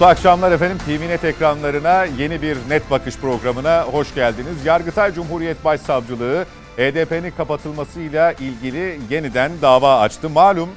Mutlu akşamlar efendim. TVNet ekranlarına yeni bir net bakış programına hoş geldiniz. Yargıtay Cumhuriyet Başsavcılığı HDP'nin kapatılmasıyla ilgili yeniden dava açtı. Malum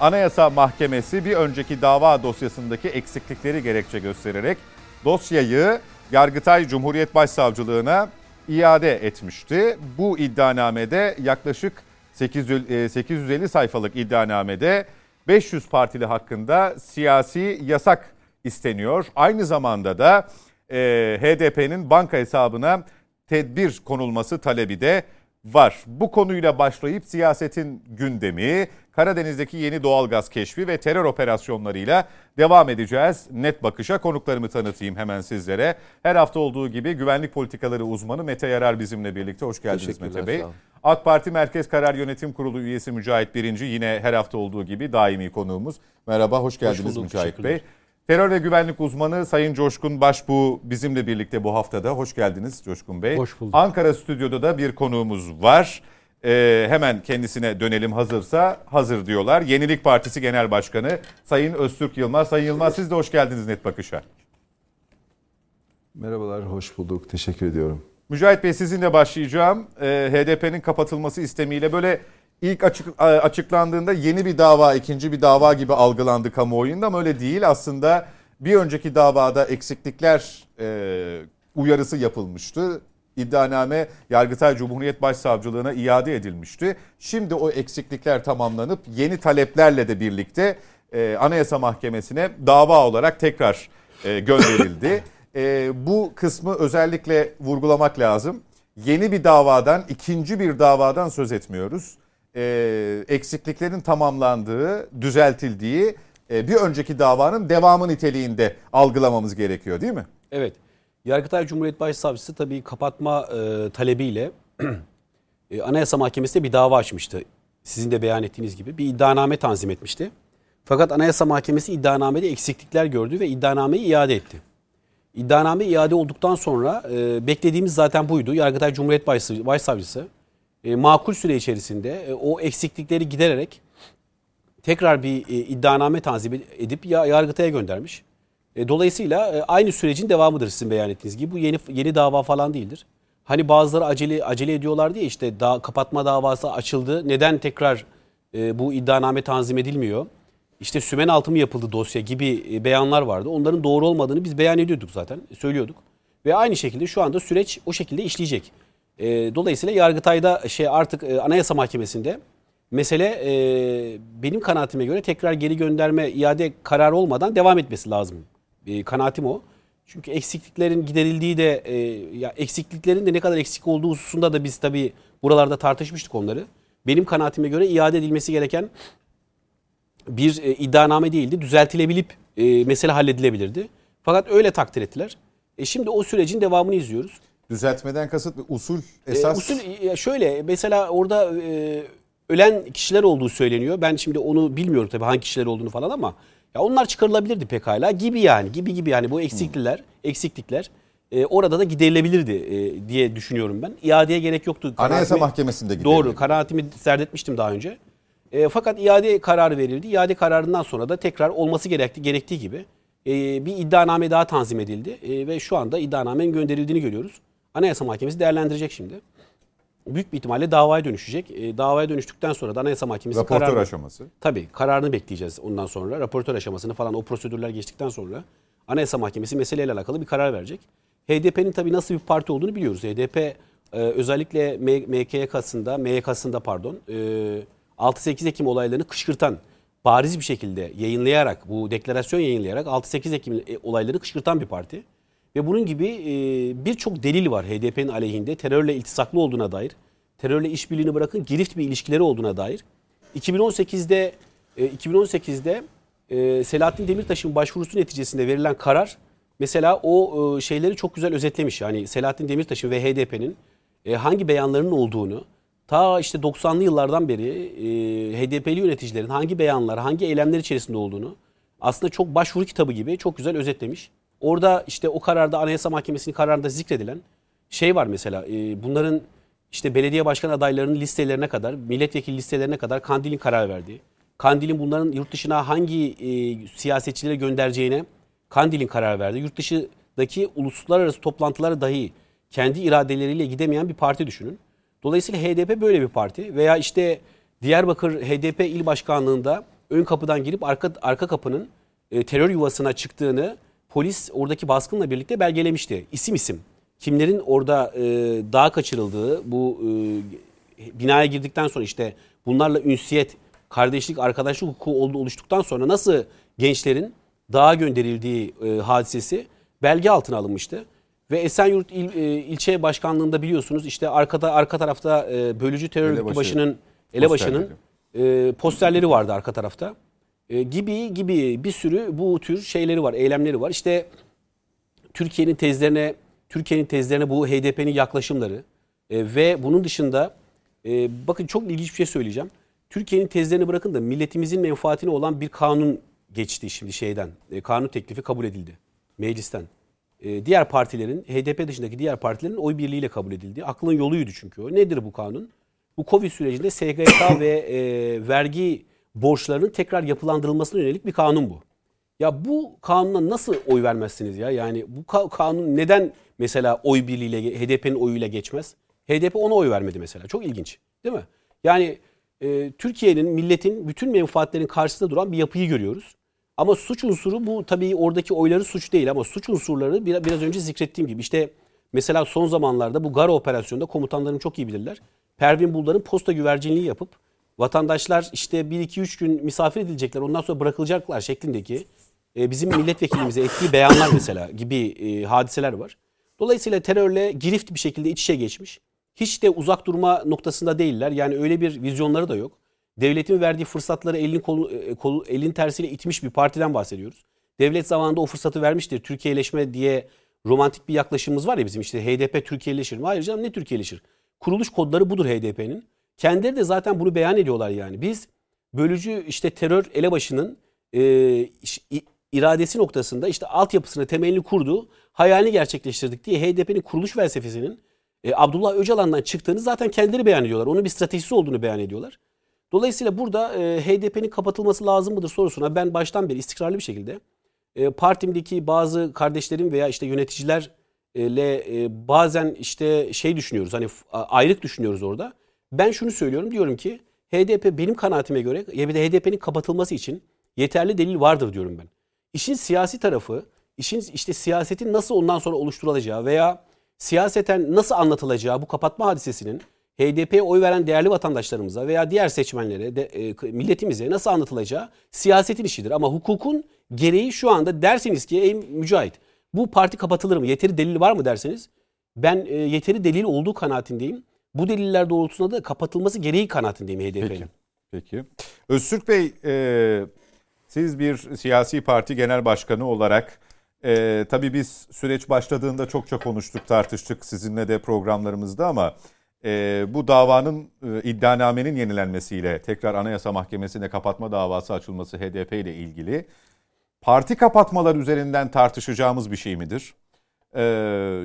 Anayasa Mahkemesi bir önceki dava dosyasındaki eksiklikleri gerekçe göstererek dosyayı Yargıtay Cumhuriyet Başsavcılığına iade etmişti. Bu iddianamede yaklaşık 850 sayfalık iddianamede 500 partili hakkında siyasi yasak isteniyor. Aynı zamanda da e, HDP'nin banka hesabına tedbir konulması talebi de var. Bu konuyla başlayıp siyasetin gündemi, Karadeniz'deki yeni doğalgaz keşfi ve terör operasyonlarıyla devam edeceğiz. Net bakışa konuklarımı tanıtayım hemen sizlere. Her hafta olduğu gibi güvenlik politikaları uzmanı Mete Yarar bizimle birlikte. Hoş geldiniz Mete Bey. AK Parti Merkez Karar Yönetim Kurulu üyesi Mücahit Birinci yine her hafta olduğu gibi daimi konuğumuz. Merhaba, hoş geldiniz hoş bulduk, Mücahit Bey. Terör ve güvenlik uzmanı Sayın Coşkun Başbuğ bizimle birlikte bu haftada. Hoş geldiniz Coşkun Bey. Hoş bulduk. Ankara stüdyoda da bir konuğumuz var. Ee, hemen kendisine dönelim hazırsa hazır diyorlar. Yenilik Partisi Genel Başkanı Sayın Öztürk Yılmaz. Sayın Yılmaz siz de hoş geldiniz Net Bakış'a. Merhabalar, hoş bulduk. Teşekkür ediyorum. Mücahit Bey sizinle başlayacağım. Ee, HDP'nin kapatılması istemiyle böyle ilk açık, açıklandığında yeni bir dava, ikinci bir dava gibi algılandı kamuoyunda ama öyle değil. Aslında bir önceki davada eksiklikler e, uyarısı yapılmıştı. İddianame Yargıtay Cumhuriyet Başsavcılığına iade edilmişti. Şimdi o eksiklikler tamamlanıp yeni taleplerle de birlikte e, Anayasa Mahkemesi'ne dava olarak tekrar e, gönderildi. e, bu kısmı özellikle vurgulamak lazım. Yeni bir davadan, ikinci bir davadan söz etmiyoruz e, eksikliklerin tamamlandığı, düzeltildiği e, bir önceki davanın devamı niteliğinde algılamamız gerekiyor değil mi? Evet. Yargıtay Cumhuriyet Başsavcısı tabii kapatma e, talebiyle e, Anayasa Mahkemesi'ne bir dava açmıştı. Sizin de beyan ettiğiniz gibi bir iddianame tanzim etmişti. Fakat Anayasa Mahkemesi iddianamede eksiklikler gördü ve iddianameyi iade etti. İddianame iade olduktan sonra e, beklediğimiz zaten buydu. Yargıtay Cumhuriyet Başsavcısı e, makul süre içerisinde e, o eksiklikleri gidererek tekrar bir e, iddianame tanzim edip ya, Yargıtay'a göndermiş. E, dolayısıyla aynı sürecin devamıdır sizin beyan ettiğiniz gibi. Bu yeni yeni dava falan değildir. Hani bazıları acele acele ediyorlar diye işte da, kapatma davası açıldı. Neden tekrar bu iddianame tanzim edilmiyor? İşte sümen altı mı yapıldı dosya gibi beyanlar vardı. Onların doğru olmadığını biz beyan ediyorduk zaten, söylüyorduk. Ve aynı şekilde şu anda süreç o şekilde işleyecek. E, dolayısıyla Yargıtay'da şey artık e, Anayasa Mahkemesi'nde mesele e, benim kanaatime göre tekrar geri gönderme iade kararı olmadan devam etmesi lazım. E, kanaatim o. Çünkü eksikliklerin giderildiği de e, ya eksikliklerin de ne kadar eksik olduğu hususunda da biz tabii buralarda tartışmıştık onları. Benim kanaatime göre iade edilmesi gereken bir e, iddianame değildi. Düzeltilebilip e, mesele halledilebilirdi. Fakat öyle takdir ettiler. E, şimdi o sürecin devamını izliyoruz. Düzeltmeden kasıt bir usul esas. E, usul şöyle mesela orada e, ölen kişiler olduğu söyleniyor. Ben şimdi onu bilmiyorum tabii hangi kişiler olduğunu falan ama ya onlar çıkarılabilirdi pekala gibi yani gibi gibi yani bu eksiklikler hmm. eksiklikler e, orada da giderilebilirdi e, diye düşünüyorum ben. İadeye gerek yoktu. Anayasa Mahkemesi'nde giderildi. Doğru kanaatimi serdetmiştim daha önce. E, fakat iade kararı verildi. İade kararından sonra da tekrar olması gerekti, gerektiği gibi e, bir iddianame daha tanzim edildi. E, ve şu anda iddianamenin gönderildiğini görüyoruz. Anayasa Mahkemesi değerlendirecek şimdi. Büyük bir ihtimalle davaya dönüşecek. E, davaya dönüştükten sonra da Anayasa Mahkemesi Raportör kararını, aşaması. Tabii kararını bekleyeceğiz ondan sonra. Raportör aşamasını falan o prosedürler geçtikten sonra Anayasa Mahkemesi meseleyle alakalı bir karar verecek. HDP'nin tabii nasıl bir parti olduğunu biliyoruz. HDP e, özellikle MKYK'sında, MYK'sında pardon, e, 6-8 Ekim olaylarını kışkırtan, bariz bir şekilde yayınlayarak, bu deklarasyon yayınlayarak 6-8 Ekim e, olaylarını kışkırtan bir parti. Ve bunun gibi e, birçok delil var HDP'nin aleyhinde terörle iltisaklı olduğuna dair. Terörle işbirliğini bırakın girift bir ilişkileri olduğuna dair. 2018'de e, 2018'de e, Selahattin Demirtaş'ın başvurusu neticesinde verilen karar mesela o e, şeyleri çok güzel özetlemiş. Yani Selahattin Demirtaş'ın ve HDP'nin e, hangi beyanlarının olduğunu ta işte 90'lı yıllardan beri e, HDP'li yöneticilerin hangi beyanlar, hangi eylemler içerisinde olduğunu aslında çok başvuru kitabı gibi çok güzel özetlemiş. Orada işte o kararda Anayasa Mahkemesi'nin kararında zikredilen şey var mesela e, bunların işte belediye başkan adaylarının listelerine kadar, milletvekili listelerine kadar Kandil'in karar verdiği, Kandil'in bunların yurt dışına hangi e, siyasetçilere göndereceğine Kandil'in karar verdi. Yurt dışındaki uluslararası toplantılara dahi kendi iradeleriyle gidemeyen bir parti düşünün. Dolayısıyla HDP böyle bir parti veya işte Diyarbakır HDP il başkanlığında ön kapıdan girip arka arka kapının e, terör yuvasına çıktığını polis oradaki baskınla birlikte belgelemişti. İsim isim. Kimlerin orada e, dağa kaçırıldığı bu e, binaya girdikten sonra işte bunlarla ünsiyet, kardeşlik, arkadaşlık hukuku oldu, oluştuktan sonra nasıl gençlerin dağa gönderildiği e, hadisesi belge altına alınmıştı. Ve Esenyurt il, e, ilçe başkanlığında biliyorsunuz işte arkada arka tarafta e, bölücü terör Elebaşı başının elebaşının e, posterleri vardı arka tarafta. E, gibi gibi bir sürü bu tür şeyleri var, eylemleri var. İşte Türkiye'nin tezlerine Türkiye'nin tezlerine bu HDP'nin yaklaşımları e, ve bunun dışında e, bakın çok ilginç bir şey söyleyeceğim. Türkiye'nin tezlerini bırakın da milletimizin menfaatine olan bir kanun geçti şimdi şeyden. E, kanun teklifi kabul edildi meclisten. Diğer partilerin HDP dışındaki diğer partilerin oy birliğiyle kabul edildi. Aklın yoluydu çünkü o. Nedir bu kanun? Bu Covid sürecinde SGK ve e, vergi borçlarının tekrar yapılandırılmasına yönelik bir kanun bu. Ya bu kanuna nasıl oy vermezsiniz ya? Yani bu ka- kanun neden mesela oy birliğiyle HDP'nin oyuyla geçmez? HDP ona oy vermedi mesela. Çok ilginç. Değil mi? Yani e, Türkiye'nin, milletin bütün menfaatlerin karşısında duran bir yapıyı görüyoruz. Ama suç unsuru bu tabii oradaki oyları suç değil ama suç unsurları biraz, önce zikrettiğim gibi işte mesela son zamanlarda bu Gara operasyonunda komutanlarım çok iyi bilirler. Pervin Buldar'ın posta güvercinliği yapıp vatandaşlar işte 1-2-3 gün misafir edilecekler ondan sonra bırakılacaklar şeklindeki e, bizim milletvekilimize ettiği beyanlar mesela gibi e, hadiseler var. Dolayısıyla terörle girift bir şekilde iç içe geçmiş. Hiç de uzak durma noktasında değiller. Yani öyle bir vizyonları da yok. Devletin verdiği fırsatları elin, kolu, e, kolu, elin tersiyle itmiş bir partiden bahsediyoruz. Devlet zamanında o fırsatı vermiştir. Türkiye'leşme diye romantik bir yaklaşımımız var ya bizim işte HDP Türkiye'leşir mi? Hayır canım ne Türkiye'leşir? Kuruluş kodları budur HDP'nin. Kendileri de zaten bunu beyan ediyorlar yani. Biz bölücü işte terör elebaşının e, iradesi noktasında işte altyapısını temelini kurduğu hayalini gerçekleştirdik diye HDP'nin kuruluş felsefesinin e, Abdullah Öcalan'dan çıktığını zaten kendileri beyan ediyorlar. Onun bir stratejisi olduğunu beyan ediyorlar. Dolayısıyla burada e, HDP'nin kapatılması lazım mıdır sorusuna ben baştan beri istikrarlı bir şekilde e, partimdeki bazı kardeşlerim veya işte yöneticilerle e, bazen işte şey düşünüyoruz hani ayrık düşünüyoruz orada. Ben şunu söylüyorum diyorum ki HDP benim kanaatime göre HDP'nin kapatılması için yeterli delil vardır diyorum ben. İşin siyasi tarafı, işin işte siyasetin nasıl ondan sonra oluşturulacağı veya siyaseten nasıl anlatılacağı bu kapatma hadisesinin HDP'ye oy veren değerli vatandaşlarımıza veya diğer seçmenlere, de, e, milletimize nasıl anlatılacağı siyasetin işidir. Ama hukukun gereği şu anda derseniz ki ey mücahit bu parti kapatılır mı? Yeteri delil var mı derseniz ben e, yeteri delil olduğu kanaatindeyim. Bu deliller doğrultusunda da kapatılması gereği kanaatindeyim HDP'nin. Peki. Peki. Öztürk Bey e, siz bir siyasi parti genel başkanı olarak e, tabii biz süreç başladığında çokça konuştuk, tartıştık sizinle de programlarımızda ama e, bu davanın e, iddianamenin yenilenmesiyle tekrar Anayasa Mahkemesi'ne kapatma davası açılması HDP ile ilgili parti kapatmalar üzerinden tartışacağımız bir şey midir? E,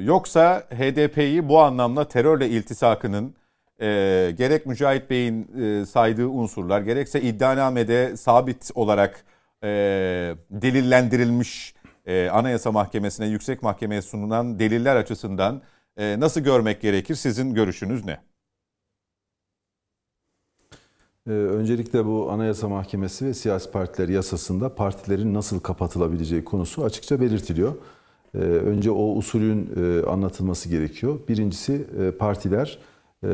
yoksa HDP'yi bu anlamda terörle iltisakının e, gerek Mücahit Bey'in e, saydığı unsurlar gerekse iddianamede sabit olarak e, delillendirilmiş e, Anayasa Mahkemesi'ne, Yüksek Mahkemeye sunulan deliller açısından e, nasıl görmek gerekir? Sizin görüşünüz ne? Ee, öncelikle bu Anayasa Mahkemesi ve siyasi partiler yasasında partilerin nasıl kapatılabileceği konusu açıkça belirtiliyor. Ee, önce o usulün e, anlatılması gerekiyor. Birincisi e, partiler e,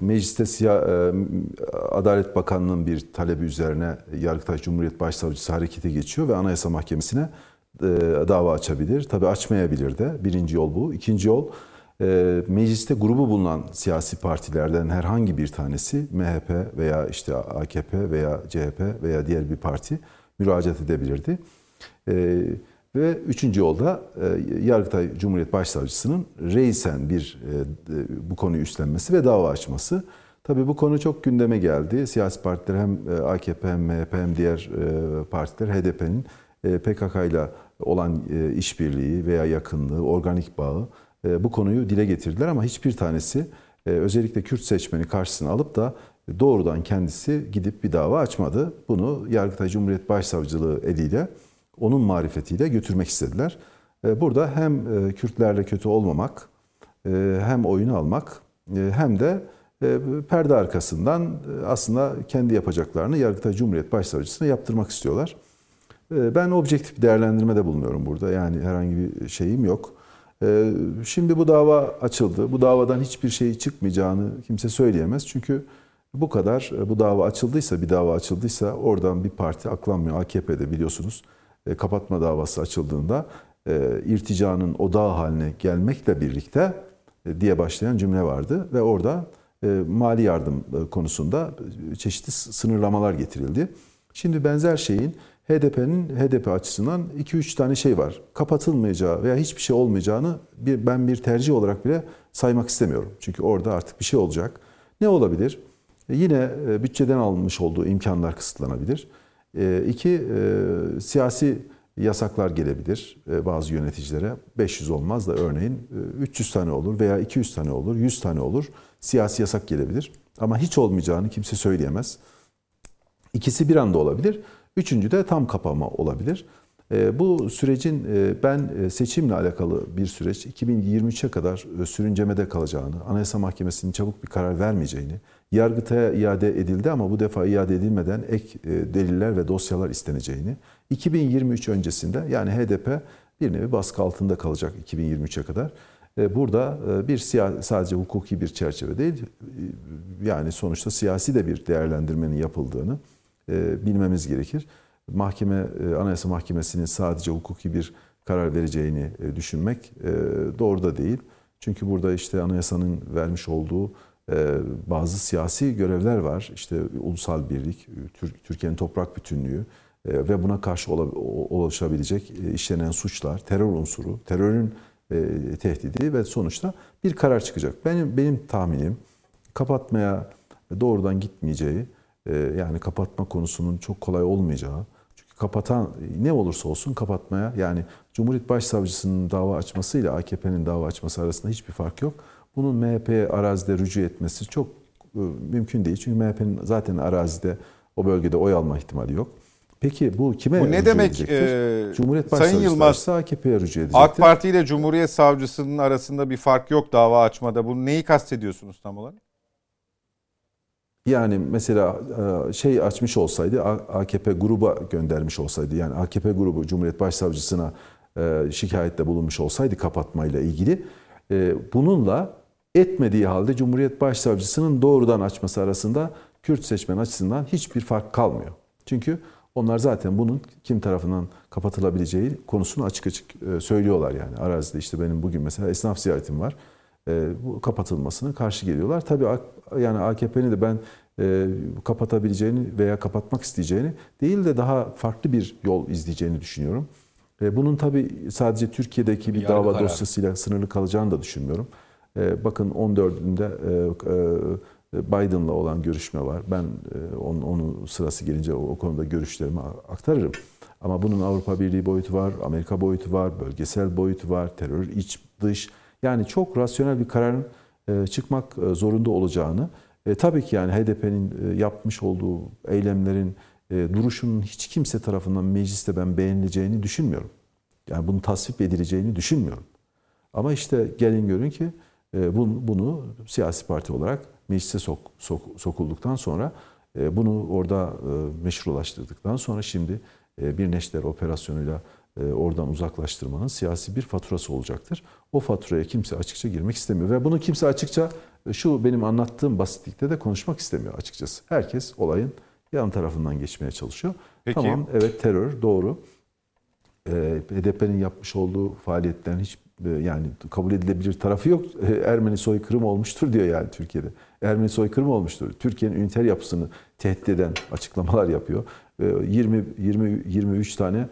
mecliste Siyah, e, Adalet Bakanlığı'nın bir talebi üzerine Yargıtay Cumhuriyet Başsavcısı harekete geçiyor ve Anayasa Mahkemesi'ne dava açabilir. Tabi açmayabilir de. Birinci yol bu. İkinci yol mecliste grubu bulunan siyasi partilerden herhangi bir tanesi MHP veya işte AKP veya CHP veya diğer bir parti müracaat edebilirdi. E, ve üçüncü yolda e, Yargıtay Cumhuriyet Başsavcısının reisen bir bu konuyu üstlenmesi ve dava açması. Tabii bu konu çok gündeme geldi. Siyasi partiler hem AKP hem MHP hem diğer partiler HDP'nin PKK ile olan işbirliği veya yakınlığı, organik bağı e, bu konuyu dile getirdiler ama hiçbir tanesi e, özellikle Kürt seçmeni karşısına alıp da doğrudan kendisi gidip bir dava açmadı. Bunu Yargıtay Cumhuriyet Başsavcılığı eliyle onun marifetiyle götürmek istediler. E, burada hem e, Kürtlerle kötü olmamak, e, hem oyunu almak, hem de perde arkasından aslında kendi yapacaklarını Yargıtay Cumhuriyet Başsavcısına yaptırmak istiyorlar. Ben objektif bir değerlendirmede bulunuyorum burada. Yani herhangi bir şeyim yok. Şimdi bu dava açıldı. Bu davadan hiçbir şey çıkmayacağını kimse söyleyemez. Çünkü bu kadar bu dava açıldıysa, bir dava açıldıysa oradan bir parti aklanmıyor. AKP'de biliyorsunuz kapatma davası açıldığında e, irticanın odağı haline gelmekle birlikte e, diye başlayan cümle vardı ve orada e, mali yardım e, konusunda e, çeşitli sınırlamalar getirildi. Şimdi benzer şeyin HDP'nin HDP açısından 2-3 tane şey var. Kapatılmayacağı veya hiçbir şey olmayacağını bir, ben bir tercih olarak bile saymak istemiyorum. Çünkü orada artık bir şey olacak. Ne olabilir? E, Yine e, bütçeden alınmış olduğu imkanlar kısıtlanabilir. E, İki, e, siyasi yasaklar gelebilir e, bazı yöneticilere. 500 olmaz da örneğin e, 300 tane olur veya 200 tane olur, 100 tane olur. Siyasi yasak gelebilir. Ama hiç olmayacağını kimse söyleyemez. İkisi bir anda olabilir. Üçüncü de tam kapama olabilir. E, Bu sürecin e, ben e, seçimle alakalı bir süreç 2023'e kadar e, sürüncemede kalacağını, Anayasa Mahkemesi'nin çabuk bir karar vermeyeceğini, Yargıtay'a iade edildi ama bu defa iade edilmeden ek deliller ve dosyalar isteneceğini, 2023 öncesinde yani HDP bir nevi baskı altında kalacak 2023'e kadar. Burada bir sadece hukuki bir çerçeve değil, yani sonuçta siyasi de bir değerlendirmenin yapıldığını bilmemiz gerekir. Mahkeme, e, Anayasa Mahkemesi'nin sadece hukuki bir karar vereceğini e, düşünmek e, doğru da değil. Çünkü burada işte anayasanın vermiş olduğu bazı siyasi görevler var. İşte ulusal birlik, Tür- Türkiye'nin toprak bütünlüğü ve buna karşı oluşabilecek işlenen suçlar, terör unsuru, terörün tehdidi ve sonuçta bir karar çıkacak. Benim benim tahminim kapatmaya doğrudan gitmeyeceği, yani kapatma konusunun çok kolay olmayacağı. Kapatan ne olursa olsun kapatmaya yani Cumhuriyet Başsavcısının dava açmasıyla AKP'nin dava açması arasında hiçbir fark yok. Bunun MHP'ye arazide rücu etmesi çok e, mümkün değil. Çünkü MHP'nin zaten arazide o bölgede oy alma ihtimali yok. Peki bu kime Bu ne rücu demek, edecektir? e, Cumhuriyet Sayın Yılmaz, AKP'ye rücu edecektir. AK Parti ile Cumhuriyet Savcısının arasında bir fark yok dava açmada. Bunu neyi kastediyorsunuz tam olarak? Yani mesela e, şey açmış olsaydı AKP gruba göndermiş olsaydı yani AKP grubu Cumhuriyet Başsavcısına e, şikayette bulunmuş olsaydı kapatmayla ilgili e, bununla etmediği halde Cumhuriyet Başsavcısının doğrudan açması arasında Kürt seçmen açısından hiçbir fark kalmıyor. Çünkü onlar zaten bunun kim tarafından kapatılabileceği konusunu açık açık söylüyorlar yani. Arazide işte benim bugün mesela esnaf ziyaretim var. Bu kapatılmasına karşı geliyorlar. Tabii yani AKP'nin de ben e, kapatabileceğini veya kapatmak isteyeceğini değil de daha farklı bir yol izleyeceğini düşünüyorum. E, bunun tabii sadece Türkiye'deki bir yargı dava kararı. dosyasıyla sınırlı kalacağını da düşünmüyorum. E, bakın 14'ünde e, e, Biden'la olan görüşme var. Ben e, onun, onun sırası gelince o, o konuda görüşlerimi aktarırım. Ama bunun Avrupa Birliği boyutu var, Amerika boyutu var, bölgesel boyutu var, terör iç dış. Yani çok rasyonel bir kararın çıkmak zorunda olacağını, e, tabii ki yani HDP'nin e, yapmış olduğu eylemlerin e, duruşunun hiç kimse tarafından mecliste ben beğenileceğini düşünmüyorum. Yani bunu tasvip edileceğini düşünmüyorum. Ama işte gelin görün ki e, bunu, bunu siyasi parti olarak meclise sok, sok- sokulduktan sonra e, bunu orada meşrulaştırdıktan sonra şimdi bir neşter operasyonuyla oradan uzaklaştırmanın siyasi bir faturası olacaktır. O faturaya kimse açıkça girmek istemiyor ve bunu kimse açıkça e, şu benim anlattığım basitlikte de konuşmak istemiyor açıkçası. Herkes olayın yan tarafından geçmeye çalışıyor. Peki. Tamam evet terör doğru. E, HDP'nin yapmış olduğu faaliyetlerin hiç e, yani kabul edilebilir tarafı yok. E, Ermeni soykırımı olmuştur diyor yani Türkiye'de. Ermeni soykırımı olmuştur. Türkiye'nin üniter yapısını tehdit eden açıklamalar yapıyor. E, 20 20 23 tane e,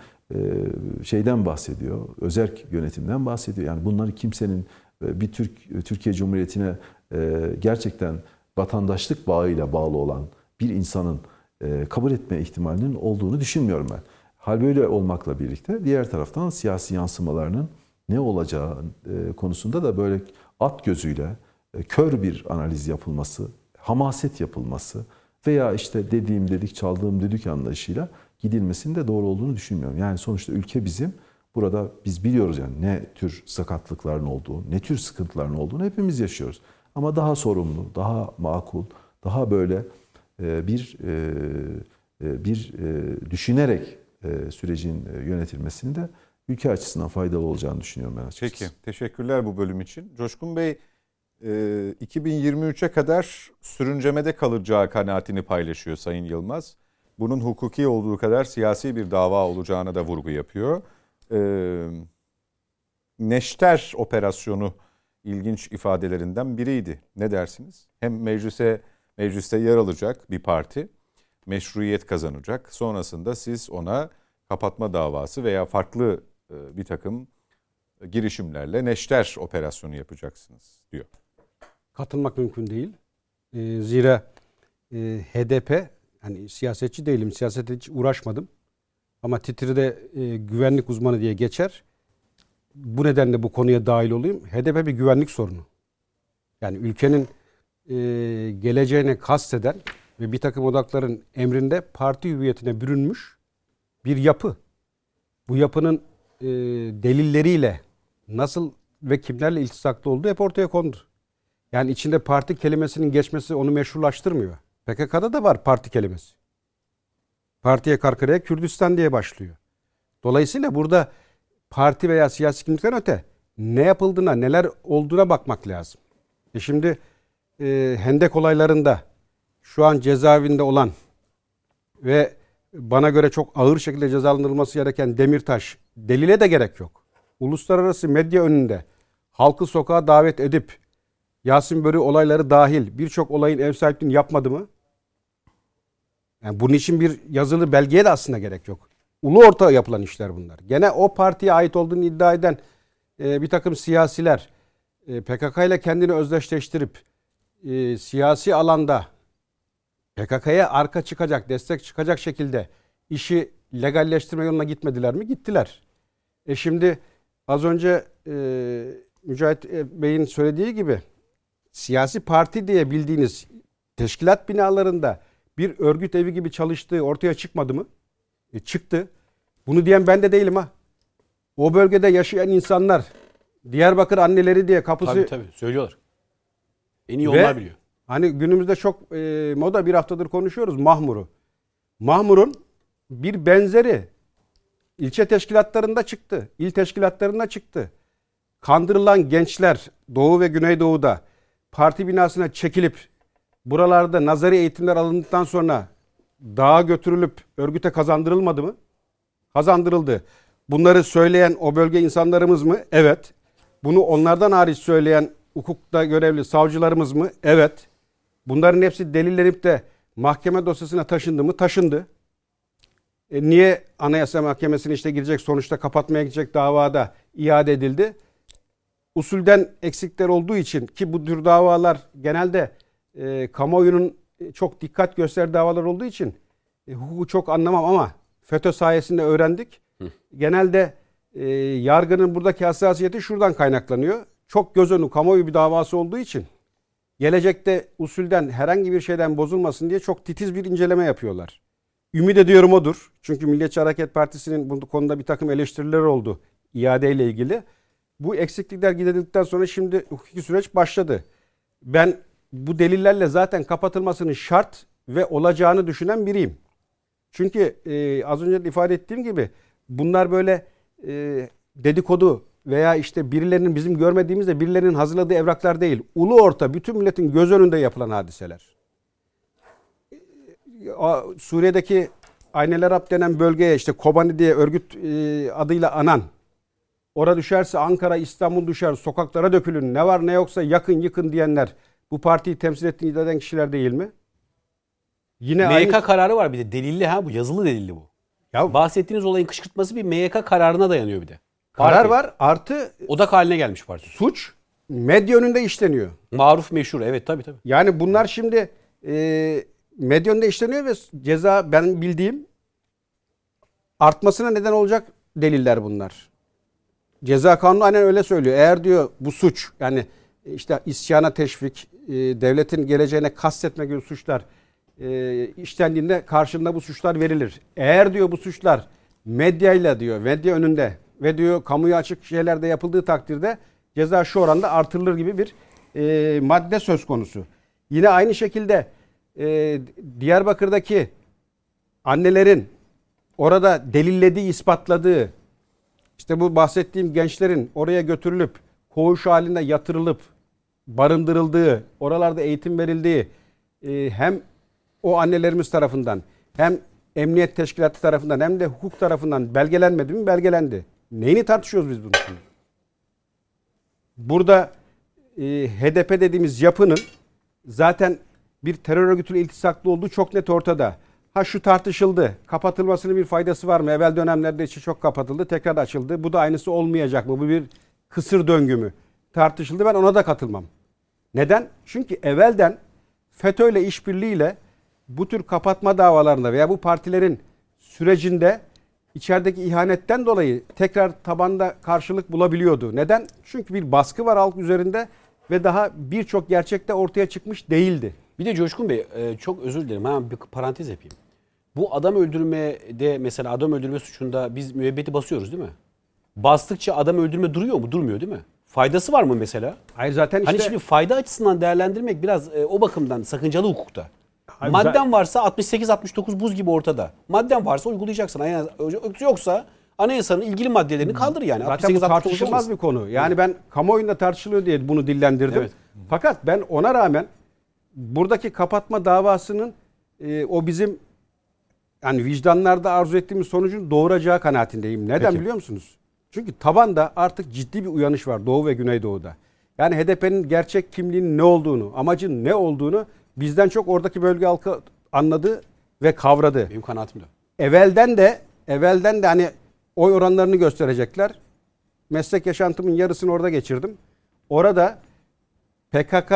şeyden bahsediyor. Özerk yönetimden bahsediyor. Yani bunları kimsenin e, bir Türk Türkiye Cumhuriyeti'ne e, gerçekten vatandaşlık bağıyla bağlı olan bir insanın e, kabul etme ihtimalinin olduğunu düşünmüyorum ben. Hal böyle olmakla birlikte diğer taraftan siyasi yansımalarının ne olacağı e, konusunda da böyle at gözüyle e, kör bir analiz yapılması, hamaset yapılması Veya işte dediğim dedik çaldığım dedik anlayışıyla gidilmesinin de doğru olduğunu düşünmüyorum. Yani sonuçta ülke bizim. Burada biz biliyoruz yani ne tür sakatlıkların olduğu, ne tür sıkıntıların olduğunu hepimiz yaşıyoruz. Ama daha sorumlu, daha makul, daha böyle e, bir e, e, bir düşünerek sürecin yönetilmesini de ülke açısından faydalı olacağını düşünüyorum ben açıkçası. Peki, teşekkürler bu bölüm için. Coşkun Bey, 2023'e kadar sürüncemede kalacağı kanaatini paylaşıyor Sayın Yılmaz. Bunun hukuki olduğu kadar siyasi bir dava olacağına da vurgu yapıyor. Neşter operasyonu ilginç ifadelerinden biriydi. Ne dersiniz? Hem meclise mecliste yer alacak bir parti meşruiyet kazanacak. Sonrasında siz ona kapatma davası veya farklı e, bir takım girişimlerle neşter operasyonu yapacaksınız diyor. Katılmak mümkün değil. E, zira e, HDP hani siyasetçi değilim, siyasete hiç uğraşmadım. Ama titride e, güvenlik uzmanı diye geçer. Bu nedenle bu konuya dahil olayım. HDP bir güvenlik sorunu. Yani ülkenin e, geleceğine kasteden ve bir takım odakların emrinde parti hüviyetine bürünmüş bir yapı. Bu yapının e, delilleriyle nasıl ve kimlerle iltisaklı olduğu hep ortaya kondu. Yani içinde parti kelimesinin geçmesi onu meşrulaştırmıyor. PKK'da da var parti kelimesi. Partiye karkaraya Kürdistan diye başlıyor. Dolayısıyla burada parti veya siyasi kimlikten öte ne yapıldığına, neler olduğuna bakmak lazım. E şimdi e, Hendek olaylarında şu an cezaevinde olan ve bana göre çok ağır şekilde cezalandırılması gereken Demirtaş delile de gerek yok. Uluslararası medya önünde halkı sokağa davet edip Yasin Börü olayları dahil birçok olayın ev sahipliğini yapmadı mı? Yani bunun için bir yazılı belgeye de aslında gerek yok. Ulu orta yapılan işler bunlar. Gene o partiye ait olduğunu iddia eden e, bir takım siyasiler e, PKK ile kendini özdeşleştirip e, siyasi alanda PKK'ya arka çıkacak, destek çıkacak şekilde işi legalleştirme yoluna gitmediler mi? Gittiler. E şimdi az önce e, Mücahit Bey'in söylediği gibi siyasi parti diye bildiğiniz teşkilat binalarında bir örgüt evi gibi çalıştığı ortaya çıkmadı mı? E çıktı. Bunu diyen ben de değilim ha. O bölgede yaşayan insanlar Diyarbakır anneleri diye kapısı... Tabii tabii söylüyorlar. En iyi onlar biliyor. Hani günümüzde çok e, moda bir haftadır konuşuyoruz Mahmur'u. Mahmur'un bir benzeri ilçe teşkilatlarında çıktı. il teşkilatlarında çıktı. Kandırılan gençler Doğu ve Güneydoğu'da parti binasına çekilip buralarda nazari eğitimler alındıktan sonra dağa götürülüp örgüte kazandırılmadı mı? Kazandırıldı. Bunları söyleyen o bölge insanlarımız mı? Evet. Bunu onlardan hariç söyleyen hukukta görevli savcılarımız mı? Evet. Bunların hepsi delillenip de mahkeme dosyasına taşındı mı? Taşındı. E niye Anayasa Mahkemesi'ne işte girecek sonuçta kapatmaya gidecek davada iade edildi? Usulden eksikler olduğu için ki bu tür davalar genelde e, kamuoyunun çok dikkat göster davalar olduğu için e, hukuku çok anlamam ama FETÖ sayesinde öğrendik. Hı. Genelde e, yargının buradaki hassasiyeti şuradan kaynaklanıyor. Çok göz önü kamuoyu bir davası olduğu için gelecekte usulden herhangi bir şeyden bozulmasın diye çok titiz bir inceleme yapıyorlar. Ümit ediyorum odur. Çünkü Milliyetçi Hareket Partisi'nin bu konuda bir takım eleştiriler oldu iadeyle ilgili. Bu eksiklikler giderildikten sonra şimdi hukuki süreç başladı. Ben bu delillerle zaten kapatılmasının şart ve olacağını düşünen biriyim. Çünkü e, az önce de ifade ettiğim gibi bunlar böyle e, dedikodu veya işte birilerinin bizim görmediğimizde birilerinin hazırladığı evraklar değil. Ulu orta bütün milletin göz önünde yapılan hadiseler. Suriye'deki Aynel Arap denen bölgeye işte Kobani diye örgüt e, adıyla anan Ora düşerse Ankara, İstanbul düşer, sokaklara dökülün, ne var ne yoksa yakın yıkın diyenler bu partiyi temsil ettiğini iddia eden kişiler değil mi? Yine MYK aynı... kararı var bir de delilli ha bu yazılı delilli bu. Ya bahsettiğiniz olayın kışkırtması bir MYK kararına dayanıyor bir de. Karar parti. var artı odak haline gelmiş parti. Suç medya önünde işleniyor. Maruf meşhur evet tabii tabii. Yani bunlar şimdi e, medya önünde işleniyor ve ceza ben bildiğim artmasına neden olacak deliller bunlar. Ceza kanunu aynen öyle söylüyor. Eğer diyor bu suç yani işte isyana teşvik, e, devletin geleceğine kastetme gibi suçlar e, işlendiğinde karşılığında bu suçlar verilir. Eğer diyor bu suçlar medyayla diyor medya önünde ve diyor kamuya açık şeylerde yapıldığı takdirde ceza şu oranda artırılır gibi bir e, madde söz konusu. Yine aynı şekilde e, Diyarbakır'daki annelerin orada delillediği, ispatladığı işte bu bahsettiğim gençlerin oraya götürülüp koğuş halinde yatırılıp barındırıldığı, oralarda eğitim verildiği e, hem o annelerimiz tarafından hem emniyet teşkilatı tarafından hem de hukuk tarafından belgelenmedi mi? Belgelendi. Neyini tartışıyoruz biz bunu şimdi? Burada e, HDP dediğimiz yapının zaten bir terör örgütüyle iltisaklı olduğu çok net ortada. Ha şu tartışıldı. Kapatılmasının bir faydası var mı? Evvel dönemlerde içi çok kapatıldı. Tekrar açıldı. Bu da aynısı olmayacak mı? Bu bir kısır döngü mü? Tartışıldı. Ben ona da katılmam. Neden? Çünkü evvelden FETÖ ile işbirliğiyle bu tür kapatma davalarında veya bu partilerin sürecinde içerideki ihanetten dolayı tekrar tabanda karşılık bulabiliyordu. Neden? Çünkü bir baskı var halk üzerinde ve daha birçok gerçekte ortaya çıkmış değildi. Bir de Coşkun Bey e, çok özür dilerim hemen bir parantez yapayım. Bu adam öldürmede mesela adam öldürme suçunda biz müebbeti basıyoruz değil mi? Bastıkça adam öldürme duruyor mu? Durmuyor değil mi? Faydası var mı mesela? Hayır zaten işte Hani şimdi fayda açısından değerlendirmek biraz e, o bakımdan sakıncalı hukukta. Hayır, Madden varsa 68-69 buz gibi ortada. Madden varsa uygulayacaksın. Yoksa anayasanın ilgili maddelerini kaldır yani. Zaten bu 68-69 tartışılmaz bir konu. Yani ben kamuoyunda tartışılıyor diye bunu dillendirdim. Evet. Fakat ben ona rağmen buradaki kapatma davasının e, o bizim yani vicdanlarda arzu ettiğimiz sonucun doğuracağı kanaatindeyim. Neden Peki. biliyor musunuz? Çünkü tabanda artık ciddi bir uyanış var Doğu ve Güneydoğu'da. Yani HDP'nin gerçek kimliğinin ne olduğunu, amacın ne olduğunu bizden çok oradaki bölge halkı anladı ve kavradı Benim kanaatim de. evvelden de evvelden de hani oy oranlarını gösterecekler. Meslek yaşantımın yarısını orada geçirdim. Orada PKK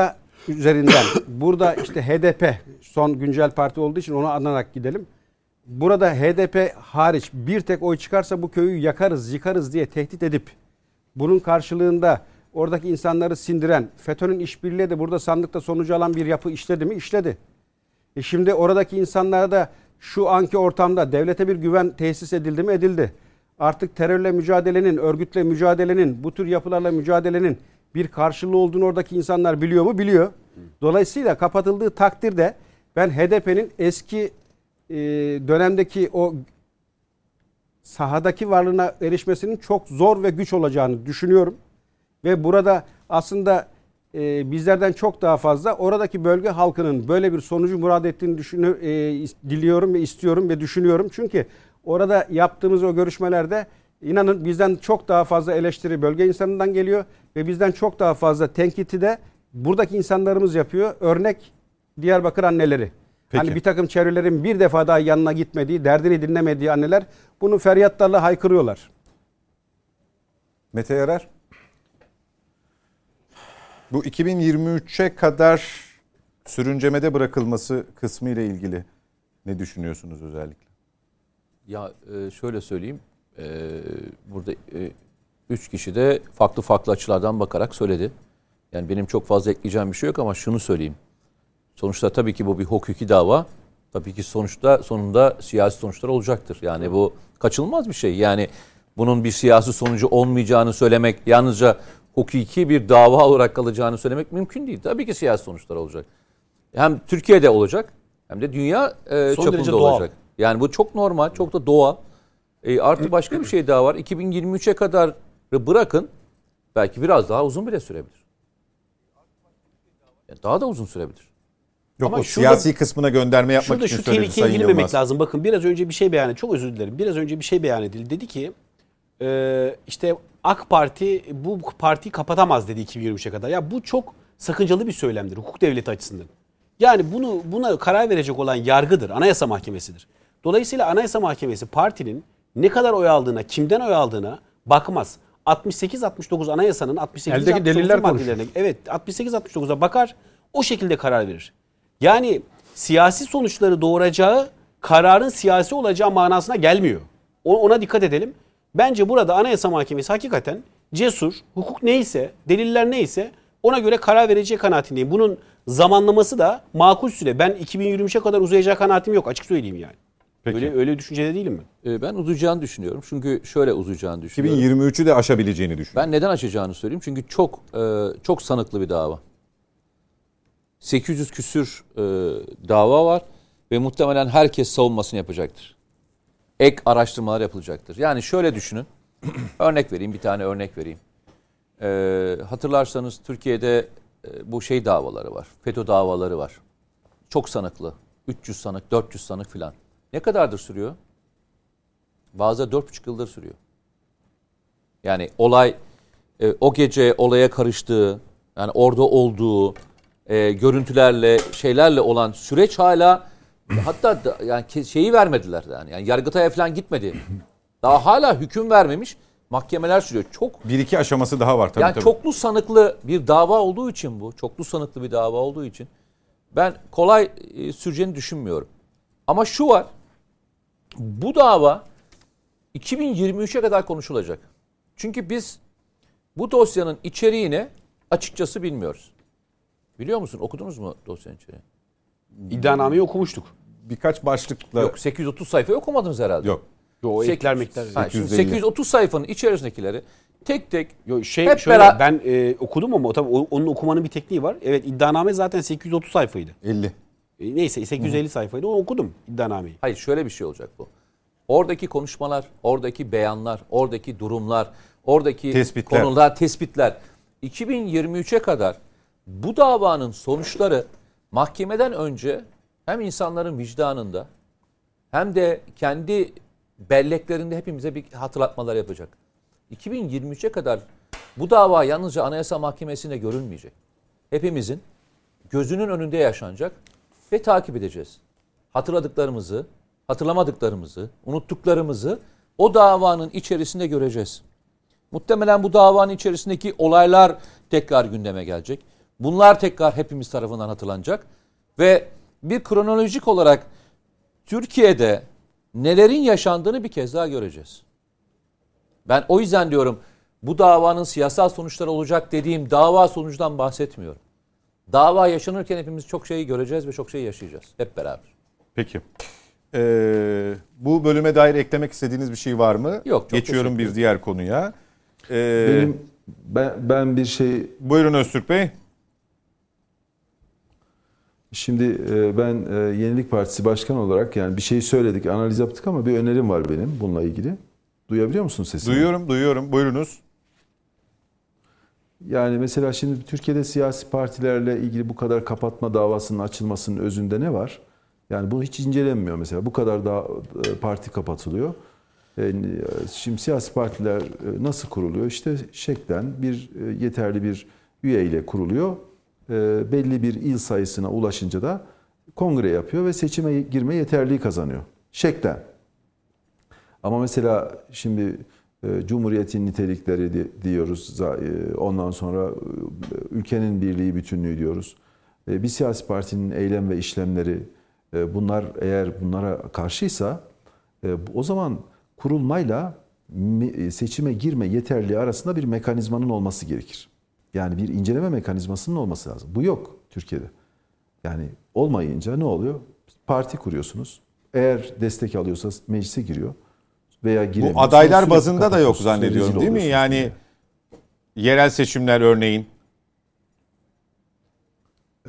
üzerinden burada işte HDP son güncel parti olduğu için onu anarak gidelim. Burada HDP hariç bir tek oy çıkarsa bu köyü yakarız, yıkarız diye tehdit edip bunun karşılığında oradaki insanları sindiren FETÖ'nün işbirliği de burada sandıkta sonucu alan bir yapı işledi mi? İşledi. E şimdi oradaki insanlara da şu anki ortamda devlete bir güven tesis edildi mi? Edildi. Artık terörle mücadelenin, örgütle mücadelenin, bu tür yapılarla mücadelenin bir karşılığı olduğunu oradaki insanlar biliyor mu? Biliyor. Dolayısıyla kapatıldığı takdirde ben HDP'nin eski e, dönemdeki o sahadaki varlığına erişmesinin çok zor ve güç olacağını düşünüyorum. Ve burada aslında e, bizlerden çok daha fazla oradaki bölge halkının böyle bir sonucu murad ettiğini düşünü, e, diliyorum ve istiyorum ve düşünüyorum. Çünkü orada yaptığımız o görüşmelerde inanın bizden çok daha fazla eleştiri bölge insanından geliyor ve bizden çok daha fazla tenkiti de buradaki insanlarımız yapıyor. Örnek Diyarbakır anneleri. Peki. Hani bir takım çevrelerin bir defa daha yanına gitmediği, derdini dinlemediği anneler bunu feryatlarla haykırıyorlar. Mete Yarar. Bu 2023'e kadar sürüncemede bırakılması kısmı ile ilgili ne düşünüyorsunuz özellikle? Ya e, şöyle söyleyeyim. E, burada e, üç kişi de farklı farklı açılardan bakarak söyledi. Yani benim çok fazla ekleyeceğim bir şey yok ama şunu söyleyeyim. Sonuçta tabii ki bu bir hukuki dava. Tabii ki sonuçta sonunda siyasi sonuçlar olacaktır. Yani bu kaçınılmaz bir şey. Yani bunun bir siyasi sonucu olmayacağını söylemek, yalnızca hukuki bir dava olarak kalacağını söylemek mümkün değil. Tabii ki siyasi sonuçlar olacak. Hem Türkiye'de olacak hem de dünya e, Son çapında doğal. olacak. Yani bu çok normal, çok da doğal. E, artı başka bir şey daha var. 2023'e kadar bırakın belki biraz daha uzun bile sürebilir. Yani daha da uzun sürebilir. Yok Ama o şurada- siyasi kısmına gönderme yapmak Şurada için şu söyledi Sayın girmemek Yılmaz. lazım. Bakın biraz önce bir şey beyan edildi. Çok özür dilerim. Biraz önce bir şey beyan edildi. Dedi ki e, işte AK Parti bu partiyi kapatamaz dedi 2023'e kadar. Ya bu çok sakıncalı bir söylemdir hukuk devleti açısından. Yani bunu buna karar verecek olan yargıdır. Anayasa Mahkemesi'dir. Dolayısıyla Anayasa Mahkemesi partinin ne kadar oy aldığına, kimden oy aldığına bakmaz. 68-69 anayasanın 68 Eldeki deliller maddelerine evet 68-69'a bakar o şekilde karar verir. Yani siyasi sonuçları doğuracağı kararın siyasi olacağı manasına gelmiyor. Ona dikkat edelim. Bence burada Anayasa Mahkemesi hakikaten cesur, hukuk neyse, deliller neyse ona göre karar vereceği kanaatindeyim. Bunun Zamanlaması da makul süre. Ben 2023'e kadar uzayacak kanaatim yok açık söyleyeyim yani. Peki. Öyle öyle düşüncede değilim ben. E, ben uzayacağını düşünüyorum. Çünkü şöyle uzayacağını düşünüyorum. 2023'ü de aşabileceğini düşünüyorum. Ben neden açacağını söyleyeyim. Çünkü çok e, çok sanıklı bir dava. 800 küsür e, dava var ve muhtemelen herkes savunmasını yapacaktır. Ek araştırmalar yapılacaktır. Yani şöyle düşünün. örnek vereyim, bir tane örnek vereyim. E, hatırlarsanız Türkiye'de e, bu şey davaları var. FETÖ davaları var. Çok sanıklı. 300 sanık, 400 sanık filan. Ne kadardır sürüyor? Bazı 4,5 yıldır sürüyor. Yani olay e, o gece olaya karıştığı, yani orada olduğu, e, görüntülerle, şeylerle olan süreç hala hatta da, yani şeyi vermediler yani. yani Yargıtay'a falan gitmedi. Daha hala hüküm vermemiş. Mahkemeler sürüyor. Çok Bir iki aşaması daha var tabii yani tabii. çoklu sanıklı bir dava olduğu için bu, çoklu sanıklı bir dava olduğu için ben kolay e, süreceğini düşünmüyorum. Ama şu var. Bu dava 2023'e kadar konuşulacak. Çünkü biz bu dosyanın içeriğini açıkçası bilmiyoruz. Biliyor musun? Okudunuz mu dosyanın içeriğini? İddianameyi okumuştuk. Birkaç başlıkla Yok 830 sayfayı okumadınız herhalde. yok. Yo, o ekler miktar. Ha, şimdi 850. 830 sayfanın içerisindekileri tek tek Yo, şey Hep şöyle beraber- ben e, okudum ama tabii onun okumanın bir tekniği var. Evet iddianame zaten 830 sayfaydı. 50. E, neyse 850 sayfaydı. Onu okudum iddianameyi. Hayır şöyle bir şey olacak bu. Oradaki konuşmalar, oradaki beyanlar, oradaki durumlar, oradaki Tespitler. konular, tespitler 2023'e kadar bu davanın sonuçları mahkemeden önce hem insanların vicdanında hem de kendi belleklerinde hepimize bir hatırlatmalar yapacak. 2023'e kadar bu dava yalnızca Anayasa Mahkemesi'nde görülmeyecek. Hepimizin gözünün önünde yaşanacak ve takip edeceğiz. Hatırladıklarımızı, hatırlamadıklarımızı, unuttuklarımızı o davanın içerisinde göreceğiz. Muhtemelen bu davanın içerisindeki olaylar tekrar gündeme gelecek. Bunlar tekrar hepimiz tarafından hatırlanacak ve bir kronolojik olarak Türkiye'de nelerin yaşandığını bir kez daha göreceğiz. Ben o yüzden diyorum bu davanın siyasal sonuçları olacak dediğim dava sonucundan bahsetmiyorum. Dava yaşanırken hepimiz çok şeyi göreceğiz ve çok şey yaşayacağız hep beraber. Peki. Ee, bu bölüme dair eklemek istediğiniz bir şey var mı? Yok, çok Geçiyorum bir diğer konuya. Ee, Benim ben, ben bir şey Buyurun Öztürk Bey. Şimdi e, ben e, Yenilik Partisi Başkanı olarak yani bir şey söyledik, analiz yaptık ama bir önerim var benim bununla ilgili. Duyabiliyor musun sesimi? Duyuyorum, duyuyorum. Buyurunuz. Yani mesela şimdi Türkiye'de siyasi partilerle ilgili bu kadar kapatma davasının açılmasının özünde ne var? Yani bu hiç incelenmiyor mesela. Bu kadar da e, parti kapatılıyor. Şimdi siyasi partiler nasıl kuruluyor? İşte şeklen bir yeterli bir üye ile kuruluyor. E, Belli bir il sayısına ulaşınca da kongre yapıyor ve seçime girme yeterliği kazanıyor. Şeklen. Ama mesela şimdi e, Cumhuriyetin nitelikleri di- diyoruz. E, Ondan sonra ülkenin birliği, bütünlüğü diyoruz. Bir siyasi partinin eylem ve işlemleri bunlar eğer bunlara karşıysa o zaman kurulmayla seçime girme yeterliği arasında bir mekanizmanın olması gerekir. Yani bir inceleme mekanizmasının olması lazım. Bu yok Türkiye'de. Yani olmayınca ne oluyor? Parti kuruyorsunuz. Eğer destek alıyorsa meclise giriyor veya giremiyor. Bu adaylar bazında da yok zannediyorum değil mi? Yani diye. yerel seçimler örneğin.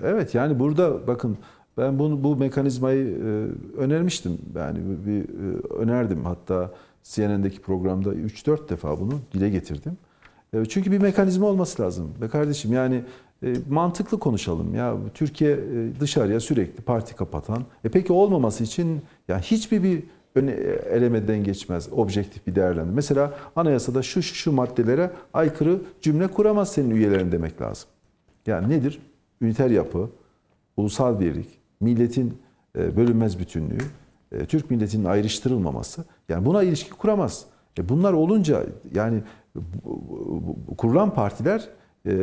Evet yani burada bakın ben bunu bu mekanizmayı e, önermiştim. Yani bir, e, önerdim hatta CNN'deki programda 3-4 defa bunu dile getirdim. E, çünkü bir mekanizma olması lazım. Be kardeşim yani e, mantıklı konuşalım. Ya Türkiye e, dışarıya sürekli parti kapatan. E peki olmaması için ya hiçbir bir elemeden geçmez objektif bir değerlendirme. Mesela anayasada şu şu şu maddelere aykırı cümle kuramaz senin üyelerin demek lazım. Yani nedir? Üniter yapı, ulusal birlik, milletin bölünmez bütünlüğü, Türk milletinin ayrıştırılmaması. Yani buna ilişki kuramaz. E bunlar olunca yani kurulan partiler e,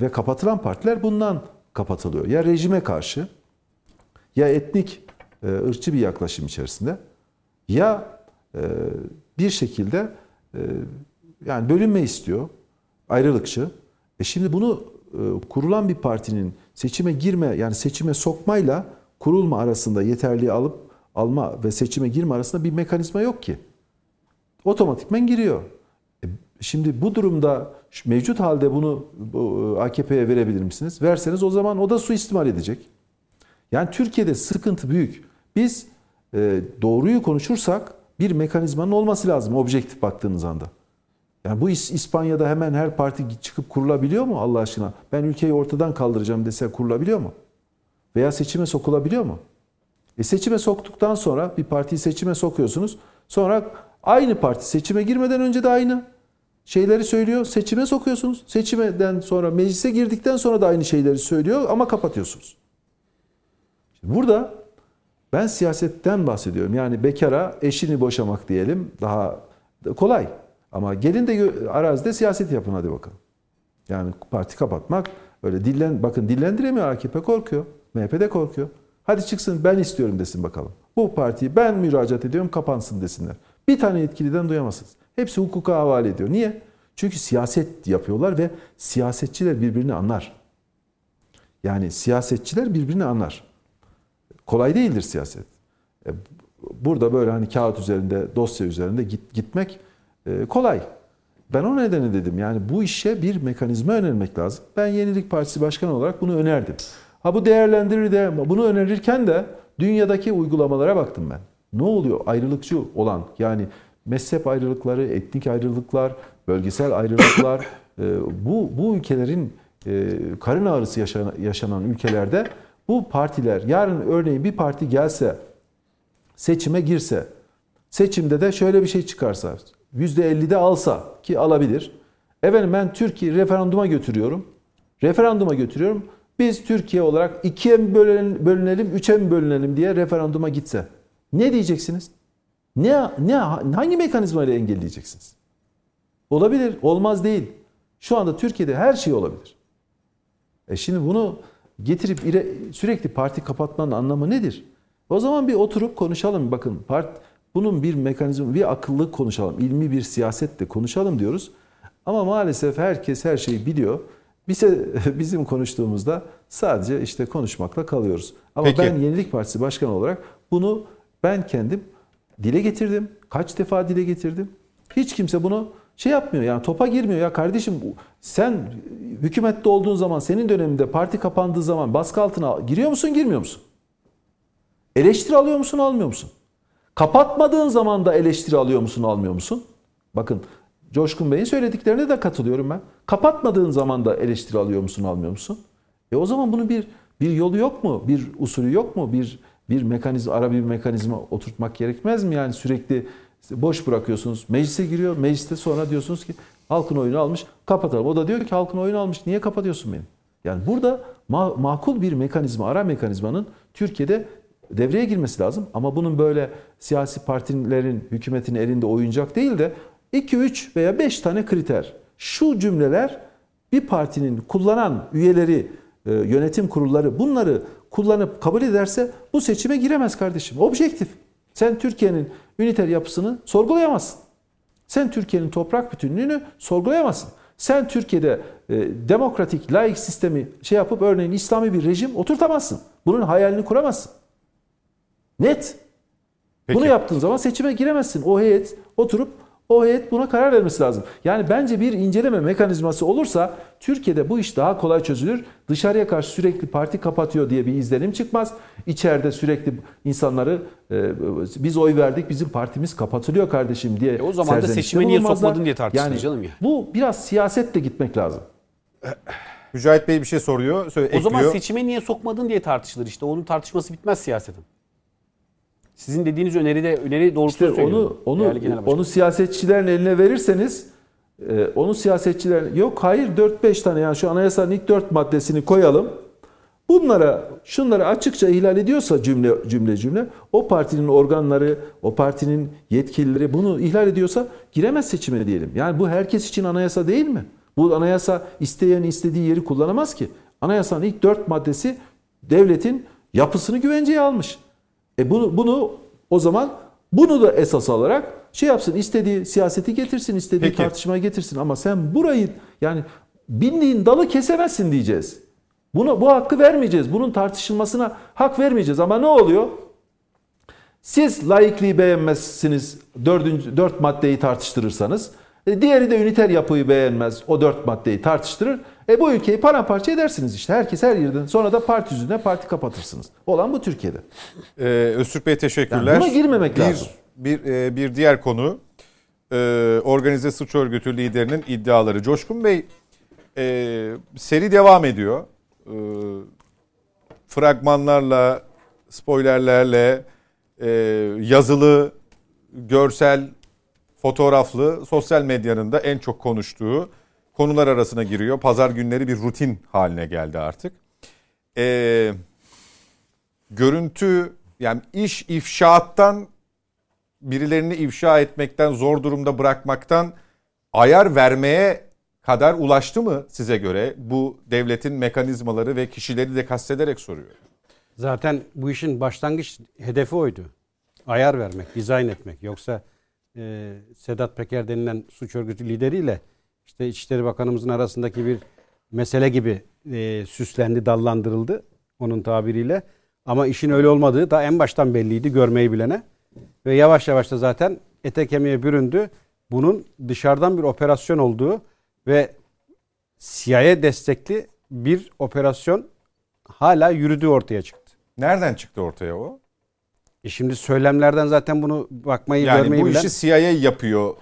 ve kapatılan partiler bundan kapatılıyor. Ya rejime karşı ya etnik, e, ırkçı bir yaklaşım içerisinde ya e, bir şekilde yani bölünme istiyor, ayrılıkçı. E şimdi bunu kurulan bir partinin seçime girme yani seçime sokmayla kurulma arasında yeterliği alıp alma ve seçime girme arasında bir mekanizma yok ki. Otomatikmen giriyor. Şimdi bu durumda mevcut halde bunu bu, e, AKP'ye verebilir misiniz? Verseniz o zaman o da suistimal edecek. Yani Türkiye'de sıkıntı büyük. Biz e, doğruyu konuşursak bir mekanizmanın olması lazım objektif baktığınız anda. Yani bu İs- İspanya'da hemen her parti çıkıp kurulabiliyor mu Allah aşkına? Ben ülkeyi ortadan kaldıracağım dese kurulabiliyor mu? Veya seçime sokulabiliyor mu? E seçime soktuktan sonra bir partiyi seçime sokuyorsunuz. Sonra aynı parti seçime girmeden önce de aynı şeyleri söylüyor. Seçime sokuyorsunuz. Seçimden sonra meclise girdikten sonra da aynı şeyleri söylüyor ama kapatıyorsunuz. Burada ben siyasetten bahsediyorum. Yani bekara eşini boşamak diyelim daha kolay. Ama gelin de arazide siyaset yapın hadi bakalım. Yani parti kapatmak öyle dillen bakın dillendiremiyor AKP korkuyor. MHP de korkuyor. Hadi çıksın ben istiyorum desin bakalım. Bu partiyi ben müracaat ediyorum kapansın desinler. Bir tane yetkiliden duyamazsınız. Hepsi hukuka havale ediyor. Niye? Çünkü siyaset yapıyorlar ve siyasetçiler birbirini anlar. Yani siyasetçiler birbirini anlar. Kolay değildir siyaset. E, Burada böyle hani kağıt üzerinde, dosya üzerinde git, gitmek e, kolay. Ben o nedenle dedim yani bu işe bir mekanizma önermek lazım. Ben Yenilik Partisi Başkanı olarak bunu önerdim. Ha bu değerlendirir de bunu önerirken de dünyadaki uygulamalara baktım ben. Ne oluyor ayrılıkçı olan yani mezhep ayrılıkları, etnik ayrılıklar, bölgesel ayrılıklar e, bu bu ülkelerin e, karın ağrısı yaşanan, yaşanan ülkelerde bu partiler yarın örneğin bir parti gelse seçime girse, seçimde de şöyle bir şey çıkarsa, %50'de alsa ki alabilir. Efendim ben Türkiye referanduma götürüyorum. Referanduma götürüyorum. Biz Türkiye olarak ikiye mi bölünelim, bölünelim, üçe mi bölünelim diye referanduma gitse. Ne diyeceksiniz? Ne, ne hangi mekanizmayla engelleyeceksiniz? Olabilir, olmaz değil. Şu anda Türkiye'de her şey olabilir. E şimdi bunu getirip sürekli parti kapatmanın anlamı nedir? O zaman bir oturup konuşalım. Bakın part, bunun bir mekanizma, bir akıllı konuşalım. ilmi bir siyasetle konuşalım diyoruz. Ama maalesef herkes her şeyi biliyor. Bize bizim konuştuğumuzda sadece işte konuşmakla kalıyoruz. Ama Peki. ben Yenilik Partisi Başkanı olarak bunu ben kendim dile getirdim. Kaç defa dile getirdim. Hiç kimse bunu şey yapmıyor yani topa girmiyor ya kardeşim sen hükümette olduğun zaman senin döneminde parti kapandığı zaman baskı altına giriyor musun girmiyor musun? Eleştiri alıyor musun almıyor musun? Kapatmadığın zaman da eleştiri alıyor musun almıyor musun? Bakın Coşkun Bey'in söylediklerine de katılıyorum ben. Kapatmadığın zaman da eleştiri alıyor musun almıyor musun? E o zaman bunun bir bir yolu yok mu? Bir usulü yok mu? Bir bir mekanizma ara bir mekanizma oturtmak gerekmez mi? Yani sürekli boş bırakıyorsunuz. Meclise giriyor. Mecliste sonra diyorsunuz ki halkın oyunu almış. Kapatalım. O da diyor ki halkın oyunu almış. Niye kapatıyorsun beni? Yani burada ma- makul bir mekanizma, ara mekanizmanın Türkiye'de devreye girmesi lazım. Ama bunun böyle siyasi partilerin, hükümetin elinde oyuncak değil de 2, 3 veya 5 tane kriter. Şu cümleler bir partinin kullanan üyeleri, e, yönetim kurulları bunları kullanıp kabul ederse bu seçime giremez kardeşim. Objektif. Sen Türkiye'nin üniter yapısını sorgulayamazsın. Sen Türkiye'nin toprak bütünlüğünü sorgulayamazsın. Sen Türkiye'de e, demokratik, laik sistemi şey yapıp örneğin İslami bir rejim oturtamazsın. Bunun hayalini kuramazsın. Net. Peki. Bunu yaptığın zaman seçime giremezsin. O heyet oturup o heyet buna karar vermesi lazım. Yani bence bir inceleme mekanizması olursa Türkiye'de bu iş daha kolay çözülür. Dışarıya karşı sürekli parti kapatıyor diye bir izlenim çıkmaz. İçeride sürekli insanları e, biz oy verdik bizim partimiz kapatılıyor kardeşim diye E o zaman da seçime niye sokmadın diye tartışılır yani canım ya. Bu biraz siyasetle gitmek lazım. Mücahit Bey bir şey soruyor. Söyle, O zaman ekliyor. seçime niye sokmadın diye tartışılır işte. Onun tartışması bitmez siyasetin. Sizin dediğiniz öneride öneri doğrultusunda İşte onu onu onu siyasetçilerin eline verirseniz e, onu siyasetçiler yok hayır 4-5 tane yani şu anayasanın ilk 4 maddesini koyalım. Bunlara şunları açıkça ihlal ediyorsa cümle cümle cümle o partinin organları, o partinin yetkilileri bunu ihlal ediyorsa giremez seçime diyelim. Yani bu herkes için anayasa değil mi? Bu anayasa isteyen istediği yeri kullanamaz ki. Anayasanın ilk 4 maddesi devletin yapısını güvenceye almış. E bunu, bunu o zaman bunu da esas alarak şey yapsın istediği siyaseti getirsin istediği Peki. tartışmaya getirsin ama sen burayı yani bindiğin dalı kesemezsin diyeceğiz. Bunu bu hakkı vermeyeceğiz. Bunun tartışılmasına hak vermeyeceğiz. Ama ne oluyor? Siz laikliği beğenmezsiniz. Dördüncü, dört maddeyi tartıştırırsanız. E, diğeri de üniter yapıyı beğenmez. O dört maddeyi tartıştırır. E bu ülkeyi paramparça edersiniz işte. Herkes her yerden. Sonra da parti yüzünden parti kapatırsınız. Olan bu Türkiye'de. Ee, Öztürk Bey teşekkürler. Yani buna girmemek bir, lazım. Bir, e, bir diğer konu e, organize suç örgütü liderinin iddiaları. Coşkun Bey e, seri devam ediyor. E, fragmanlarla, spoilerlerle, e, yazılı, görsel, fotoğraflı sosyal medyanın da en çok konuştuğu konular arasına giriyor. Pazar günleri bir rutin haline geldi artık. Eee görüntü yani iş ifşaattan birilerini ifşa etmekten zor durumda bırakmaktan ayar vermeye kadar ulaştı mı size göre bu devletin mekanizmaları ve kişileri de kastederek soruyor. Zaten bu işin başlangıç hedefi oydu. Ayar vermek, dizayn etmek. Yoksa e, Sedat Peker denilen suç örgütü lideriyle işte İçişleri Bakanımızın arasındaki bir mesele gibi e, süslendi, dallandırıldı onun tabiriyle. Ama işin öyle olmadığı da en baştan belliydi görmeyi bilene. Ve yavaş yavaş da zaten ete kemiğe büründü. Bunun dışarıdan bir operasyon olduğu ve CIA destekli bir operasyon hala yürüdüğü ortaya çıktı. Nereden çıktı ortaya o? E şimdi söylemlerden zaten bunu bakmayı Yani görmeyi bu bilen. işi CIA yapıyor.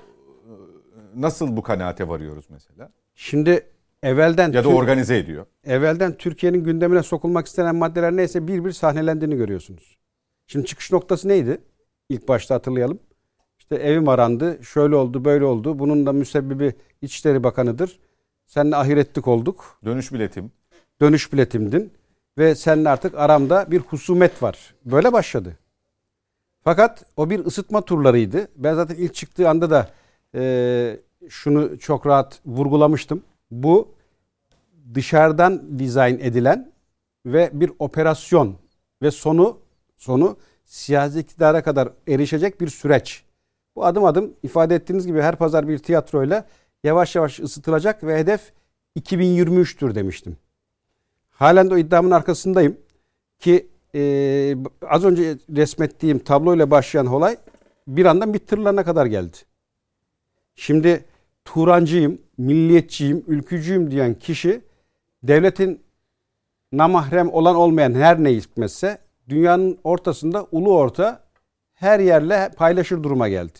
Nasıl bu kanaate varıyoruz mesela? Şimdi evvelden Ya da organize ediyor. evvelden Türkiye'nin gündemine sokulmak istenen maddeler neyse bir bir sahnelendiğini görüyorsunuz. Şimdi çıkış noktası neydi? İlk başta hatırlayalım. İşte evim arandı, şöyle oldu, böyle oldu. Bunun da müsebbibi İçişleri Bakanı'dır. Seninle ahiretlik olduk. Dönüş biletim. Dönüş biletimdin. Ve seninle artık aramda bir husumet var. Böyle başladı. Fakat o bir ısıtma turlarıydı. Ben zaten ilk çıktığı anda da e, şunu çok rahat vurgulamıştım. Bu dışarıdan dizayn edilen ve bir operasyon ve sonu sonu siyasi iktidara kadar erişecek bir süreç. Bu adım adım ifade ettiğiniz gibi her pazar bir tiyatroyla yavaş yavaş ısıtılacak ve hedef 2023'tür demiştim. Halen de o iddiamın arkasındayım ki e, az önce resmettiğim tabloyla başlayan olay bir andan bir tırlarına kadar geldi. Şimdi Turancıyım, milliyetçiyim, ülkücüyüm diyen kişi devletin namahrem olan olmayan her ne hikmetse dünyanın ortasında ulu orta her yerle paylaşır duruma geldi.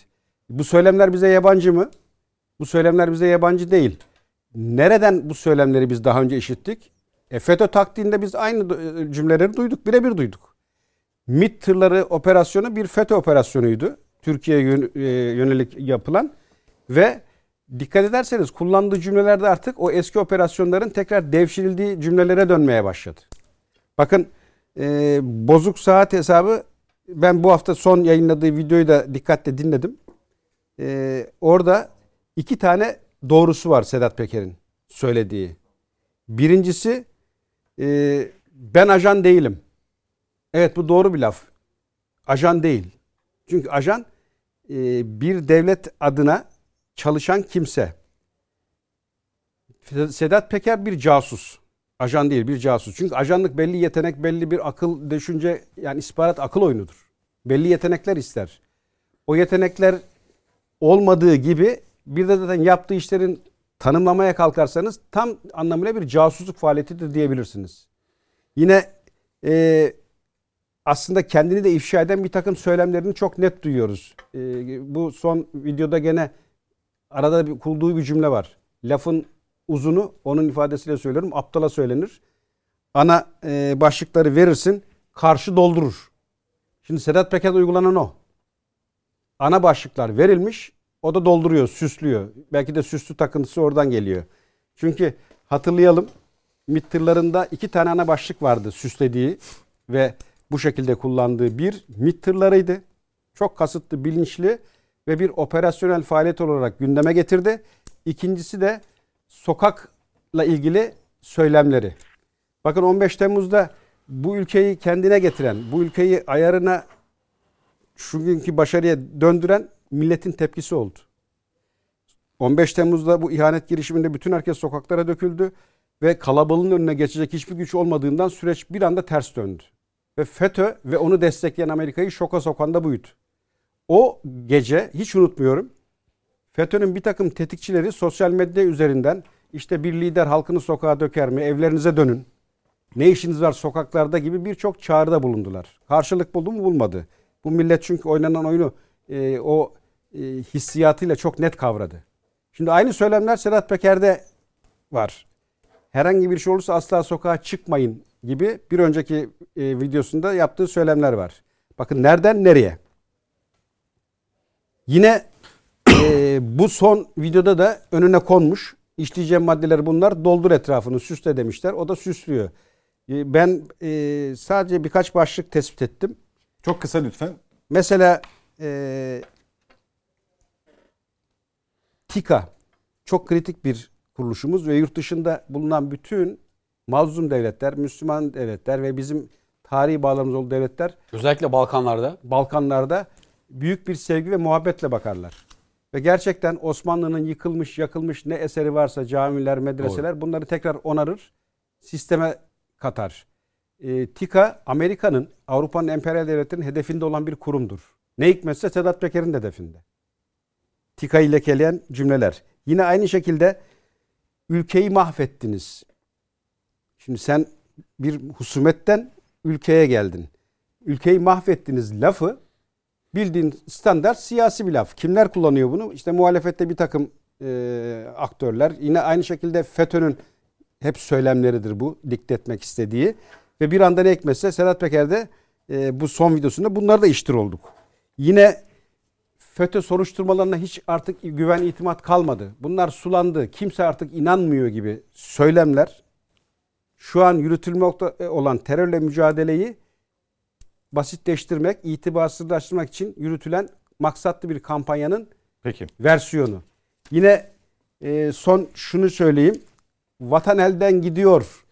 Bu söylemler bize yabancı mı? Bu söylemler bize yabancı değil. Nereden bu söylemleri biz daha önce işittik? E, FETÖ taktiğinde biz aynı e, cümleleri duyduk, birebir duyduk. MİT tırları operasyonu bir FETÖ operasyonuydu. Türkiye'ye yön- yönelik yapılan ve dikkat ederseniz kullandığı cümlelerde artık o eski operasyonların tekrar devşirildiği cümlelere dönmeye başladı. Bakın e, bozuk saat hesabı ben bu hafta son yayınladığı videoyu da dikkatle dinledim. E, orada iki tane doğrusu var Sedat Peker'in söylediği. Birincisi e, ben ajan değilim. Evet bu doğru bir laf. Ajan değil. Çünkü ajan e, bir devlet adına çalışan kimse. Sedat Peker bir casus. Ajan değil bir casus. Çünkü ajanlık belli yetenek, belli bir akıl, düşünce yani istihbarat akıl oyunudur. Belli yetenekler ister. O yetenekler olmadığı gibi bir de zaten yaptığı işlerin tanımlamaya kalkarsanız tam anlamıyla bir casusluk faaliyetidir diyebilirsiniz. Yine e, aslında kendini de ifşa eden bir takım söylemlerini çok net duyuyoruz. E, bu son videoda gene arada bir kurduğu bir cümle var. Lafın uzunu onun ifadesiyle söylüyorum aptala söylenir. Ana e, başlıkları verirsin karşı doldurur. Şimdi Sedat Peker'de uygulanan o. Ana başlıklar verilmiş o da dolduruyor, süslüyor. Belki de süslü takıntısı oradan geliyor. Çünkü hatırlayalım MİT tırlarında iki tane ana başlık vardı süslediği ve bu şekilde kullandığı bir MİT tırlarıydı. Çok kasıtlı, bilinçli ve bir operasyonel faaliyet olarak gündeme getirdi. İkincisi de sokakla ilgili söylemleri. Bakın 15 Temmuz'da bu ülkeyi kendine getiren, bu ülkeyi ayarına şu günkü başarıya döndüren milletin tepkisi oldu. 15 Temmuz'da bu ihanet girişiminde bütün herkes sokaklara döküldü ve kalabalığın önüne geçecek hiçbir güç olmadığından süreç bir anda ters döndü. Ve FETÖ ve onu destekleyen Amerika'yı şoka sokan da buydu. O gece hiç unutmuyorum. FETÖ'nün bir takım tetikçileri sosyal medya üzerinden işte bir lider halkını sokağa döker mi, evlerinize dönün, ne işiniz var sokaklarda gibi birçok çağrıda bulundular. Karşılık buldu mu bulmadı. Bu millet çünkü oynanan oyunu e, o e, hissiyatıyla çok net kavradı. Şimdi aynı söylemler Sedat Peker'de var. Herhangi bir şey olursa asla sokağa çıkmayın gibi bir önceki e, videosunda yaptığı söylemler var. Bakın nereden nereye? Yine e, bu son videoda da önüne konmuş. İşleyeceğim maddeler bunlar. Doldur etrafını süsle demişler. O da süslüyor. E, ben e, sadece birkaç başlık tespit ettim. Çok kısa lütfen. Mesela e, TİKA çok kritik bir kuruluşumuz ve yurt dışında bulunan bütün mazlum devletler, Müslüman devletler ve bizim tarihi bağlarımız olduğu devletler Özellikle Balkanlarda. Balkanlarda büyük bir sevgi ve muhabbetle bakarlar. Ve gerçekten Osmanlı'nın yıkılmış, yakılmış ne eseri varsa camiler, medreseler bunları tekrar onarır, sisteme katar. E, TİKA Amerika'nın, Avrupa'nın emperyal devletlerinin hedefinde olan bir kurumdur. Ne hikmetse Sedat Peker'in de hedefinde. TİKA'yı lekeleyen cümleler. Yine aynı şekilde ülkeyi mahvettiniz. Şimdi sen bir husumetten ülkeye geldin. Ülkeyi mahvettiniz lafı bildiğin standart siyasi bir laf. Kimler kullanıyor bunu? İşte muhalefette bir takım e, aktörler. Yine aynı şekilde FETÖ'nün hep söylemleridir bu dikte etmek istediği. Ve bir anda ne ekmezse Sedat Peker'de e, bu son videosunda bunları da iştir olduk. Yine FETÖ soruşturmalarına hiç artık güven itimat kalmadı. Bunlar sulandı. Kimse artık inanmıyor gibi söylemler şu an yürütülmekte olan terörle mücadeleyi basitleştirmek, itibarsızlaştırmak için yürütülen maksatlı bir kampanyanın Peki. versiyonu. Yine e, son şunu söyleyeyim. Vatan elden gidiyor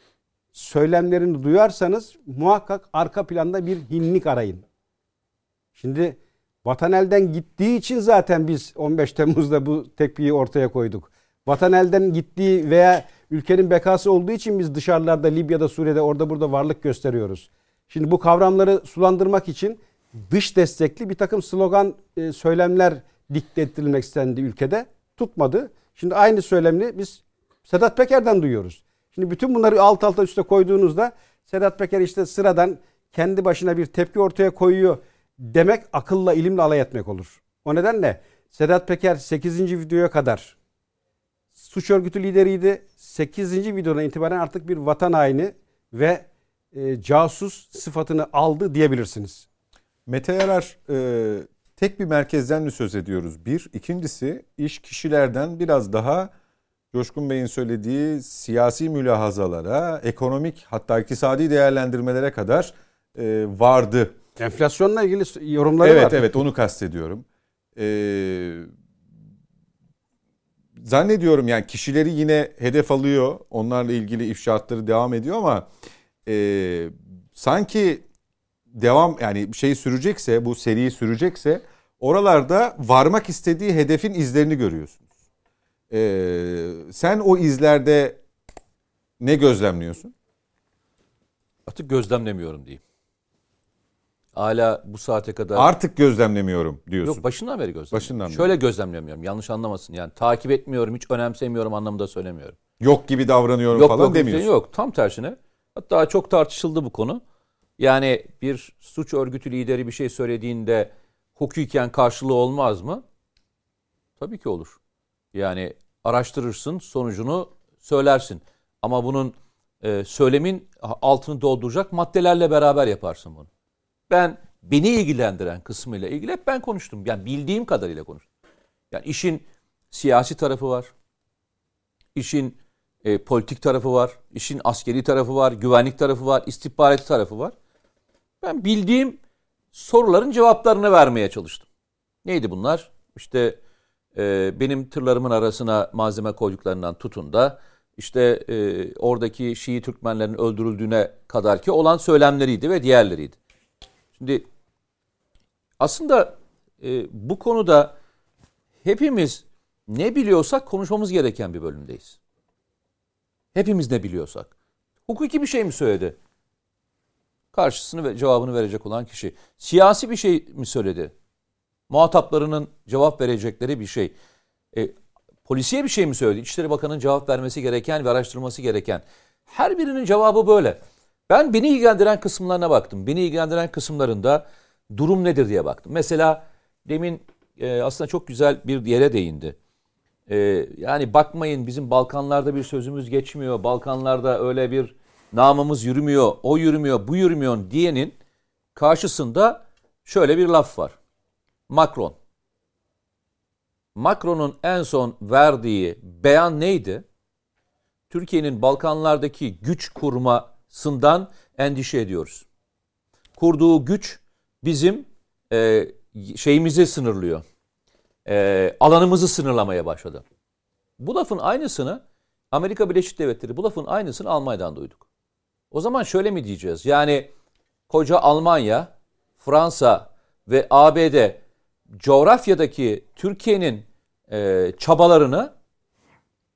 söylemlerini duyarsanız muhakkak arka planda bir hinlik arayın. Şimdi vatan elden gittiği için zaten biz 15 Temmuz'da bu tepkiyi ortaya koyduk. Vatan elden gittiği veya ülkenin bekası olduğu için biz dışarılarda Libya'da, Suriye'de orada burada varlık gösteriyoruz. Şimdi bu kavramları sulandırmak için dış destekli bir takım slogan e, söylemler dikte ettirilmek istendi ülkede. Tutmadı. Şimdi aynı söylemini biz Sedat Peker'den duyuyoruz. Şimdi bütün bunları alt alta üste koyduğunuzda Sedat Peker işte sıradan kendi başına bir tepki ortaya koyuyor demek akılla ilimle alay etmek olur. O nedenle Sedat Peker 8. videoya kadar suç örgütü lideriydi. 8. videodan itibaren artık bir vatan haini ve e, casus sıfatını aldı diyebilirsiniz. Mete Yarar e, tek bir merkezden mi söz ediyoruz? Bir. ikincisi iş kişilerden biraz daha Coşkun Bey'in söylediği siyasi mülahazalara, ekonomik hatta iktisadi değerlendirmelere kadar e, vardı. Enflasyonla ilgili yorumları evet, var. Evet evet onu kastediyorum. Ee, zannediyorum yani kişileri yine hedef alıyor. Onlarla ilgili ifşaatları devam ediyor ama e, sanki devam yani şey sürecekse bu seriyi sürecekse oralarda varmak istediği hedefin izlerini görüyorsunuz. Ee, sen o izlerde ne gözlemliyorsun? Artık gözlemlemiyorum diyeyim. Hala bu saate kadar... Artık gözlemlemiyorum diyorsun. Yok başından beri gözlemliyorum. Başından beri. Şöyle gözlemlemiyorum. Yanlış anlamasın. Yani takip etmiyorum, hiç önemsemiyorum anlamında söylemiyorum. Yok gibi davranıyorum Yok falan yok, demiyorsun. yok. Tam tersine. Hatta çok tartışıldı bu konu. Yani bir suç örgütü lideri bir şey söylediğinde hukuken karşılığı olmaz mı? Tabii ki olur. Yani araştırırsın, sonucunu söylersin. Ama bunun e, söylemin altını dolduracak maddelerle beraber yaparsın bunu. Ben beni ilgilendiren kısmıyla ilgili hep ben konuştum. Yani bildiğim kadarıyla konuştum. Yani işin siyasi tarafı var. İşin e, politik tarafı var. işin askeri tarafı var. Güvenlik tarafı var. istihbarat tarafı var. Ben bildiğim soruların cevaplarını vermeye çalıştım. Neydi bunlar? İşte e, benim tırlarımın arasına malzeme koyduklarından tutun da işte e, oradaki Şii Türkmenlerin öldürüldüğüne kadar ki olan söylemleriydi ve diğerleriydi. Şimdi aslında e, bu konuda hepimiz ne biliyorsak konuşmamız gereken bir bölümdeyiz. Hepimiz ne biliyorsak. Hukuki bir şey mi söyledi? Karşısını ve cevabını verecek olan kişi. Siyasi bir şey mi söyledi? Muhataplarının cevap verecekleri bir şey. E, polisiye bir şey mi söyledi? İçişleri Bakanı'nın cevap vermesi gereken ve araştırması gereken. Her birinin cevabı böyle. Ben beni ilgilendiren kısımlarına baktım. Beni ilgilendiren kısımlarında durum nedir diye baktım. Mesela demin e, aslında çok güzel bir yere değindi. E, yani bakmayın bizim Balkanlarda bir sözümüz geçmiyor. Balkanlarda öyle bir namımız yürümüyor. O yürümüyor, bu yürümüyor diyenin karşısında şöyle bir laf var. Macron. Macron'un en son verdiği beyan neydi? Türkiye'nin Balkanlardaki güç kurmasından endişe ediyoruz. Kurduğu güç bizim e, şeyimizi sınırlıyor. E, alanımızı sınırlamaya başladı. Bu lafın aynısını Amerika Birleşik Devletleri, bu lafın aynısını Almanya'dan duyduk. O zaman şöyle mi diyeceğiz? Yani koca Almanya, Fransa ve ABD coğrafyadaki Türkiye'nin e, çabalarını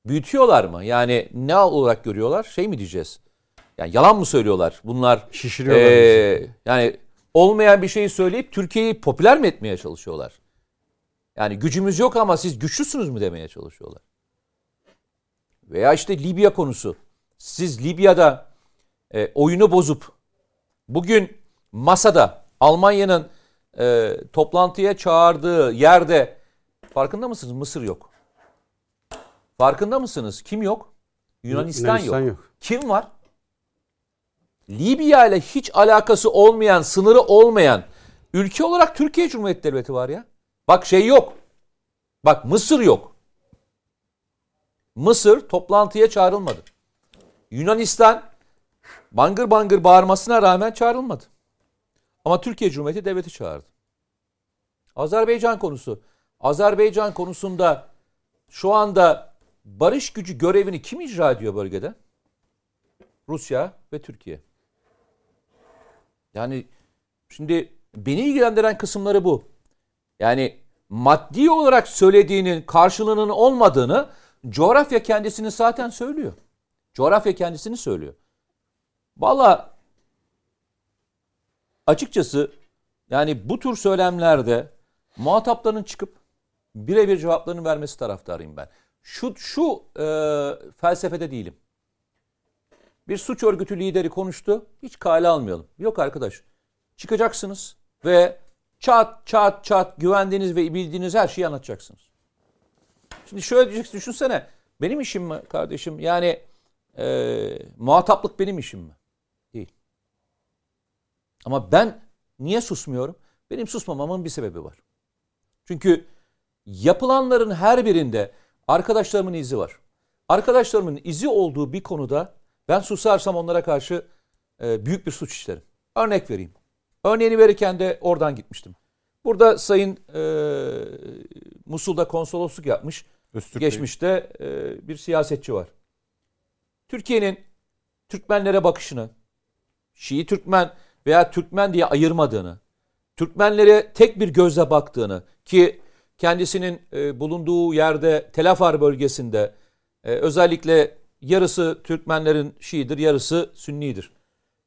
büyütüyorlar mı? Yani ne olarak görüyorlar? Şey mi diyeceğiz? Yani yalan mı söylüyorlar? Bunlar Şişiriyorlar e, yani olmayan bir şeyi söyleyip Türkiye'yi popüler mi etmeye çalışıyorlar? Yani gücümüz yok ama siz güçlüsünüz mü demeye çalışıyorlar. Veya işte Libya konusu. Siz Libya'da e, oyunu bozup bugün masada Almanya'nın e, toplantıya çağırdığı yerde farkında mısınız? Mısır yok. Farkında mısınız? Kim yok? Yunanistan, Yunanistan yok. yok. Kim var? Libya ile hiç alakası olmayan, sınırı olmayan ülke olarak Türkiye Cumhuriyeti Devleti var ya. Bak şey yok. Bak Mısır yok. Mısır toplantıya çağrılmadı. Yunanistan bangır bangır bağırmasına rağmen çağrılmadı. Ama Türkiye Cumhuriyeti Devleti çağırdı. Azerbaycan konusu. Azerbaycan konusunda şu anda barış gücü görevini kim icra ediyor bölgede? Rusya ve Türkiye. Yani şimdi beni ilgilendiren kısımları bu. Yani maddi olarak söylediğinin karşılığının olmadığını coğrafya kendisini zaten söylüyor. Coğrafya kendisini söylüyor. Valla açıkçası yani bu tür söylemlerde muhatapların çıkıp birebir cevaplarını vermesi taraftarıyım ben. Şu şu e, felsefede değilim. Bir suç örgütü lideri konuştu. Hiç kale almayalım. Yok arkadaş. Çıkacaksınız ve çat çat çat güvendiğiniz ve bildiğiniz her şeyi anlatacaksınız. Şimdi şöyle diyeceksin düşünsene. Benim işim mi kardeşim? Yani e, muhataplık benim işim mi? Değil. Ama ben niye susmuyorum? Benim susmamamın bir sebebi var. Çünkü yapılanların her birinde arkadaşlarımın izi var. Arkadaşlarımın izi olduğu bir konuda ben susarsam onlara karşı e, büyük bir suç işlerim. Örnek vereyim. Örneğini verirken de oradan gitmiştim. Burada Sayın e, Musul'da konsolosluk yapmış. Öztürk. Geçmişte e, bir siyasetçi var. Türkiye'nin Türkmenlere bakışını, Şii Türkmen veya Türkmen diye ayırmadığını, Türkmenlere tek bir gözle baktığını ki kendisinin e, bulunduğu yerde Telafar bölgesinde e, özellikle yarısı Türkmenlerin Şiidir, yarısı Sünnidir.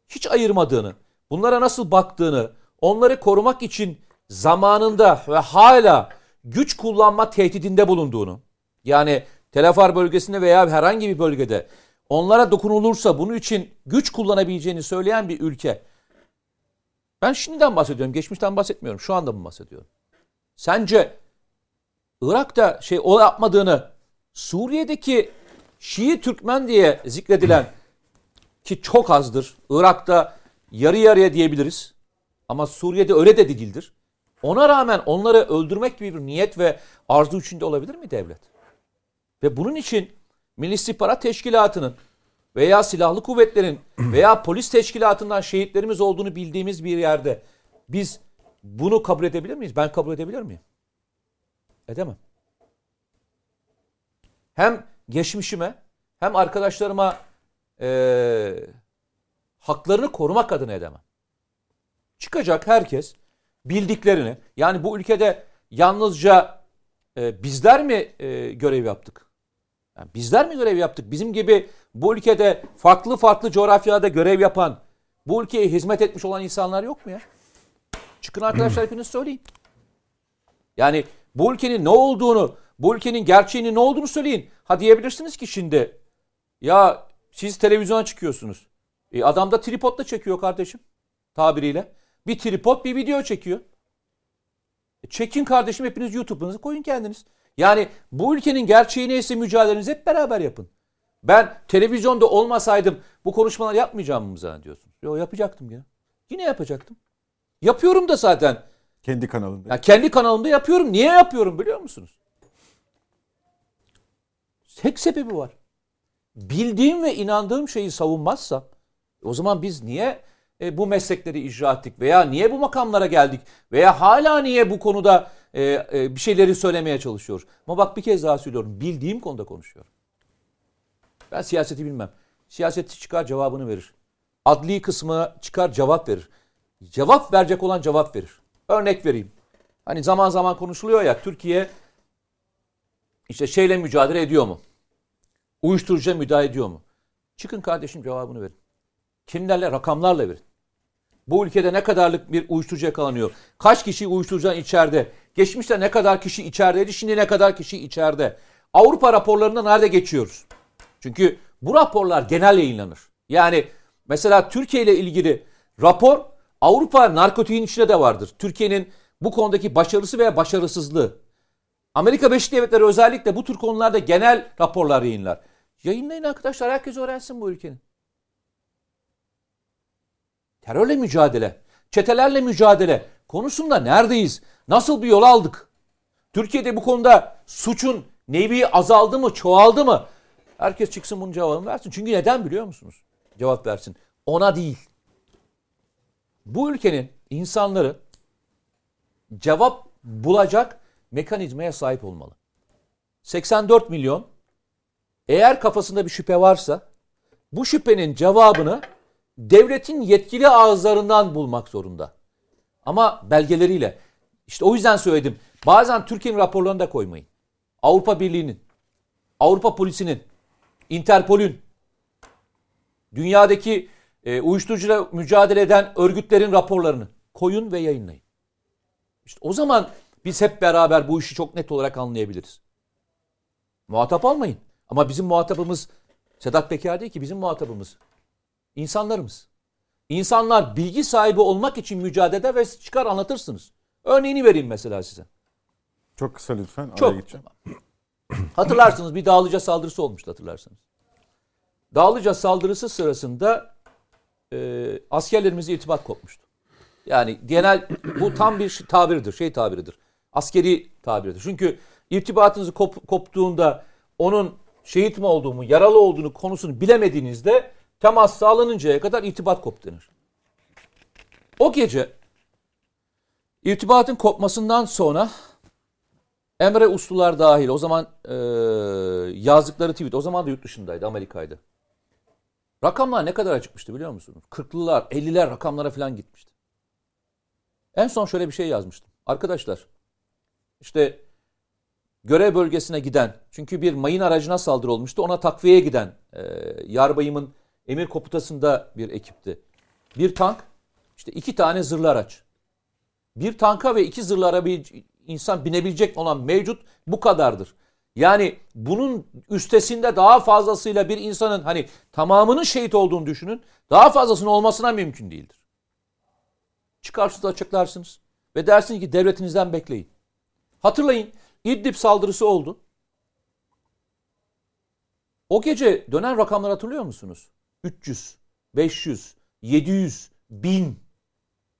Hiç ayırmadığını, bunlara nasıl baktığını, onları korumak için zamanında ve hala güç kullanma tehdidinde bulunduğunu, yani Telafar bölgesinde veya herhangi bir bölgede onlara dokunulursa bunun için güç kullanabileceğini söyleyen bir ülke. Ben şimdiden bahsediyorum, geçmişten bahsetmiyorum. Şu anda mı bahsediyorum? Sence Irak'ta şey o yapmadığını Suriye'deki Şii Türkmen diye zikredilen ki çok azdır. Irak'ta yarı yarıya diyebiliriz. Ama Suriye'de öyle de değildir. Ona rağmen onları öldürmek gibi bir niyet ve arzu içinde olabilir mi devlet? Ve bunun için Milli İstihbarat Teşkilatı'nın veya silahlı kuvvetlerin veya polis teşkilatından şehitlerimiz olduğunu bildiğimiz bir yerde biz bunu kabul edebilir miyiz? Ben kabul edebilir miyim? Edemem. Hem geçmişime hem arkadaşlarıma eee, haklarını korumak adına edemem. Çıkacak herkes bildiklerini yani bu ülkede yalnızca e, bizler mi e, görev yaptık? Yani bizler mi görev yaptık? Bizim gibi bu ülkede farklı farklı coğrafyalarda görev yapan, bu ülkeye hizmet etmiş olan insanlar yok mu ya? Çıkın arkadaşlar hepiniz söyleyin. Yani bu ülkenin ne olduğunu, bu ülkenin gerçeğinin ne olduğunu söyleyin. Ha diyebilirsiniz ki şimdi ya siz televizyona çıkıyorsunuz. E adam da tripodla çekiyor kardeşim tabiriyle. Bir tripod bir video çekiyor. E çekin kardeşim hepiniz YouTube'unuzu koyun kendiniz. Yani bu ülkenin gerçeği neyse mücadelenizi hep beraber yapın. Ben televizyonda olmasaydım bu konuşmalar yapmayacağım mı zannediyorsunuz? Yok yapacaktım ya. Yine yapacaktım. Yapıyorum da zaten. Kendi kanalında. Ya kendi kanalımda yapıyorum. Niye yapıyorum biliyor musunuz? Tek sebebi var. Bildiğim ve inandığım şeyi savunmazsam o zaman biz niye e, bu meslekleri icra ettik veya niye bu makamlara geldik veya hala niye bu konuda e, e, bir şeyleri söylemeye çalışıyoruz? Ama bak bir kez daha söylüyorum. Bildiğim konuda konuşuyorum. Ben siyaseti bilmem. Siyasetçi çıkar cevabını verir. Adli kısmı çıkar cevap verir. Cevap verecek olan cevap verir. Örnek vereyim. Hani zaman zaman konuşuluyor ya Türkiye işte şeyle mücadele ediyor mu? Uyuşturucuya müdahale ediyor mu? Çıkın kardeşim cevabını verin. Kimlerle? Rakamlarla verin. Bu ülkede ne kadarlık bir uyuşturucu yakalanıyor? Kaç kişi uyuşturucudan içeride? Geçmişte ne kadar kişi içerideydi? Şimdi ne kadar kişi içeride? Avrupa raporlarında nerede geçiyoruz? Çünkü bu raporlar genel yayınlanır. Yani mesela Türkiye ile ilgili rapor Avrupa narkotiğin içinde de vardır. Türkiye'nin bu konudaki başarısı veya başarısızlığı. Amerika Birleşik Devletleri özellikle bu tür konularda genel raporlar yayınlar. Yayınlayın arkadaşlar herkes öğrensin bu ülkenin. Terörle mücadele, çetelerle mücadele konusunda neredeyiz? Nasıl bir yol aldık? Türkiye'de bu konuda suçun nevi azaldı mı, çoğaldı mı? Herkes çıksın bunun cevabını versin. Çünkü neden biliyor musunuz? Cevap versin. Ona değil. Bu ülkenin insanları cevap bulacak mekanizmaya sahip olmalı. 84 milyon eğer kafasında bir şüphe varsa bu şüphenin cevabını devletin yetkili ağızlarından bulmak zorunda. Ama belgeleriyle. İşte o yüzden söyledim. Bazen Türkiye'nin raporlarını da koymayın. Avrupa Birliği'nin, Avrupa Polisi'nin, Interpol'ün, dünyadaki e, uyuşturucuyla mücadele eden örgütlerin raporlarını koyun ve yayınlayın. İşte o zaman biz hep beraber bu işi çok net olarak anlayabiliriz. Muhatap almayın. Ama bizim muhatabımız Sedat Peker değil ki bizim muhatabımız. İnsanlarımız. İnsanlar bilgi sahibi olmak için mücadele ve çıkar anlatırsınız. Örneğini vereyim mesela size. Çok kısa lütfen. Çok. Gideceğim. Hatırlarsınız bir Dağlıca saldırısı olmuştu hatırlarsınız. Dağlıca saldırısı sırasında e, askerlerimizle irtibat kopmuştu. Yani genel bu tam bir tabirdir, şey tabiridir. Askeri tabiridir. Çünkü irtibatınızı kop, koptuğunda onun şehit mi olduğunu, yaralı olduğunu konusunu bilemediğinizde temas sağlanıncaya kadar irtibat kop denir. O gece irtibatın kopmasından sonra Emre Uslular dahil o zaman e, yazdıkları tweet o zaman da yurt dışındaydı Amerika'ydı. Rakamlar ne kadar çıkmıştı biliyor musunuz? 40'lılar 50'ler rakamlara falan gitmişti. En son şöyle bir şey yazmıştım. Arkadaşlar işte görev bölgesine giden çünkü bir mayın aracına saldırı olmuştu ona takviye giden e, yarbayımın emir komutasında bir ekipti. Bir tank işte iki tane zırhlı araç. Bir tanka ve iki zırhlı arabaya insan binebilecek olan mevcut bu kadardır. Yani bunun üstesinde daha fazlasıyla bir insanın hani tamamının şehit olduğunu düşünün. Daha fazlasının olmasına mümkün değildir. Çıkarsınız açıklarsınız ve dersiniz ki devletinizden bekleyin. Hatırlayın İdlib saldırısı oldu. O gece dönen rakamları hatırlıyor musunuz? 300, 500, 700, 1000.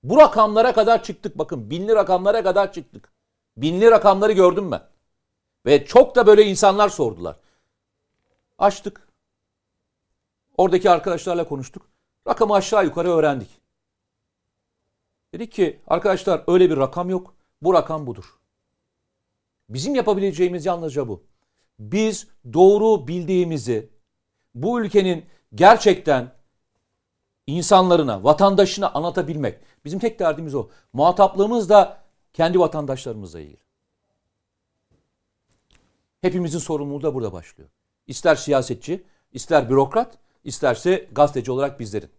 Bu rakamlara kadar çıktık bakın. Binli rakamlara kadar çıktık. Binli rakamları gördüm ben. Ve çok da böyle insanlar sordular. Açtık. Oradaki arkadaşlarla konuştuk. Rakamı aşağı yukarı öğrendik. Dedik ki arkadaşlar öyle bir rakam yok. Bu rakam budur. Bizim yapabileceğimiz yalnızca bu. Biz doğru bildiğimizi bu ülkenin gerçekten insanlarına, vatandaşına anlatabilmek. Bizim tek derdimiz o. Muhataplığımız da kendi vatandaşlarımızla ilgili. Hepimizin sorumluluğu da burada başlıyor. İster siyasetçi, ister bürokrat, isterse gazeteci olarak bizlerin.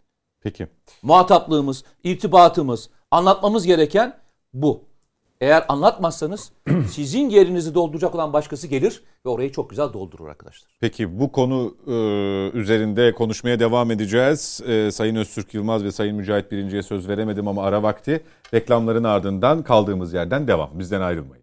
Peki. Muhataplığımız, irtibatımız, anlatmamız gereken bu. Eğer anlatmazsanız sizin yerinizi dolduracak olan başkası gelir ve orayı çok güzel doldurur arkadaşlar. Peki bu konu e, üzerinde konuşmaya devam edeceğiz. E, Sayın Öztürk Yılmaz ve Sayın Mücahit Birinci'ye söz veremedim ama ara vakti reklamların ardından kaldığımız yerden devam. Bizden ayrılmayın.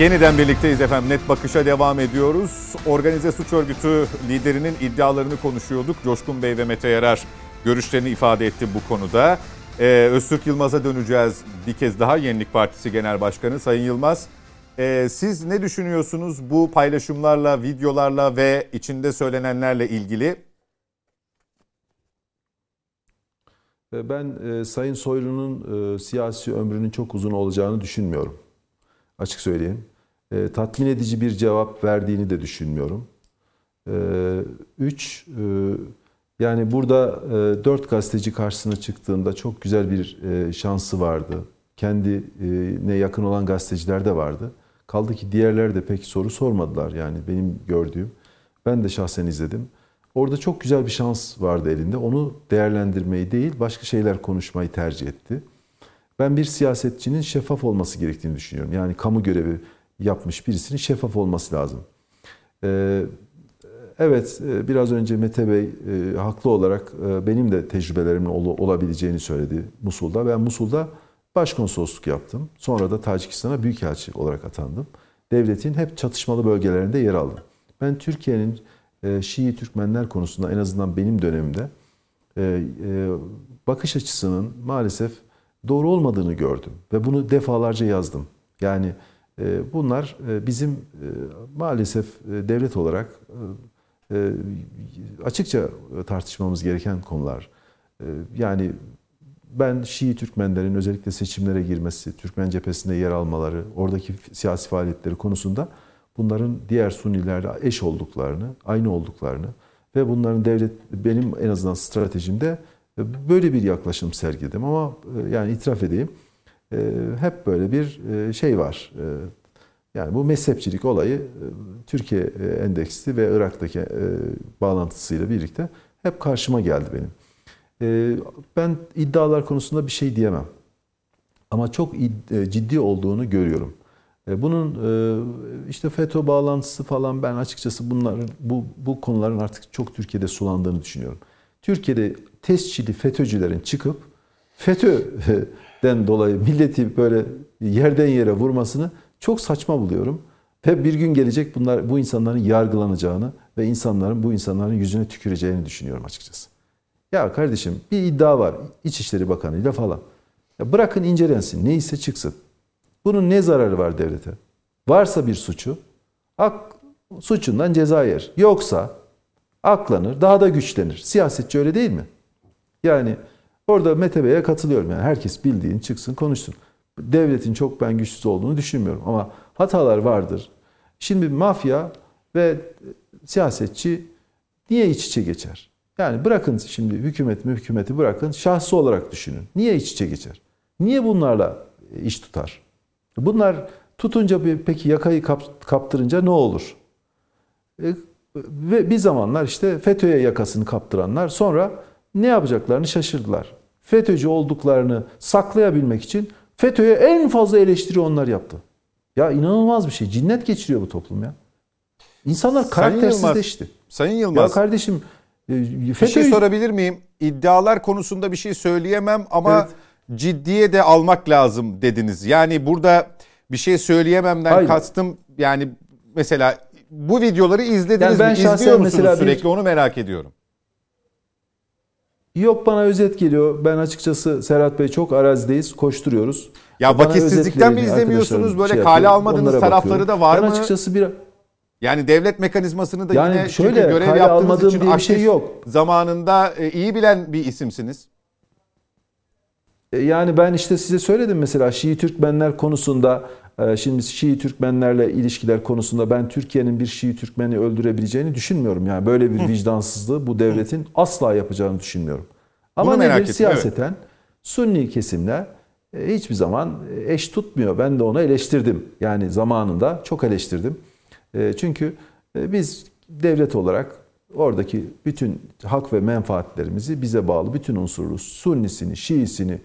Yeniden birlikteyiz efendim. Net bakışa devam ediyoruz. Organize suç örgütü liderinin iddialarını konuşuyorduk. Coşkun Bey ve Mete Yarar görüşlerini ifade etti bu konuda. Ee, Öztürk Yılmaz'a döneceğiz bir kez daha Yenilik Partisi Genel Başkanı Sayın Yılmaz. e, siz ne düşünüyorsunuz bu paylaşımlarla, videolarla ve içinde söylenenlerle ilgili? E, Ben e, Sayın Soylu'nun e, siyasi ömrünün çok uzun olacağını düşünmüyorum. Açık söyleyeyim. E, tatmin edici bir cevap verdiğini de düşünmüyorum. E, üç, e, yani burada e, dört gazeteci karşısına çıktığında çok güzel bir e, şansı vardı. Kendine yakın olan gazeteciler de vardı. Kaldı ki diğerleri de pek soru sormadılar yani benim gördüğüm. Ben de şahsen izledim. Orada çok güzel bir şans vardı elinde. Onu değerlendirmeyi değil, başka şeyler konuşmayı tercih etti. Ben bir siyasetçinin şeffaf olması gerektiğini düşünüyorum. Yani kamu görevi yapmış birisinin şeffaf olması lazım. Ee, evet, e, biraz önce Mete Bey e, haklı olarak e, benim de tecrübelerimin ol- olabileceğini söyledi Musul'da. Ben Musul'da başkonsolosluk yaptım. Sonra da Tacikistan'a büyükelçi olarak atandım. Devletin hep çatışmalı bölgelerinde yer aldım. Ben Türkiye'nin Şii Türkmenler konusunda en azından benim dönemimde bakış açısının maalesef doğru olmadığını gördüm ve bunu defalarca yazdım. Yani e, bunlar e, bizim e, maalesef devlet olarak açıkça tartışmamız gereken konular. Yani ben Şii Türkmenlerin özellikle seçimlere girmesi, Türkmen cephesinde yer almaları, oradaki siyasi faaliyetleri konusunda bunların diğer Sunilerle eş olduklarını, aynı olduklarını ve bunların devlet benim en azından stratejimde böyle bir yaklaşım sergiledim ama e, yani itiraf edeyim e, hep böyle bir e, şey var. Yani bu mezhepçilik olayı Türkiye endeksli ve Irak'taki bağlantısıyla birlikte hep karşıma geldi benim. Ben iddialar konusunda bir şey diyemem. Ama çok ciddi olduğunu görüyorum. Bunun işte FETÖ bağlantısı falan ben açıkçası bunların bu bu konuların artık çok Türkiye'de sulandığını düşünüyorum. Türkiye'de tescilli FETÖ'cülerin çıkıp FETÖ'den dolayı milleti böyle yerden yere vurmasını çok saçma buluyorum. Ve bir gün gelecek bunlar bu insanların yargılanacağını ve insanların bu insanların yüzüne tüküreceğini düşünüyorum açıkçası. Ya kardeşim bir iddia var İçişleri Bakanı ile falan. Ya bırakın incelensin neyse çıksın. Bunun ne zararı var devlete? Varsa bir suçu ak, suçundan ceza yer. Yoksa aklanır, daha da güçlenir. Siyasetçi öyle değil mi? Yani orada Mete Bey'e katılıyorum. Yani herkes bildiğin çıksın konuşsun. Devletin çok ben güçsüz olduğunu düşünmüyorum ama hatalar vardır. Şimdi mafya ve siyasetçi niye iç içe geçer? Yani bırakın şimdi hükümet hükümeti bırakın şahsı olarak düşünün. Niye iç içe geçer? Niye bunlarla iş tutar? Bunlar tutunca peki yakayı kaptırınca ne olur? Ve bir zamanlar işte FETÖ'ye yakasını kaptıranlar sonra ne yapacaklarını şaşırdılar. FETÖ'cü olduklarını saklayabilmek için FETÖ'ye en fazla eleştiri onlar yaptı. Ya inanılmaz bir şey. Cinnet geçiriyor bu toplum ya. İnsanlar karaktersizleşti. Sayın Yılmaz, Sayın Yılmaz. Ya kardeşim FETÖ... Bir şey sorabilir miyim? İddialar konusunda bir şey söyleyemem ama evet. ciddiye de almak lazım dediniz. Yani burada bir şey söyleyememden Hayır. kastım yani mesela bu videoları izlediniz Yani ben mi? İzliyor musunuz mesela bir- sürekli onu merak ediyorum. Yok bana özet geliyor. Ben açıkçası Serhat Bey çok arazideyiz, koşturuyoruz. Ya Bana vakitsizlikten mi izlemiyorsunuz? Böyle şey kale almadığınız tarafları bakıyorum. da var ben mı? açıkçası bir Yani devlet mekanizmasını da Yani yine şöyle, çünkü görev yaptığınız için diye bir şey yok. zamanında e, iyi bilen bir isimsiniz. E, Yani ben işte size söyledim mesela Şii Türkmenler konusunda e, şimdi Şii Türkmenlerle ilişkiler konusunda ben Türkiye'nin bir Şii Türkmeni öldürebileceğini düşünmüyorum. Yani böyle bir vicdansızlığı bu devletin asla yapacağını düşünmüyorum. Ama Bunu merak nedir ettim, siyaseten Sunni kesimler e, hiçbir zaman eş tutmuyor. Ben de ona eleştirdim. Yani zamanında çok eleştirdim. E, Çünkü e, biz devlet olarak oradaki bütün hak ve menfaatlerimizi bize bağlı bütün unsurlu Sunnisini, Şiisini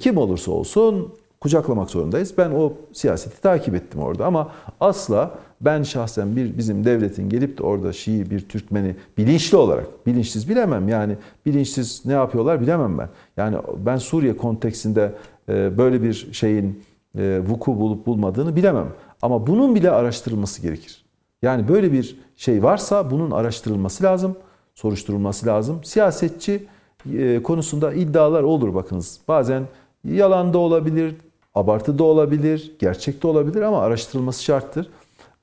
kim olursa olsun kucaklamak zorundayız. Ben o siyaseti takip ettim orada ama asla ben şahsen bir bizim devletin gelip de orada Şii bir Türkmeni bilinçli olarak bilinçsiz bilemem yani bilinçsiz ne yapıyorlar bilemem ben. Yani ben Suriye konteksinde e, böyle bir şeyin e, vuku bulup bulmadığını bilemem. Ama bunun bile araştırılması gerekir. Yani böyle bir şey varsa bunun araştırılması lazım, soruşturulması lazım. Siyasetçi e, konusunda iddialar olur bakınız. Bazen yalan da olabilir, abartı da olabilir, gerçek de olabilir ama araştırılması şarttır.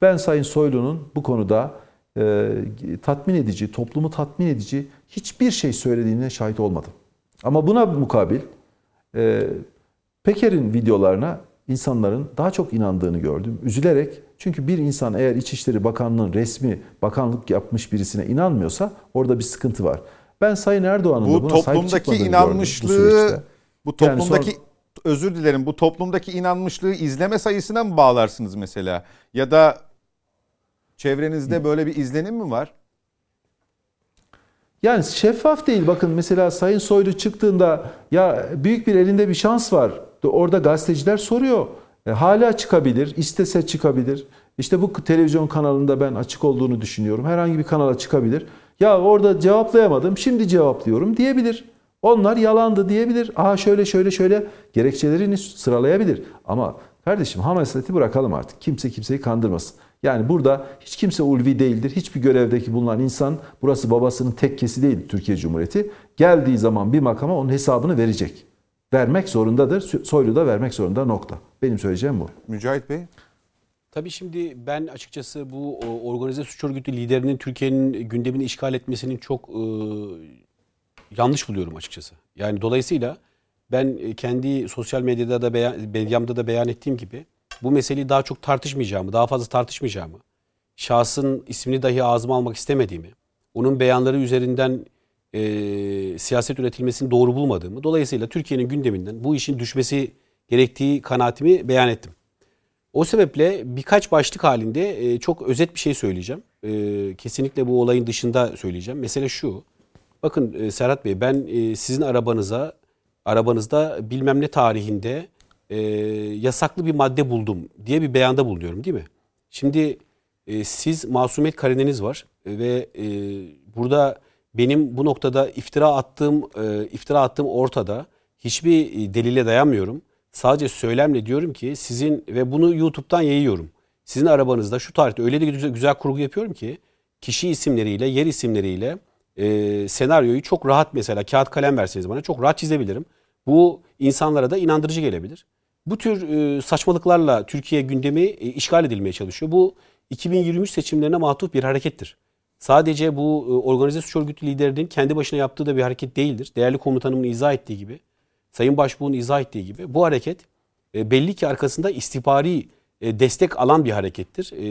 Ben Sayın Soylu'nun bu konuda e, tatmin edici, toplumu tatmin edici hiçbir şey söylediğine şahit olmadım. Ama buna mukabil e, Peker'in videolarına insanların daha çok inandığını gördüm. Üzülerek çünkü bir insan eğer İçişleri Bakanlığı'nın resmi bakanlık yapmış birisine inanmıyorsa orada bir sıkıntı var. Ben Sayın Erdoğan'ın da Bu buna sahip toplumdaki çıkmadığını gördüm bu inanmışlığı süreçte. bu Yani toplumdaki sonra- özür dilerim bu toplumdaki inanmışlığı izleme sayısına mı bağlarsınız mesela? Ya da çevrenizde böyle bir izlenim mi var? Yani şeffaf değil. Bakın mesela Sayın Soylu çıktığında ya büyük bir elinde bir şans var. Orada gazeteciler soruyor. E, hala çıkabilir, istese çıkabilir. İşte bu televizyon kanalında ben açık olduğunu düşünüyorum. Herhangi bir kanala çıkabilir. Ya orada cevaplayamadım, şimdi cevaplıyorum diyebilir. Onlar yalandı diyebilir. Aha şöyle şöyle şöyle gerekçelerini sıralayabilir. Ama kardeşim hamaseti bırakalım artık. Kimse kimseyi kandırmasın. Yani burada hiç kimse ulvi değildir. Hiçbir görevdeki bulunan insan burası babasının tekkesi değil Türkiye Cumhuriyeti. Geldiği zaman bir makama onun hesabını verecek. Vermek zorundadır. Soylu da vermek zorunda nokta. Benim söyleyeceğim bu. Mücahit Bey. Tabii şimdi ben açıkçası bu organize suç örgütü liderinin Türkiye'nin gündemini işgal etmesinin çok e, yanlış buluyorum açıkçası. Yani dolayısıyla ben e, kendi sosyal medyada da beyan, medyamda da beyan ettiğim gibi bu meseleyi daha çok tartışmayacağımı, daha fazla tartışmayacağımı, şahsın ismini dahi ağzıma almak istemediğimi, onun beyanları üzerinden e, siyaset üretilmesini doğru bulmadığımı, dolayısıyla Türkiye'nin gündeminden bu işin düşmesi gerektiği kanaatimi beyan ettim. O sebeple birkaç başlık halinde e, çok özet bir şey söyleyeceğim. E, kesinlikle bu olayın dışında söyleyeceğim. Mesele şu. Bakın e, Serhat Bey ben e, sizin arabanıza arabanızda bilmem ne tarihinde e, yasaklı bir madde buldum diye bir beyanda bulunuyorum değil mi? Şimdi e, siz masumiyet karineniz var ve e, burada benim bu noktada iftira attığım e, iftira attığım ortada. Hiçbir e, delile dayanmıyorum. Sadece söylemle diyorum ki sizin ve bunu YouTube'dan yayıyorum. Sizin arabanızda şu tarihte öyle de güzel, güzel kurgu yapıyorum ki kişi isimleriyle, yer isimleriyle e, senaryoyu çok rahat mesela kağıt kalem verseniz bana çok rahat çizebilirim. Bu insanlara da inandırıcı gelebilir. Bu tür e, saçmalıklarla Türkiye gündemi e, işgal edilmeye çalışıyor. Bu 2023 seçimlerine matuf bir harekettir. Sadece bu e, organize suç örgütü liderinin kendi başına yaptığı da bir hareket değildir. Değerli komutanımın izah ettiği gibi, Sayın Başbuğ'un izah ettiği gibi bu hareket e, belli ki arkasında istihbari e, destek alan bir harekettir. E,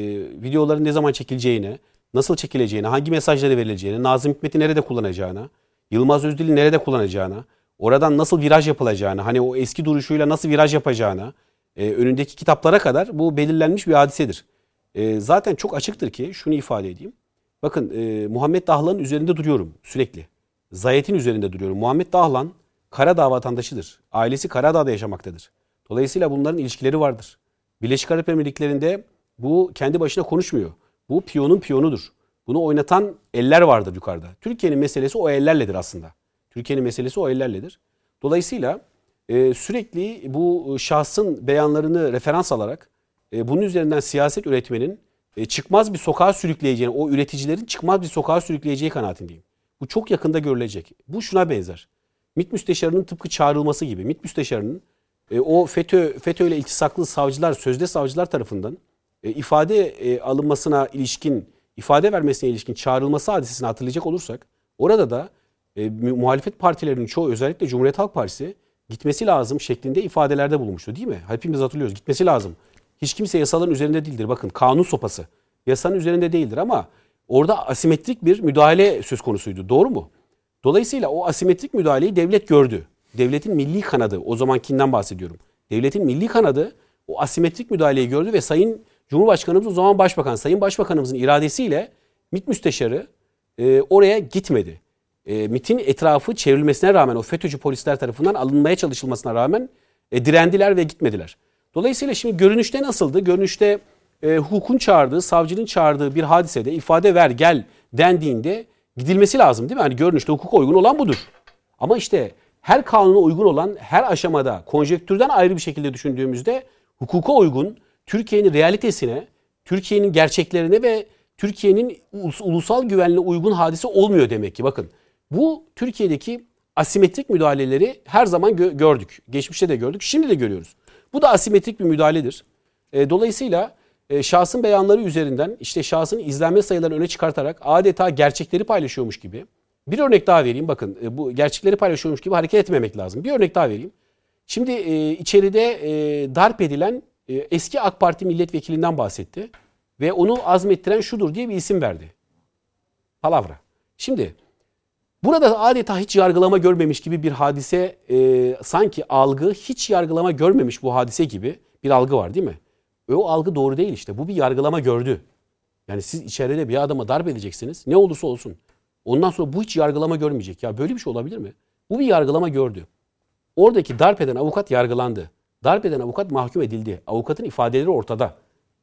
videoların ne zaman çekileceğine, nasıl çekileceğine, hangi mesajları verileceğine, Nazım Hikmet'i nerede kullanacağına, Yılmaz Özdil'i nerede kullanacağına, oradan nasıl viraj yapılacağına, hani o eski duruşuyla nasıl viraj yapacağına, e, önündeki kitaplara kadar bu belirlenmiş bir hadisedir. E, zaten çok açıktır ki şunu ifade edeyim. Bakın e, Muhammed Dahlan'ın üzerinde duruyorum sürekli. Zayet'in üzerinde duruyorum. Muhammed Dahlan Karadağ vatandaşıdır. Ailesi Karadağ'da yaşamaktadır. Dolayısıyla bunların ilişkileri vardır. Birleşik Arap Emirlikleri'nde bu kendi başına konuşmuyor. Bu piyonun piyonudur. Bunu oynatan eller vardır yukarıda. Türkiye'nin meselesi o ellerledir aslında. Türkiye'nin meselesi o ellerledir. Dolayısıyla e, sürekli bu şahsın beyanlarını referans alarak e, bunun üzerinden siyaset üretmenin e, çıkmaz bir sokağa sürükleyeceğini, o üreticilerin çıkmaz bir sokağa sürükleyeceği kanaatindeyim. Bu çok yakında görülecek. Bu şuna benzer. MİT müsteşarının tıpkı çağrılması gibi. MİT müsteşarının e, o FETÖ, FETÖ ile iltisaklı savcılar, sözde savcılar tarafından e, ifade e, alınmasına ilişkin, ifade vermesine ilişkin çağrılması hadisesini hatırlayacak olursak, orada da e, mu- muhalefet partilerinin çoğu özellikle Cumhuriyet Halk Partisi gitmesi lazım şeklinde ifadelerde bulunmuştu değil mi? Hepimiz hatırlıyoruz. Gitmesi lazım. Hiç kimse yasaların üzerinde değildir. Bakın kanun sopası yasanın üzerinde değildir ama orada asimetrik bir müdahale söz konusuydu. Doğru mu? Dolayısıyla o asimetrik müdahaleyi devlet gördü. Devletin milli kanadı, o zamankinden bahsediyorum. Devletin milli kanadı o asimetrik müdahaleyi gördü ve Sayın Cumhurbaşkanımız o zaman Başbakan, Sayın Başbakanımızın iradesiyle MİT Müsteşarı e, oraya gitmedi. E, MİT'in etrafı çevrilmesine rağmen o FETÖ'cü polisler tarafından alınmaya çalışılmasına rağmen e, direndiler ve gitmediler. Dolayısıyla şimdi görünüşte nasıldı? Görünüşte e, hukukun çağırdığı, savcının çağırdığı bir hadisede ifade ver gel dendiğinde gidilmesi lazım değil mi? Hani görünüşte hukuka uygun olan budur. Ama işte her kanuna uygun olan her aşamada konjektürden ayrı bir şekilde düşündüğümüzde hukuka uygun Türkiye'nin realitesine, Türkiye'nin gerçeklerine ve Türkiye'nin ulus- ulusal güvenliğine uygun hadise olmuyor demek ki. Bakın bu Türkiye'deki asimetrik müdahaleleri her zaman gö- gördük. Geçmişte de gördük, şimdi de görüyoruz. Bu da asimetrik bir müdahaledir. E, dolayısıyla e, şahsın beyanları üzerinden işte şahsın izlenme sayılarını öne çıkartarak adeta gerçekleri paylaşıyormuş gibi. Bir örnek daha vereyim bakın e, bu gerçekleri paylaşıyormuş gibi hareket etmemek lazım. Bir örnek daha vereyim. Şimdi e, içeride e, darp edilen e, eski AK Parti milletvekilinden bahsetti. Ve onu azmettiren şudur diye bir isim verdi. Palavra. Şimdi burada adeta hiç yargılama görmemiş gibi bir hadise e, sanki algı hiç yargılama görmemiş bu hadise gibi bir algı var değil mi? E, o algı doğru değil işte. Bu bir yargılama gördü. Yani siz içeride bir adama darp edeceksiniz. Ne olursa olsun. Ondan sonra bu hiç yargılama görmeyecek. Ya böyle bir şey olabilir mi? Bu bir yargılama gördü. Oradaki darp eden avukat yargılandı. Darp eden avukat mahkum edildi. Avukatın ifadeleri ortada.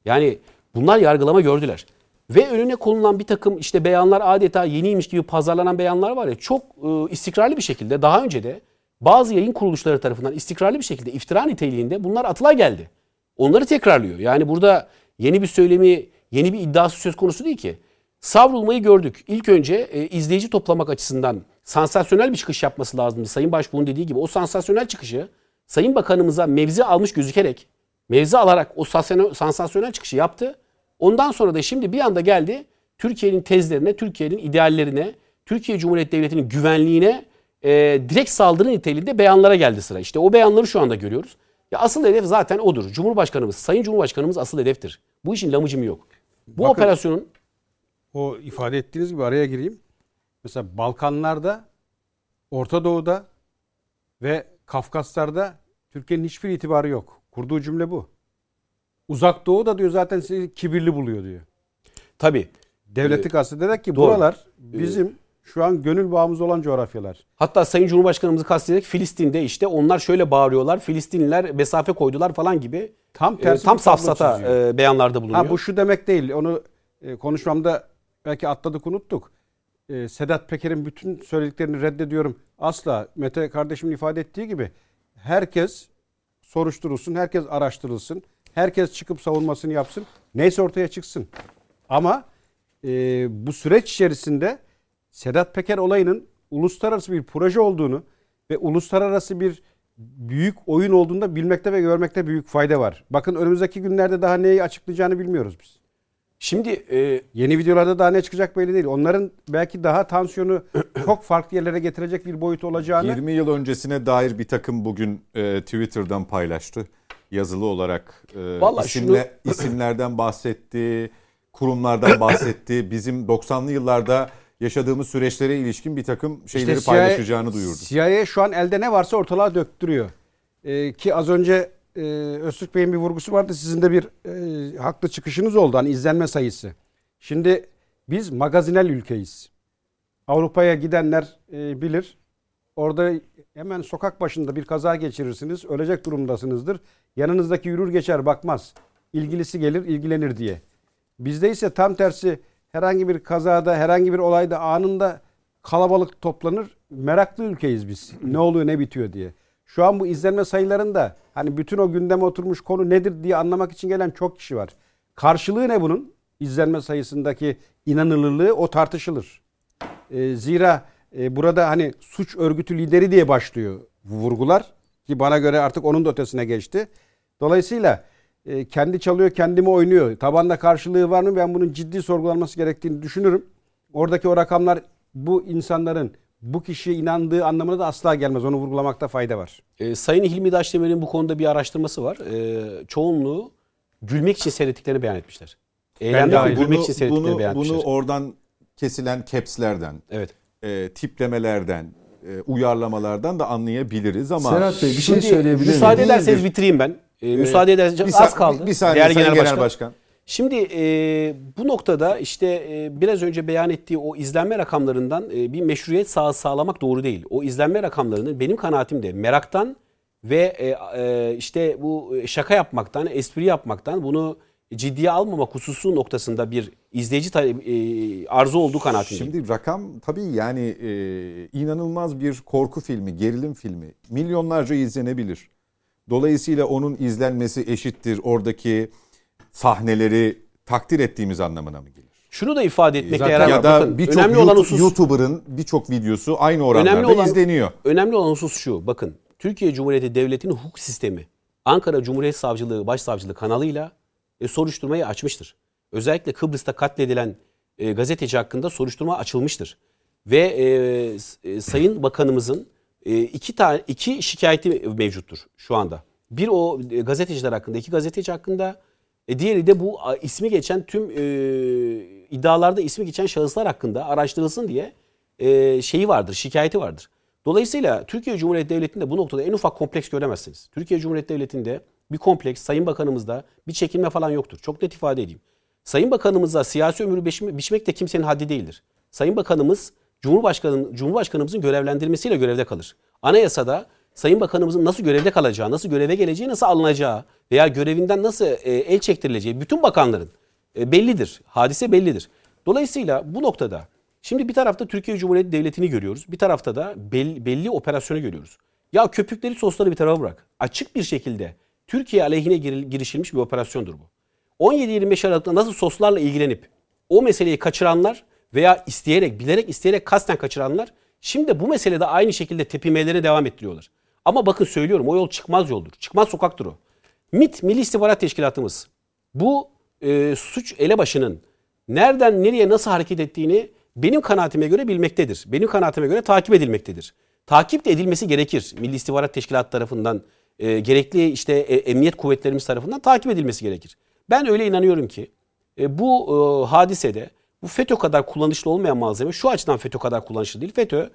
Yani bunlar yargılama gördüler. Ve önüne konulan bir takım işte beyanlar adeta yeniymiş gibi pazarlanan beyanlar var ya çok e, istikrarlı bir şekilde daha önce de bazı yayın kuruluşları tarafından istikrarlı bir şekilde iftira niteliğinde bunlar atıla geldi. Onları tekrarlıyor. Yani burada yeni bir söylemi, yeni bir iddiası söz konusu değil ki. Savrulmayı gördük. İlk önce e, izleyici toplamak açısından sansasyonel bir çıkış yapması lazımdı. Sayın Başbuğ'un dediği gibi o sansasyonel çıkışı Sayın Bakanımıza mevzi almış gözükerek, mevzi alarak o sansasyonel, çıkışı yaptı. Ondan sonra da şimdi bir anda geldi Türkiye'nin tezlerine, Türkiye'nin ideallerine, Türkiye Cumhuriyeti Devleti'nin güvenliğine e, direkt saldırı niteliğinde beyanlara geldi sıra. İşte o beyanları şu anda görüyoruz. Ya asıl hedef zaten odur. Cumhurbaşkanımız, Sayın Cumhurbaşkanımız asıl hedeftir. Bu işin lamıcımı yok. Bu Bakın- operasyonun O ifade ettiğiniz gibi araya gireyim. Mesela Balkanlarda, Orta Doğu'da ve Kafkaslar'da Türkiye'nin hiçbir itibarı yok. Kurduğu cümle bu. Uzak Doğu da diyor zaten sizi kibirli buluyor diyor. tabii Devleti kastederek ki doğru. buralar bizim şu an gönül bağımız olan coğrafyalar. Hatta Sayın Cumhurbaşkanımızı kastederek Filistin'de işte onlar şöyle bağırıyorlar. Filistinliler mesafe koydular falan gibi. Tam e, tersi tam bir tablo safsata e, beyanlarda bulunuyor. Ha, bu şu demek değil. Onu e, konuşmamda belki atladık unuttuk. E, Sedat Peker'in bütün söylediklerini reddediyorum. Asla Mete kardeşimin ifade ettiği gibi herkes soruşturulsun, herkes araştırılsın, herkes çıkıp savunmasını yapsın. Neyse ortaya çıksın. Ama e, bu süreç içerisinde Sedat Peker olayının uluslararası bir proje olduğunu ve uluslararası bir büyük oyun olduğunu da bilmekte ve görmekte büyük fayda var. Bakın önümüzdeki günlerde daha neyi açıklayacağını bilmiyoruz biz. Şimdi e, Yeni videolarda daha ne çıkacak belli değil. Onların belki daha tansiyonu çok farklı yerlere getirecek bir boyut olacağını 20 yıl öncesine dair bir takım bugün e, Twitter'dan paylaştı. Yazılı olarak e, Vallahi isimle- isimlerden bahsetti, kurumlardan bahsetti. Bizim 90'lı yıllarda yaşadığımız süreçlere ilişkin bir takım şeyleri İşte CIA paylaşacağını duyurdu. CIA şu an elde ne varsa ortalığa döktürüyor. Ee, ki az önce e, Öztürk Bey'in bir vurgusu vardı. Sizin de bir e, haklı çıkışınız oldu. Hani izlenme sayısı. Şimdi biz magazinel ülkeyiz. Avrupa'ya gidenler e, bilir. Orada hemen sokak başında bir kaza geçirirsiniz. Ölecek durumdasınızdır. Yanınızdaki yürür geçer bakmaz. İlgilisi gelir ilgilenir diye. Bizde ise tam tersi herhangi bir kazada, herhangi bir olayda anında kalabalık toplanır. Meraklı ülkeyiz biz. Ne oluyor, ne bitiyor diye. Şu an bu izlenme sayılarında hani bütün o gündeme oturmuş konu nedir diye anlamak için gelen çok kişi var. Karşılığı ne bunun? izlenme sayısındaki inanılırlığı o tartışılır. E, zira e, burada hani suç örgütü lideri diye başlıyor vurgular ki bana göre artık onun da ötesine geçti. Dolayısıyla e, kendi çalıyor, kendimi oynuyor. Tabanda karşılığı var mı? Ben bunun ciddi sorgulanması gerektiğini düşünürüm. Oradaki o rakamlar bu insanların bu kişiye inandığı anlamına da asla gelmez. Onu vurgulamakta fayda var. E, Sayın Hilmi Daşdemir'in bu konuda bir araştırması var. E, çoğunluğu gülmek için seyrettiklerini beyan etmişler. Eylemde aynı. gülmek Bunu, için seyrettiklerini bunu, beyan etmişler. bunu oradan kesilen capslerden, evet. e, tiplemelerden, e, uyarlamalardan da anlayabiliriz ama Serhat Bey bir şey Şimdi söyleyebilir miyim? müsaade ederseniz bitireyim ben. E, müsaade ederseniz bir, az kaldı. bir saniye Değerli Sayın Genel Genel Başkan. Şimdi e, bu noktada işte e, biraz önce beyan ettiği o izlenme rakamlarından e, bir meşruiyet sağ sağlamak doğru değil. O izlenme rakamlarının benim kanaatimde meraktan ve e, e, işte bu şaka yapmaktan, espri yapmaktan bunu ciddiye almamak hususu noktasında bir izleyici e, arzu olduğu kanaatindeyim. Şimdi rakam tabii yani e, inanılmaz bir korku filmi, gerilim filmi. Milyonlarca izlenebilir. Dolayısıyla onun izlenmesi eşittir oradaki sahneleri takdir ettiğimiz anlamına mı gelir? Şunu da ifade etmekte yarar var. ya da Bakın, birçok husus YouTuber'ın birçok videosu aynı oranlarda Önemli olan- izleniyor. Önemli olan husus şu. Bakın Türkiye Cumhuriyeti Devleti'nin hukuk sistemi Ankara Cumhuriyet Savcılığı Başsavcılığı kanalıyla e, soruşturmayı açmıştır. Özellikle Kıbrıs'ta katledilen e, gazeteci hakkında soruşturma açılmıştır. Ve e, e, Sayın Bakanımızın e, iki tane iki şikayeti mevcuttur şu anda. Bir o e, gazeteciler hakkında, iki gazeteci hakkında, e, diğeri de bu ismi geçen tüm e, iddialarda ismi geçen şahıslar hakkında araştırılsın diye e, şeyi vardır, şikayeti vardır. Dolayısıyla Türkiye Cumhuriyeti Devleti'nde bu noktada en ufak kompleks göremezsiniz. Türkiye Cumhuriyeti Devleti'nde bir kompleks, Sayın Bakanımızda bir çekinme falan yoktur. Çok net ifade edeyim. Sayın Bakanımıza siyasi ömrü biçme- biçmek de kimsenin haddi değildir. Sayın Bakanımız Cumhurbaşkanı, Cumhurbaşkanımızın görevlendirmesiyle görevde kalır. Anayasada Sayın Bakanımızın nasıl görevde kalacağı, nasıl göreve geleceği, nasıl alınacağı veya görevinden nasıl e, el çektirileceği bütün bakanların e, bellidir. Hadise bellidir. Dolayısıyla bu noktada şimdi bir tarafta Türkiye Cumhuriyeti Devleti'ni görüyoruz. Bir tarafta da belli, belli operasyonu görüyoruz. Ya köpükleri sosları bir tarafa bırak. Açık bir şekilde Türkiye aleyhine girişilmiş bir operasyondur bu. 17-25 Aralık'ta nasıl soslarla ilgilenip o meseleyi kaçıranlar veya isteyerek, bilerek, isteyerek kasten kaçıranlar şimdi bu meselede aynı şekilde tepinmelerine devam ettiriyorlar. Ama bakın söylüyorum o yol çıkmaz yoldur. Çıkmaz sokaktır o. MIT, Milli İstihbarat Teşkilatımız bu e, suç elebaşının nereden nereye nasıl hareket ettiğini benim kanaatime göre bilmektedir. Benim kanaatime göre takip edilmektedir. Takip de edilmesi gerekir. Milli İstihbarat Teşkilatı tarafından e, gerekli işte e, emniyet kuvvetlerimiz tarafından takip edilmesi gerekir. Ben öyle inanıyorum ki e, bu e, hadisede bu FETÖ kadar kullanışlı olmayan malzeme şu açıdan FETÖ kadar kullanışlı değil. FETÖ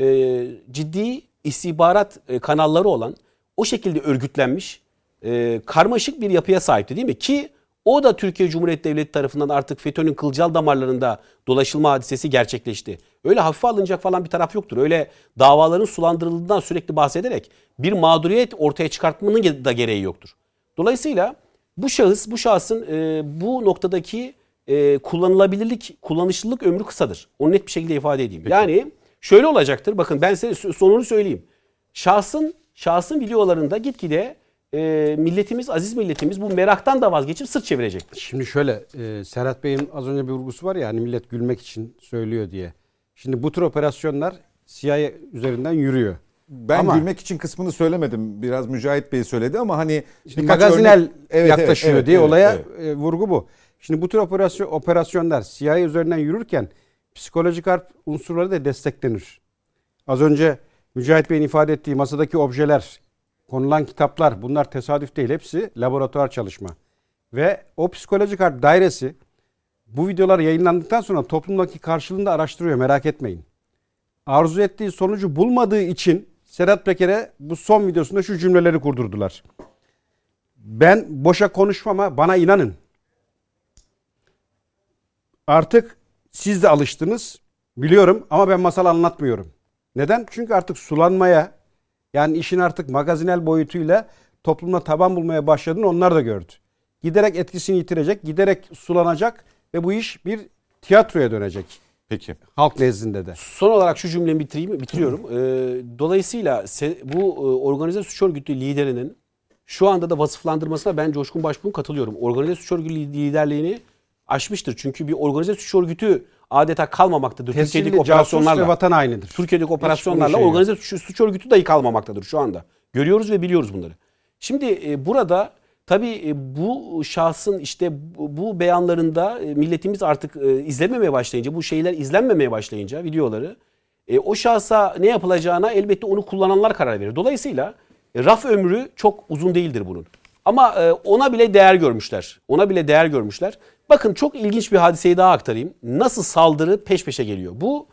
e, ciddi istihbarat e, kanalları olan o şekilde örgütlenmiş e, karmaşık bir yapıya sahipti değil mi? Ki o da Türkiye Cumhuriyeti Devleti tarafından artık FETÖ'nün kılcal damarlarında dolaşılma hadisesi gerçekleşti. Öyle hafife alınacak falan bir taraf yoktur. Öyle davaların sulandırıldığından sürekli bahsederek bir mağduriyet ortaya çıkartmanın da gereği yoktur. Dolayısıyla bu şahıs, bu şahsın e, bu noktadaki e, kullanılabilirlik, kullanışlılık ömrü kısadır. Onu net bir şekilde ifade edeyim. Yani şöyle olacaktır. Bakın ben size sonunu söyleyeyim. Şahsın şahsın videolarında gitgide e, milletimiz, aziz milletimiz bu meraktan da vazgeçip sırt çevirecektir. Şimdi şöyle e, Serhat Bey'in az önce bir vurgusu var ya hani millet gülmek için söylüyor diye. Şimdi bu tür operasyonlar CIA üzerinden yürüyor. Ben Ama- gülmek için kısmını söylemedim. Biraz Mücahit Bey söyledi ama hani Şimdi magazinel örnek- Evet, evet, yaklaşıyor evet, diye evet, olaya evet. e, vurgu bu. Şimdi bu tür operasyon, operasyonlar CIA üzerinden yürürken psikolojik harp unsurları da desteklenir. Az önce Mücahit Bey'in ifade ettiği masadaki objeler, konulan kitaplar bunlar tesadüf değil. Hepsi laboratuvar çalışma. Ve o psikolojik harp dairesi bu videolar yayınlandıktan sonra toplumdaki karşılığını da araştırıyor merak etmeyin. Arzu ettiği sonucu bulmadığı için Sedat Peker'e bu son videosunda şu cümleleri kurdurdular. Ben boşa konuşmama bana inanın. Artık siz de alıştınız. Biliyorum ama ben masal anlatmıyorum. Neden? Çünkü artık sulanmaya yani işin artık magazinel boyutuyla toplumda taban bulmaya başladığını onlar da gördü. Giderek etkisini yitirecek, giderek sulanacak ve bu iş bir tiyatroya dönecek Peki. halk nezdinde de. Son olarak şu cümlemi bitireyim, bitiriyorum. Ee, dolayısıyla se- bu e, organize suç örgütü liderinin şu anda da vasıflandırmasına ben Coşkun Başbuğ'un katılıyorum. Organize suç örgütü liderliğini aşmıştır. Çünkü bir organize suç örgütü adeta kalmamaktadır. Türkiye'deki Tescilli casus operasyonlarla. vatan hainidir. Türkiye'deki operasyonlarla şey organize suç, suç örgütü dahi kalmamaktadır şu anda. Görüyoruz ve biliyoruz bunları. Şimdi e, burada tabii e, bu şahsın işte bu, bu beyanlarında e, milletimiz artık e, izlememeye başlayınca, bu şeyler izlenmemeye başlayınca videoları e, o şahsa ne yapılacağına elbette onu kullananlar karar verir. Dolayısıyla e, raf ömrü çok uzun değildir bunun. Ama e, ona bile değer görmüşler. Ona bile değer görmüşler. Bakın çok ilginç bir hadiseyi daha aktarayım. Nasıl saldırı peş peşe geliyor. Bu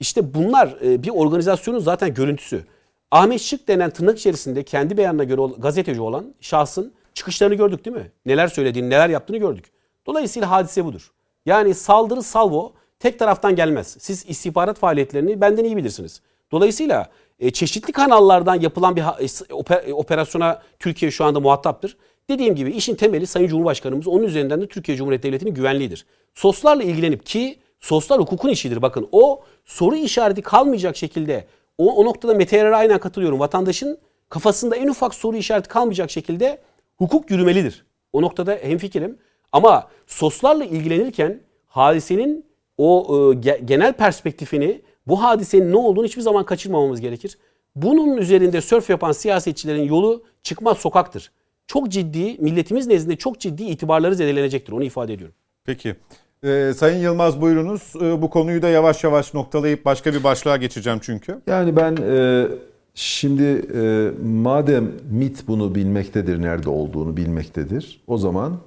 işte bunlar e, bir organizasyonun zaten görüntüsü. Ahmet Şık denen tırnak içerisinde kendi beyanına göre gazeteci olan şahsın çıkışlarını gördük değil mi? Neler söylediğini, neler yaptığını gördük. Dolayısıyla hadise budur. Yani saldırı salvo tek taraftan gelmez. Siz istihbarat faaliyetlerini benden iyi bilirsiniz. Dolayısıyla çeşitli kanallardan yapılan bir e, e, operasyona Türkiye şu anda muhataptır. Dediğim gibi işin temeli Sayın Cumhurbaşkanımız onun üzerinden de Türkiye Cumhuriyeti Devleti'nin güvenliğidir. Soslarla ilgilenip ki soslar hukukun işidir bakın. O soru işareti kalmayacak şekilde o, o noktada Mete aynen katılıyorum. Vatandaşın kafasında en ufak soru işareti kalmayacak şekilde hukuk yürümelidir. O noktada hemfikirim. Ama soslarla ilgilenirken hadisenin o e, ge- genel perspektifini bu hadisenin ne olduğunu hiçbir zaman kaçırmamamız gerekir. Bunun üzerinde sörf yapan siyasetçilerin yolu çıkmaz sokaktır. Çok ciddi, milletimiz nezdinde çok ciddi itibarları zedelenecektir. Onu ifade ediyorum. Peki. Ee, Sayın Yılmaz buyurunuz. Ee, bu konuyu da yavaş yavaş noktalayıp başka bir başlığa geçeceğim çünkü. Yani ben e, şimdi e, madem MIT bunu bilmektedir, nerede olduğunu bilmektedir, o zaman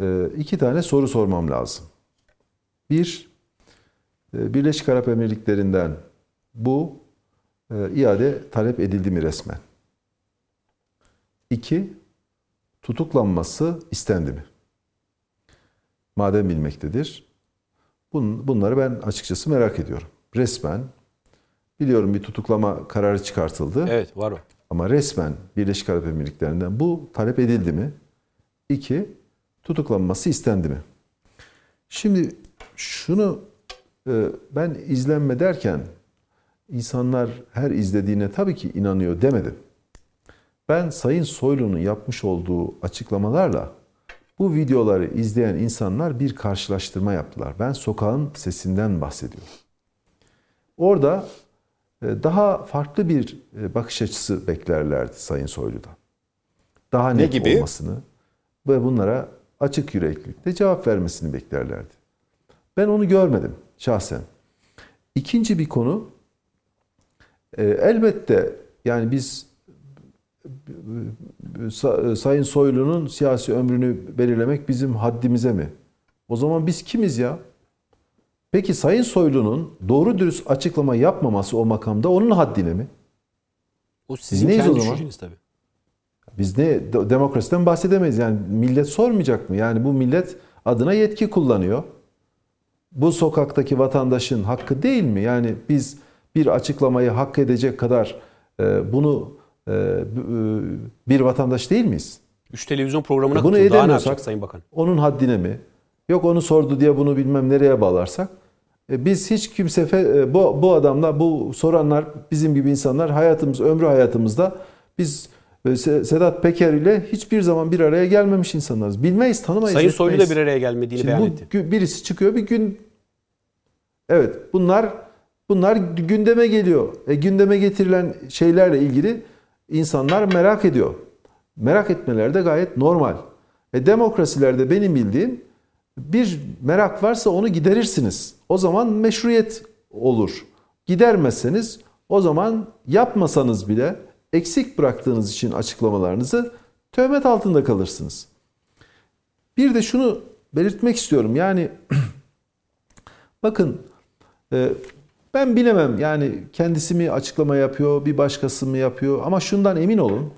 e, iki tane soru sormam lazım. Bir, Birleşik Arap Emirlikleri'nden bu e, iade talep edildi mi resmen? İki, tutuklanması istendi mi? Madem bilmektedir, bun, bunları ben açıkçası merak ediyorum. Resmen Biliyorum bir tutuklama kararı çıkartıldı. Evet var o. Ama resmen Birleşik Arap Emirlikleri'nden bu talep edildi mi? İki, tutuklanması istendi mi? Şimdi şunu ben izlenme derken insanlar her izlediğine tabii ki inanıyor demedim. Ben Sayın Soylu'nun yapmış olduğu açıklamalarla bu videoları izleyen insanlar bir karşılaştırma yaptılar. Ben sokağın sesinden bahsediyorum. Orada e, daha farklı bir e, bakış açısı beklerlerdi Sayın Soylu'dan. Daha Ne net gibi? olmasını ve bunlara açık yüreklilikle cevap vermesini beklerlerdi. Ben onu görmedim şahsen. İkinci bir konu e, elbette yani biz Sa- Sayın Soylu'nun siyasi ömrünü belirlemek bizim haddimize mi? O zaman biz kimiz ya? Peki Sayın Soylu'nun doğru dürüst açıklama yapmaması o makamda onun haddine mi? O sizin neyiz o kendi zaman? düşünceniz tabii. Biz ne de- demokrasiden bahsedemeyiz. Yani millet sormayacak mı? Yani bu millet adına yetki kullanıyor. Bu sokaktaki vatandaşın hakkı değil mi? Yani biz bir açıklamayı hak edecek kadar e, bunu e, e, bir vatandaş değil miyiz? Üç televizyon programına Bunu katıldı. Daha ne yapacak Sayın Bakan? Onun haddine mi? Yok onu sordu diye bunu bilmem nereye bağlarsak. Biz hiç kimse bu bu adamla bu soranlar bizim gibi insanlar hayatımız ömrü hayatımızda biz Sedat Peker ile hiçbir zaman bir araya gelmemiş insanlarız. Bilmeyiz, tanımayız. Sayın Soylu da bir araya gelmediğini Şimdi beyan bu etti. birisi çıkıyor bir gün Evet, bunlar bunlar gündeme geliyor. E, gündeme getirilen şeylerle ilgili insanlar merak ediyor. Merak etmeleri de gayet normal. E, demokrasilerde benim bildiğim bir merak varsa onu giderirsiniz. O zaman meşruiyet olur. Gidermezseniz o zaman yapmasanız bile eksik bıraktığınız için açıklamalarınızı töhmet altında kalırsınız. Bir de şunu belirtmek istiyorum. Yani bakın e, ben bilemem yani kendisi mi açıklama yapıyor, bir başkası mı yapıyor ama şundan emin olun.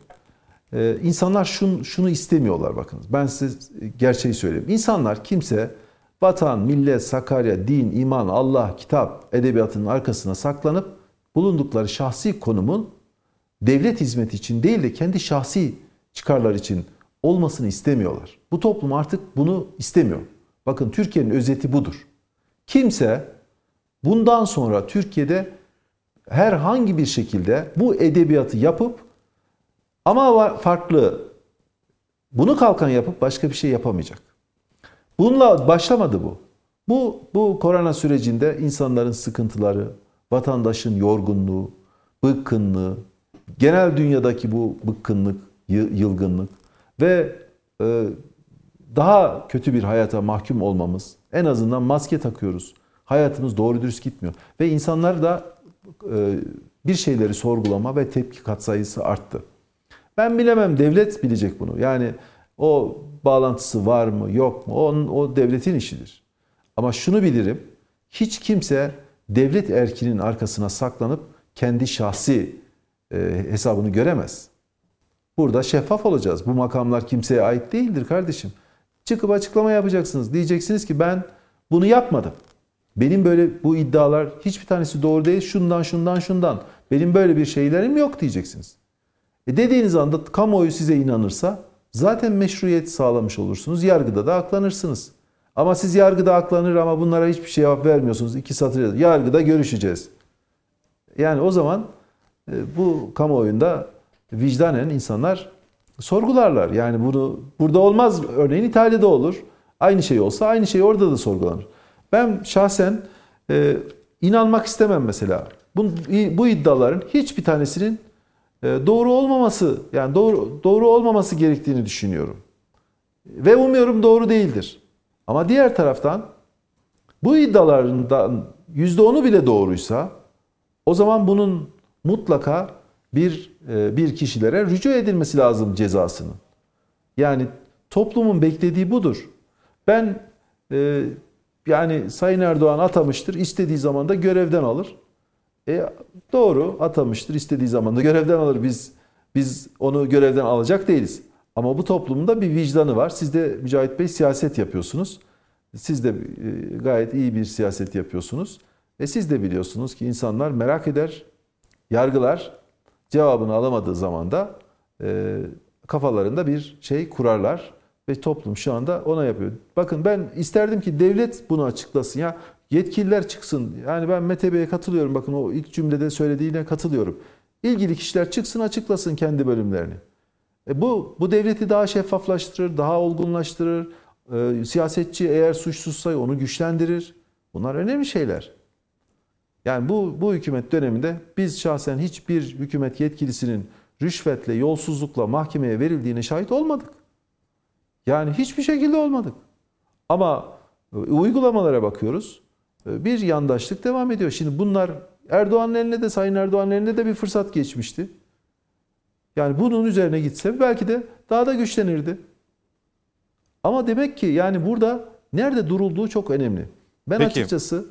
e, insanlar şun, şunu istemiyorlar bakın. Ben size gerçeği söyleyeyim. İnsanlar kimse vatan, millet, Sakarya, din, iman, Allah, kitap, edebiyatının arkasına saklanıp bulundukları şahsi konumun devlet hizmeti için değil de kendi şahsi çıkarlar için olmasını istemiyorlar. Bu toplum artık bunu istemiyor. Bakın Türkiye'nin özeti budur. Kimse bundan sonra Türkiye'de herhangi bir şekilde bu edebiyatı yapıp ama farklı bunu kalkan yapıp başka bir şey yapamayacak. Bununla başlamadı bu. Bu bu korona sürecinde insanların sıkıntıları, vatandaşın yorgunluğu, bıkkınlığı, genel dünyadaki bu bıkkınlık, yı- yılgınlık ve e, daha kötü bir hayata mahkum olmamız. En azından maske takıyoruz. Hayatımız doğru dürüst gitmiyor. Ve insanlar da e, bir şeyleri sorgulama ve tepki katsayısı arttı. Ben bilemem devlet bilecek bunu. Yani o bağlantısı var mı yok mu o, o devletin işidir. Ama şunu bilirim. Hiç kimse devlet erkinin arkasına saklanıp kendi şahsi hesabını göremez. Burada şeffaf olacağız. Bu makamlar kimseye ait değildir kardeşim. Çıkıp açıklama yapacaksınız. Diyeceksiniz ki ben bunu yapmadım. Benim böyle bu iddialar hiçbir tanesi doğru değil. Şundan şundan şundan. Benim böyle bir şeylerim yok diyeceksiniz. E dediğiniz anda kamuoyu size inanırsa zaten meşruiyet sağlamış olursunuz. Yargıda da aklanırsınız. Ama siz yargıda aklanır ama bunlara hiçbir şey cevap vermiyorsunuz. İki satır yazın. Yargıda görüşeceğiz. Yani o zaman e, bu kamuoyunda vicdanen insanlar sorgularlar. Yani bunu burada olmaz. Örneğin İtalya'da olur. Aynı şey olsa aynı şey orada da sorgulanır. Ben şahsen e, inanmak istemem mesela. Bu, bu iddiaların hiçbir tanesinin e, doğru olmaması yani doğru doğru olmaması gerektiğini düşünüyorum. Ve umuyorum doğru değildir. Ama diğer taraftan bu iddialarından %10'u bile doğruysa o zaman bunun mutlaka bir e, bir kişilere rücu edilmesi lazım cezasının. Yani toplumun beklediği budur. Ben e, yani Sayın Erdoğan atamıştır, istediği zaman da görevden alır. E, doğru atamıştır, istediği zaman da görevden alır. Biz biz onu görevden alacak değiliz. Ama bu toplumun da bir vicdanı var. Siz de Mücahit Bey siyaset yapıyorsunuz. Siz de e, gayet iyi bir siyaset yapıyorsunuz. E siz de biliyorsunuz ki insanlar merak eder, yargılar cevabını alamadığı zaman da e, kafalarında bir şey kurarlar ve toplum şu anda ona yapıyor. Bakın ben isterdim ki devlet bunu açıklasın ya yetkililer çıksın. Yani ben Mete Bey'e katılıyorum. Bakın o ilk cümlede söylediğine katılıyorum. İlgili kişiler çıksın açıklasın kendi bölümlerini. E bu bu devleti daha şeffaflaştırır, daha olgunlaştırır. E, siyasetçi eğer suçsuzsa onu güçlendirir. Bunlar önemli şeyler. Yani bu bu hükümet döneminde biz şahsen hiçbir hükümet yetkilisinin rüşvetle, yolsuzlukla mahkemeye verildiğine şahit olmadık. Yani hiçbir şekilde olmadık. Ama e, uygulamalara bakıyoruz. E, Bir yandaşlık devam ediyor. Şimdi bunlar Erdoğan'ın eline de Sayın Erdoğan'ın eline de bir fırsat geçmişti. Yani bunun üzerine gitse belki de daha da güçlenirdi. Ama demek ki yani burada nerede durulduğu çok önemli. Ben Peki. açıkçası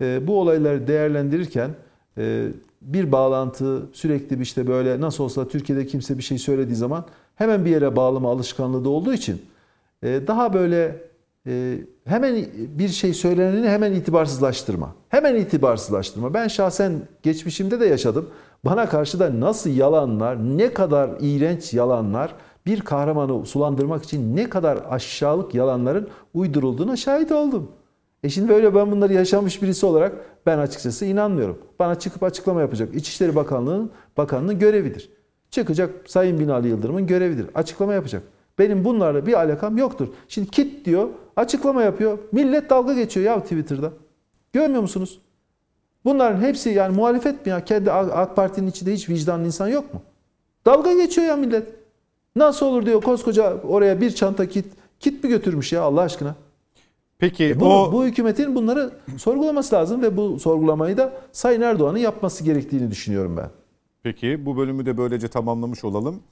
bu olayları değerlendirirken e, bir bağlantı sürekli işte böyle nasıl olsa Türkiye'de kimse bir şey söylediği zaman hemen bir yere bağlama alışkanlığı da olduğu için e, daha böyle e, hemen bir şey söyleneni hemen itibarsızlaştırma. Hemen itibarsızlaştırma. Ben şahsen geçmişimde de yaşadım. Bana karşı da nasıl yalanlar, ne kadar iğrenç yalanlar, bir kahramanı sulandırmak için ne kadar aşağılık yalanların uydurulduğuna şahit oldum. E şimdi böyle ben bunları yaşamış birisi olarak ben açıkçası inanmıyorum. Bana çıkıp açıklama yapacak. İçişleri Bakanlığı'nın bakanlığının görevidir. Çıkacak Sayın Binali Yıldırım'ın görevidir. Açıklama yapacak. Benim bunlarla bir alakam yoktur. Şimdi kit diyor, açıklama yapıyor. Millet dalga geçiyor ya Twitter'da. Görmüyor musunuz? Bunların hepsi yani muhalefet mi ya? Kendi AK Parti'nin içinde hiç vicdanlı insan yok mu? Dalga geçiyor ya millet. Nasıl olur diyor koskoca oraya bir çanta kit. Kit mi götürmüş ya Allah aşkına? Peki E bu, o bu hükümetin bunları sorgulaması lazım ve bu sorgulamayı da Sayın Erdoğan'ın yapması gerektiğini düşünüyorum ben. Peki bu bölümü de böylece tamamlamış olalım.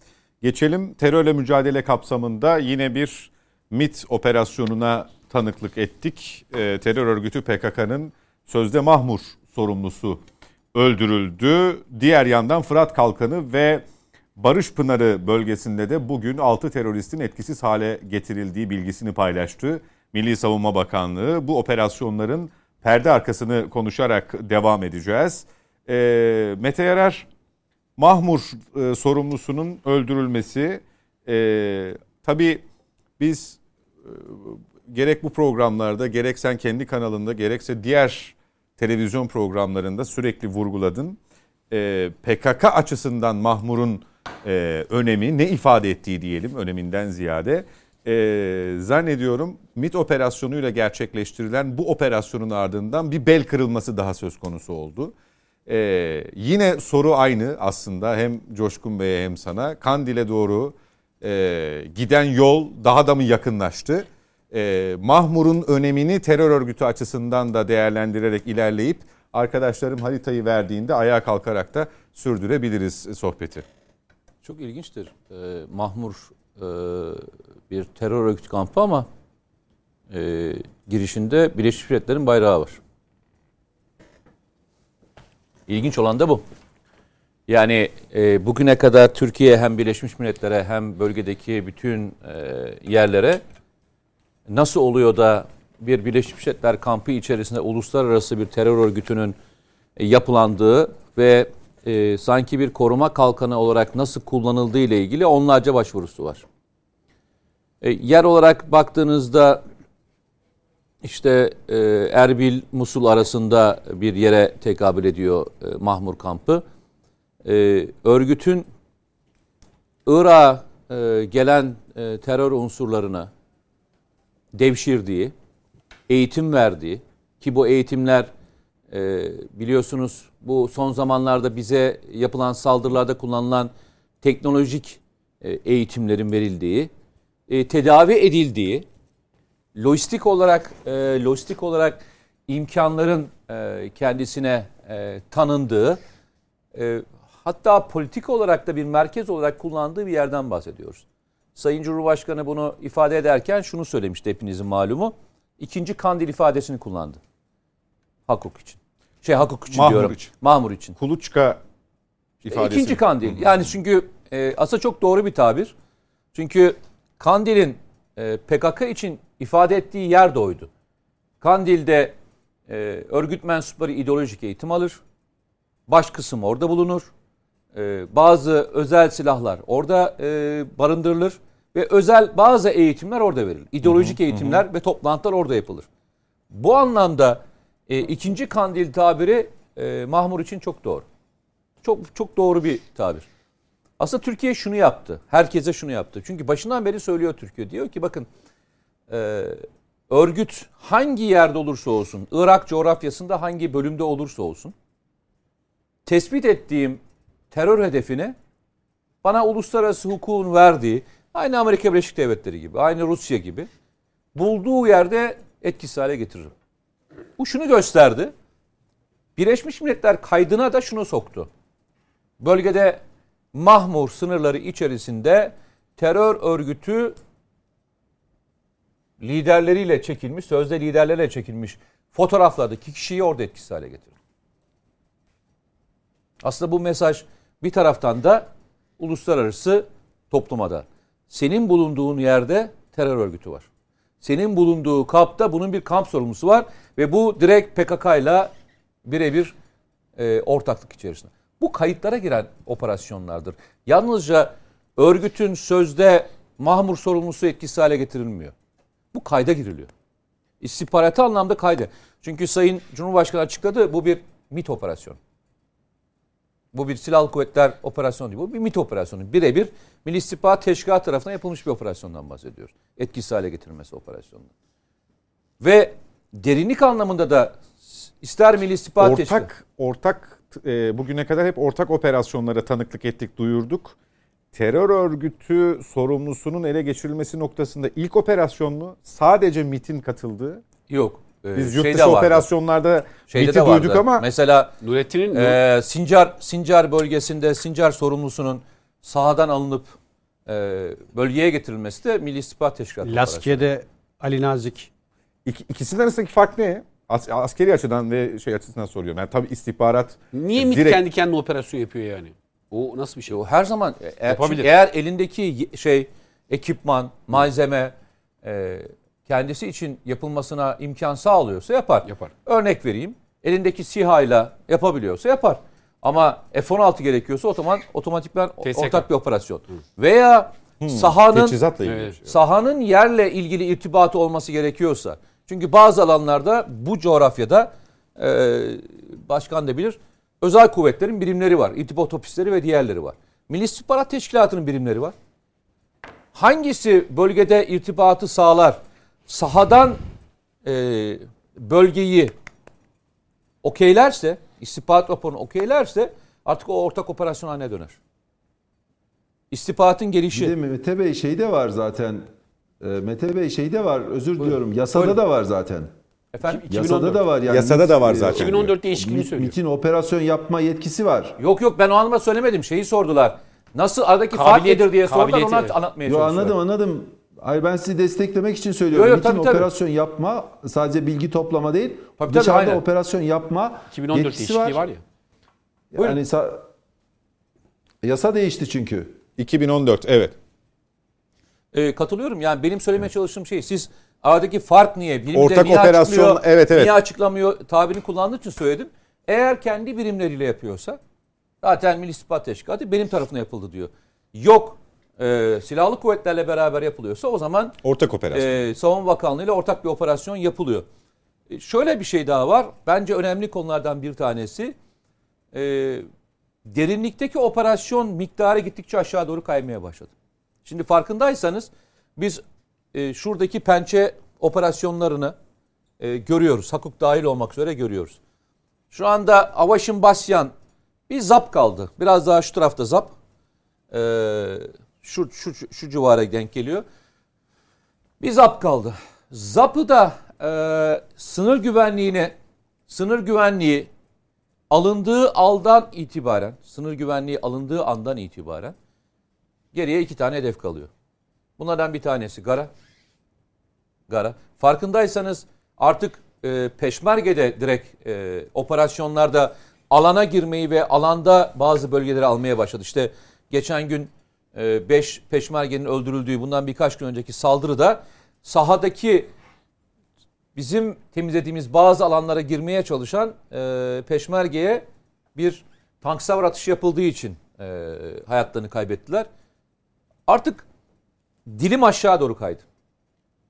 Geçelim terörle mücadele kapsamında yine bir MIT operasyonuna tanıklık ettik. Ee, terör örgütü PKK'nın sözde Mahmur sorumlusu öldürüldü. Diğer yandan Fırat Kalkanı ve Barış Pınarı bölgesinde de bugün 6 teröristin etkisiz hale getirildiği bilgisini paylaştı. Milli Savunma Bakanlığı bu operasyonların perde arkasını konuşarak devam edeceğiz. Ee, Mete Yarar Mahmur e, sorumlusunun öldürülmesi e, tabii biz e, gerek bu programlarda gerek sen kendi kanalında gerekse diğer televizyon programlarında sürekli vurguladın. E, PKK açısından Mahmur'un e, önemi ne ifade ettiği diyelim öneminden ziyade e, zannediyorum MIT operasyonuyla gerçekleştirilen bu operasyonun ardından bir bel kırılması daha söz konusu oldu. E, yine soru aynı aslında hem Coşkun Bey'e hem sana. Kandil'e doğru e, giden yol daha da mı yakınlaştı? E, Mahmur'un önemini terör örgütü açısından da değerlendirerek ilerleyip arkadaşlarım haritayı verdiğinde ayağa kalkarak da sürdürebiliriz sohbeti. Çok ilginçtir. Ee, Mahmur e, bir terör örgütü kampı ama e, girişinde Birleşmiş Milletler'in bayrağı var. İlginç olan da bu. Yani e, bugüne kadar Türkiye hem Birleşmiş Milletler'e hem bölgedeki bütün e, yerlere nasıl oluyor da bir Birleşmiş Milletler kampı içerisinde uluslararası bir terör örgütünün e, yapılandığı ve e, sanki bir koruma kalkanı olarak nasıl kullanıldığı ile ilgili onlarca başvurusu var. E, yer olarak baktığınızda işte e, Erbil Musul arasında bir yere tekabül ediyor e, Mahmur kampı. E, örgütün Irak'a e, gelen e, terör unsurlarına devşirdiği, eğitim verdiği ki bu eğitimler e, biliyorsunuz bu son zamanlarda bize yapılan saldırılarda kullanılan teknolojik e, eğitimlerin verildiği, e, tedavi edildiği, lojistik olarak e, lojistik olarak imkanların e, kendisine e, tanındığı, e, hatta politik olarak da bir merkez olarak kullandığı bir yerden bahsediyoruz. Sayın Cumhurbaşkanı bunu ifade ederken şunu söylemişti hepinizin malumu. İkinci kandil ifadesini kullandı. Hak için. Şey hak hukuk için Mahmur diyorum. için. Mahmur için. Kuluçka ifadesi. İkinci kandil. Yani çünkü e, aslında çok doğru bir tabir. Çünkü kandilin e, PKK için ifade ettiği yer de oydu. Kandil'de e, örgüt mensupları ideolojik eğitim alır. Baş kısım orada bulunur. E, bazı özel silahlar orada e, barındırılır. Ve özel bazı eğitimler orada verilir. İdeolojik eğitimler ve toplantılar orada yapılır. Bu anlamda e, ikinci kandil tabiri e, Mahmur için çok doğru. Çok çok doğru bir tabir. Aslında Türkiye şunu yaptı. Herkese şunu yaptı. Çünkü başından beri söylüyor Türkiye. Diyor ki bakın e, örgüt hangi yerde olursa olsun, Irak coğrafyasında hangi bölümde olursa olsun tespit ettiğim terör hedefini bana uluslararası hukukun verdiği aynı Amerika Birleşik Devletleri gibi, aynı Rusya gibi bulduğu yerde etkisiz hale getiririm. Bu şunu gösterdi. Birleşmiş Milletler kaydına da şunu soktu. Bölgede Mahmur sınırları içerisinde terör örgütü liderleriyle çekilmiş, sözde liderlerle çekilmiş fotoğraflardaki kişiyi orada etkisiz hale getirdi. Aslında bu mesaj bir taraftan da uluslararası topluma da. Senin bulunduğun yerde terör örgütü var. Senin bulunduğu kampta bunun bir kamp sorumlusu var ve bu direkt PKK ile birebir e, ortaklık içerisinde. Bu kayıtlara giren operasyonlardır. Yalnızca örgütün sözde mahmur sorumlusu etkisiz hale getirilmiyor. Bu kayda giriliyor. İstihbaratı anlamda kayda. Çünkü Sayın Cumhurbaşkanı açıkladı bu bir MIT operasyonu. Bu bir silahlı kuvvetler operasyonu değil. Bu bir MIT operasyonu. Birebir Milli İstihbarat Teşkilatı tarafından yapılmış bir operasyondan bahsediyoruz. Etkisiz hale getirilmesi operasyonundan. Ve derinlik anlamında da ister Milli İstihbarat Teşkilatı... Ortak, ortak e, bugüne kadar hep ortak operasyonlara tanıklık ettik, duyurduk. Terör örgütü sorumlusunun ele geçirilmesi noktasında ilk operasyon mu? Sadece MIT'in katıldığı. Yok. e, Biz yurt dışı vardı. operasyonlarda Şeyde MIT'i vardı. duyduk ama Mesela Nurettin'in Ee, Sincar Sincar bölgesinde Sincar sorumlusunun sahadan alınıp e, bölgeye getirilmesi de Milli İstihbarat Teşkilatı. Laskiye'de Ali Nazik ik- ikisinin arasındaki fark ne? As- askeri açıdan ve şey açısından soruyorum. Yani tabii istihbarat niye MİT direkt- kendi kendine operasyon yapıyor yani? O nasıl bir şey? O her zaman e, eğer, Yapabilir. eğer elindeki şey ekipman, malzeme e, kendisi için yapılmasına imkan sağlıyorsa yapar. Yapar. Örnek vereyim. Elindeki SİHA'yla yapabiliyorsa yapar. Ama F-16 gerekiyorsa otoman otomatikman TSK. ortak bir operasyon. Veya sahanın teçhizatla ilgili. Evet. sahanın yerle ilgili irtibatı olması gerekiyorsa. Çünkü bazı alanlarda bu coğrafyada e, başkan da bilir özel kuvvetlerin birimleri var. İrtibat ofisleri ve diğerleri var. Milli İstihbarat Teşkilatı'nın birimleri var. hangisi bölgede irtibatı sağlar? Sahadan e, bölgeyi okeylerse, istihbarat raporunu okeylerse artık o ortak operasyon haline döner. İstihbaratın Bir gelişi. de Mete Bey şey de var zaten. Ee, Mete Bey şey de var özür diliyorum. Yasada Buyurun. da var zaten. Efendim? Yasada da var yani. Yasada da var MİT, zaten. 2014 değişikliğini söylüyor. MİT'in operasyon yapma yetkisi var. Yok yok ben o anlamda söylemedim. Şeyi sordular. Nasıl aradaki fark nedir diye sordular onu anlatmaya Yo çalıştılar. anladım anladım. Hayır ben sizi desteklemek için söylüyorum. Yo, yo, MİT'in tabii, tabii. operasyon yapma sadece bilgi toplama değil. Tabii, tabii, dışarıda aynen. operasyon yapma 2014 yetkisi değişikliği var. var ya. Buyurun. Yani sa- yasa değişti çünkü. 2014 evet. Ee, katılıyorum. Yani benim söylemeye çalıştığım şey siz aradaki fark niye? Bilimde Ortak niye operasyon, açıklıyor, evet, evet. Niye açıklamıyor tabirini kullandığı için söyledim. Eğer kendi birimleriyle yapıyorsa zaten Milli İstihbarat Teşkilatı benim tarafına yapıldı diyor. Yok e, silahlı kuvvetlerle beraber yapılıyorsa o zaman Ortak operasyon. e, Savunma Bakanlığı ile ortak bir operasyon yapılıyor. E, şöyle bir şey daha var. Bence önemli konulardan bir tanesi. E, derinlikteki operasyon miktarı gittikçe aşağı doğru kaymaya başladı. Şimdi farkındaysanız biz e, şuradaki pençe operasyonlarını e, görüyoruz. Hakuk dahil olmak üzere görüyoruz. Şu anda Avaşin Basyan bir zap kaldı. Biraz daha şu tarafta zap. E, şu, şu, şu, şu civara denk geliyor. Bir zap kaldı. Zapı da e, sınır güvenliğine, sınır güvenliği alındığı aldan itibaren, sınır güvenliği alındığı andan itibaren geriye iki tane hedef kalıyor. Bunlardan bir tanesi Gara. Gara. Farkındaysanız artık e, Peşmerge'de direkt e, operasyonlarda alana girmeyi ve alanda bazı bölgeleri almaya başladı. İşte geçen gün 5 Peşmerge'nin öldürüldüğü bundan birkaç gün önceki saldırıda sahadaki bizim temizlediğimiz bazı alanlara girmeye çalışan e, Peşmerge'ye bir tank savar atışı yapıldığı için e, hayatlarını kaybettiler. Artık dilim aşağı doğru kaydı.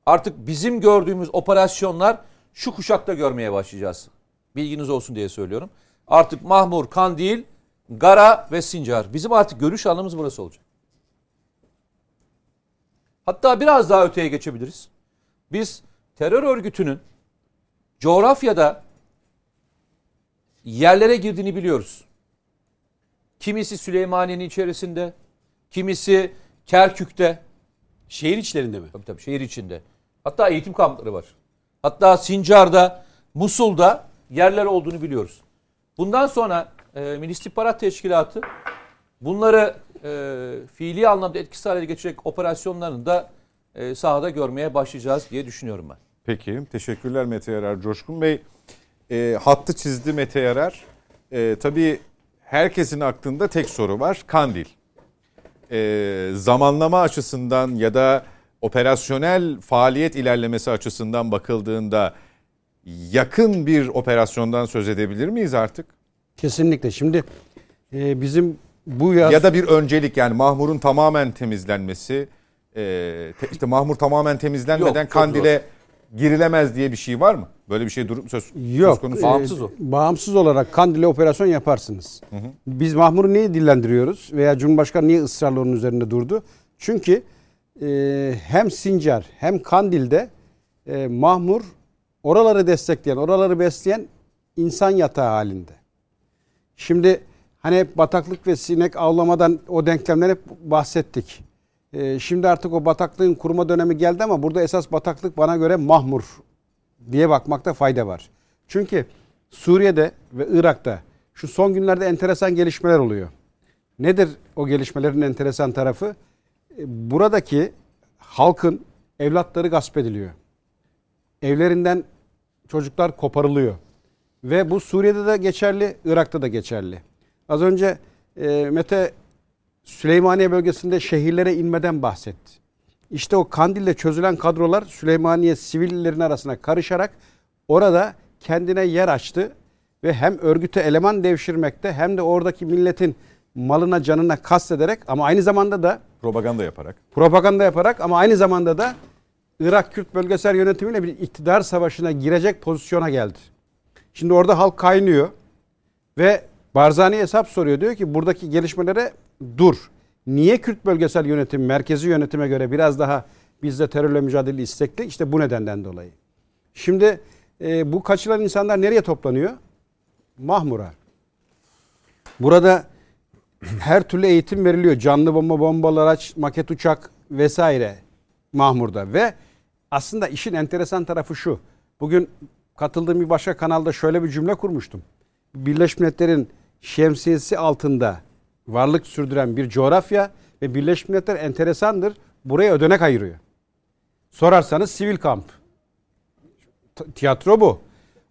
Artık bizim gördüğümüz operasyonlar şu kuşakta görmeye başlayacağız. Bilginiz olsun diye söylüyorum. Artık Mahmur, Kandil, Gara ve Sincar. Bizim artık görüş alanımız burası olacak. Hatta biraz daha öteye geçebiliriz. Biz terör örgütünün coğrafyada yerlere girdiğini biliyoruz. Kimisi Süleymaniye'nin içerisinde, kimisi Kerkük'te, Şehir içlerinde mi? Tabii tabii şehir içinde. Hatta eğitim kampları var. Hatta Sincar'da, Musul'da yerler olduğunu biliyoruz. Bundan sonra e, Milli İstihbarat Teşkilatı bunları e, fiili anlamda etkisiz hale getirecek operasyonlarını da e, sahada görmeye başlayacağız diye düşünüyorum ben. Peki teşekkürler Mete Yarar. Coşkun Bey e, hattı çizdi Mete Yarar. E, tabii herkesin aklında tek soru var. Kandil. E, zamanlama açısından ya da operasyonel faaliyet ilerlemesi açısından bakıldığında yakın bir operasyondan söz edebilir miyiz artık? Kesinlikle. Şimdi e, bizim bu yaz Ya da bir öncelik yani Mahmur'un tamamen temizlenmesi. E, te- işte Mahmur tamamen temizlenmeden Yok, Kandil'e girilemez diye bir şey var mı? Böyle bir şey durum söz, söz Yok. konusu. Bağımsız e, o. Bağımsız olarak Kandil'e operasyon yaparsınız. Biz Mahmur'u niye dillendiriyoruz veya Cumhurbaşkanı niye ısrarla onun üzerinde durdu? Çünkü e, hem Sincar hem Kandil'de e, Mahmur oraları destekleyen, oraları besleyen insan yatağı halinde. Şimdi hani hep bataklık ve sinek avlamadan o denklemden hep bahsettik. Ee, şimdi artık o bataklığın kurma dönemi geldi ama burada esas bataklık bana göre mahmur diye bakmakta fayda var. Çünkü Suriye'de ve Irak'ta şu son günlerde enteresan gelişmeler oluyor. Nedir o gelişmelerin enteresan tarafı? E, Buradaki halkın evlatları gasp ediliyor. Evlerinden çocuklar koparılıyor. Ve bu Suriye'de de geçerli, Irak'ta da geçerli. Az önce e, Mete Süleymaniye bölgesinde şehirlere inmeden bahsetti. İşte o Kandil'de çözülen kadrolar Süleymaniye sivillerin arasına karışarak orada kendine yer açtı ve hem örgüte eleman devşirmekte hem de oradaki milletin malına canına kastederek ama aynı zamanda da Propaganda yaparak. propaganda yaparak ama aynı zamanda da Irak Kürt bölgesel yönetimiyle bir iktidar savaşına girecek pozisyona geldi. Şimdi orada halk kaynıyor ve Barzani hesap soruyor. Diyor ki buradaki gelişmelere dur. Niye Kürt bölgesel yönetim merkezi yönetime göre biraz daha bizde terörle mücadele istekli? İşte bu nedenden dolayı. Şimdi e, bu kaçılan insanlar nereye toplanıyor? Mahmur'a. Burada her türlü eğitim veriliyor. Canlı bomba, bombalı araç, maket uçak vesaire Mahmur'da. Ve aslında işin enteresan tarafı şu. Bugün katıldığım bir başka kanalda şöyle bir cümle kurmuştum. Birleşmiş Milletler'in şemsiyesi altında varlık sürdüren bir coğrafya ve Birleşmiş Milletler enteresandır. Buraya ödenek ayırıyor. Sorarsanız sivil kamp. Tiyatro bu.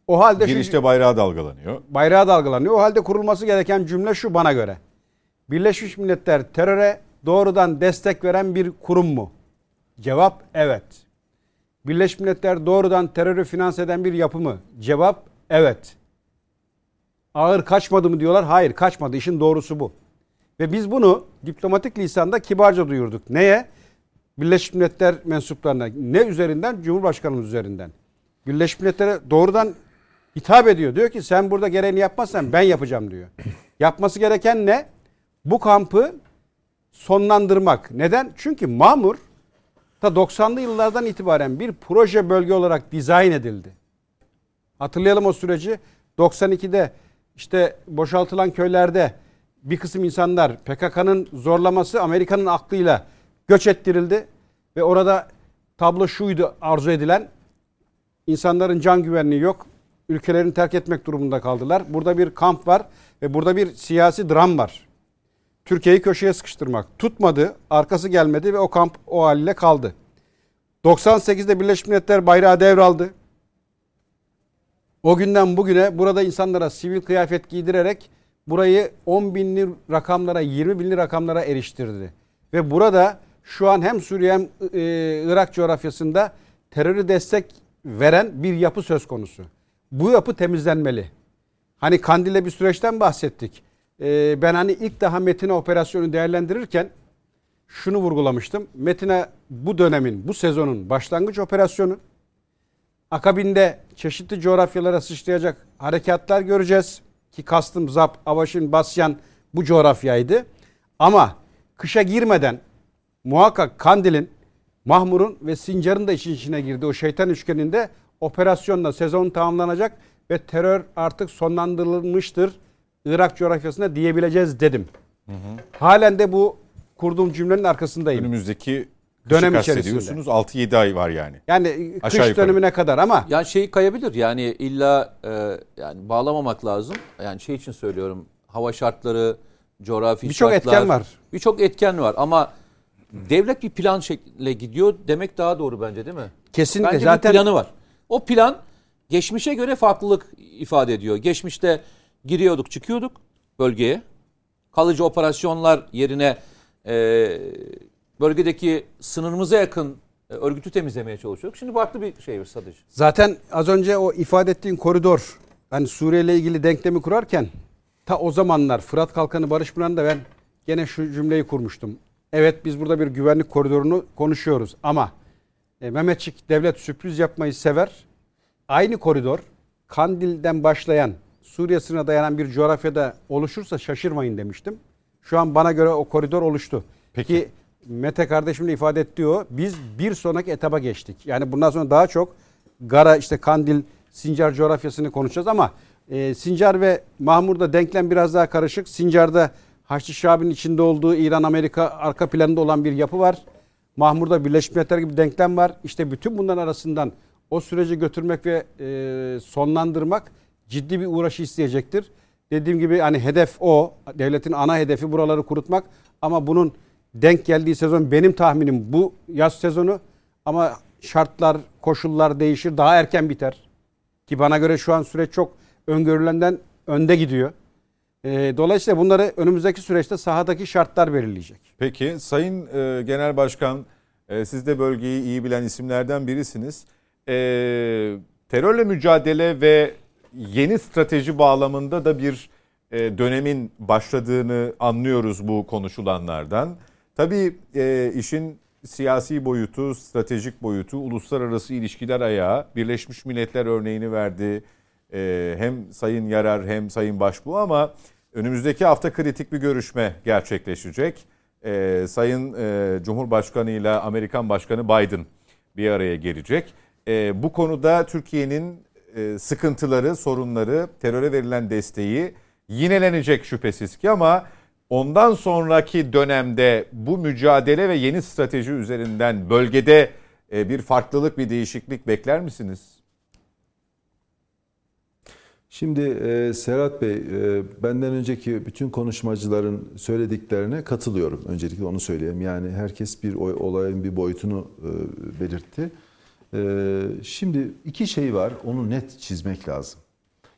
O halde şu- Girişte bayrağı dalgalanıyor. bayrağı dalgalanıyor. O halde kurulması gereken cümle şu bana göre. Birleşmiş Milletler teröre doğrudan destek veren bir kurum mu? Cevap evet. Birleşmiş Milletler doğrudan terörü finanse eden bir yapı mı? Cevap evet. Ağır kaçmadı mı diyorlar? Hayır kaçmadı. İşin doğrusu bu. Ve biz bunu diplomatik lisanda kibarca duyurduk. Neye? Birleşmiş Milletler mensuplarına. Ne üzerinden? Cumhurbaşkanımız üzerinden. Birleşmiş Milletler'e doğrudan hitap ediyor. Diyor ki sen burada gereğini yapmazsan ben yapacağım diyor. Yapması gereken ne? Bu kampı sonlandırmak. Neden? Çünkü Mamur ta 90'lı yıllardan itibaren bir proje bölge olarak dizayn edildi. Hatırlayalım o süreci. 92'de işte boşaltılan köylerde bir kısım insanlar PKK'nın zorlaması Amerika'nın aklıyla göç ettirildi ve orada tablo şuydu arzu edilen İnsanların can güvenliği yok. Ülkelerini terk etmek durumunda kaldılar. Burada bir kamp var ve burada bir siyasi dram var. Türkiye'yi köşeye sıkıştırmak. Tutmadı, arkası gelmedi ve o kamp o haliyle kaldı. 98'de Birleşmiş Milletler bayrağı devraldı. O günden bugüne burada insanlara sivil kıyafet giydirerek burayı 10 binli rakamlara, 20 binli rakamlara eriştirdi. Ve burada şu an hem Suriye hem e, Irak coğrafyasında terörü destek veren bir yapı söz konusu. Bu yapı temizlenmeli. Hani Kandil'de bir süreçten bahsettik. E, ben hani ilk daha Metina operasyonu değerlendirirken şunu vurgulamıştım. Metina bu dönemin, bu sezonun başlangıç operasyonu. Akabinde çeşitli coğrafyalara sıçrayacak harekatlar göreceğiz. Ki kastım Zap, Avaşin, Basyan bu coğrafyaydı. Ama kışa girmeden muhakkak Kandil'in, Mahmur'un ve Sincar'ın da işin içine girdi. O şeytan üçgeninde operasyonla sezon tamamlanacak ve terör artık sonlandırılmıştır Irak coğrafyasında diyebileceğiz dedim. Halen de bu kurduğum cümlenin arkasındayım. Önümüzdeki Dönem içerisinde. kastediyorsunuz. 6-7 ay var yani. Yani kış Aşağı yukarı. dönemine kadar ama Yani şey kayabilir yani illa e, yani bağlamamak lazım. Yani şey için söylüyorum hava şartları, coğrafi Birçok şartlar. etken var. Birçok etken var ama devlet bir plan şekliyle gidiyor demek daha doğru bence değil mi? kesinlikle Bence zaten bir planı var. O plan geçmişe göre farklılık ifade ediyor. Geçmişte giriyorduk çıkıyorduk bölgeye. Kalıcı operasyonlar yerine e, bölgedeki sınırımıza yakın e, örgütü temizlemeye çalışıyorduk. Şimdi farklı bir şey strateji. Zaten az önce o ifade ettiğin koridor hani Suriye ile ilgili denklemi kurarken ta o zamanlar Fırat Kalkanı Barış Pınarı'nda ben gene şu cümleyi kurmuştum. Evet biz burada bir güvenlik koridorunu konuşuyoruz ama e, Mehmetçik devlet sürpriz yapmayı sever. Aynı koridor Kandil'den başlayan Suriye sınırına dayanan bir coğrafyada oluşursa şaşırmayın demiştim. Şu an bana göre o koridor oluştu. Peki. Ki Mete kardeşimin de ifade ettiği o. Biz bir sonraki etaba geçtik. Yani bundan sonra daha çok Gara işte Kandil, Sincar coğrafyasını konuşacağız ama e, Sincar ve Mahmur'da denklem biraz daha karışık. Sincar'da Haçlı Şabi'nin içinde olduğu İran-Amerika arka planında olan bir yapı var. Mahmur'da Birleşmiş Milletler gibi denklem var. İşte bütün bunların arasından o süreci götürmek ve e, sonlandırmak ciddi bir uğraşı isteyecektir. Dediğim gibi hani hedef o. Devletin ana hedefi buraları kurutmak. Ama bunun denk geldiği sezon benim tahminim bu yaz sezonu. Ama şartlar, koşullar değişir. Daha erken biter. Ki bana göre şu an süreç çok öngörülenden önde gidiyor. E, dolayısıyla bunları önümüzdeki süreçte sahadaki şartlar belirleyecek. Peki Sayın e, Genel Başkan e, siz de bölgeyi iyi bilen isimlerden birisiniz. E, terörle mücadele ve yeni strateji bağlamında da bir e, dönemin başladığını anlıyoruz bu konuşulanlardan. Tabii e, işin siyasi boyutu, stratejik boyutu, uluslararası ilişkiler ayağı, Birleşmiş Milletler örneğini verdi. E, hem Sayın Yarar hem Sayın Başbuğ ama önümüzdeki hafta kritik bir görüşme gerçekleşecek. e, Sayın e, Cumhurbaşkanı ile Amerikan Başkanı Biden bir araya gelecek. E, bu konuda Türkiye'nin e, sıkıntıları, sorunları, teröre verilen desteği yinelenecek şüphesiz ki ama ondan sonraki dönemde bu mücadele ve yeni strateji üzerinden bölgede e, bir farklılık, bir değişiklik bekler misiniz? Şimdi e, Serhat Bey, e, benden önceki bütün konuşmacıların söylediklerine katılıyorum. Öncelikle onu söyleyeyim. Yani herkes bir olayın bir boyutunu belirtti. Şimdi iki şey var, onu net çizmek lazım.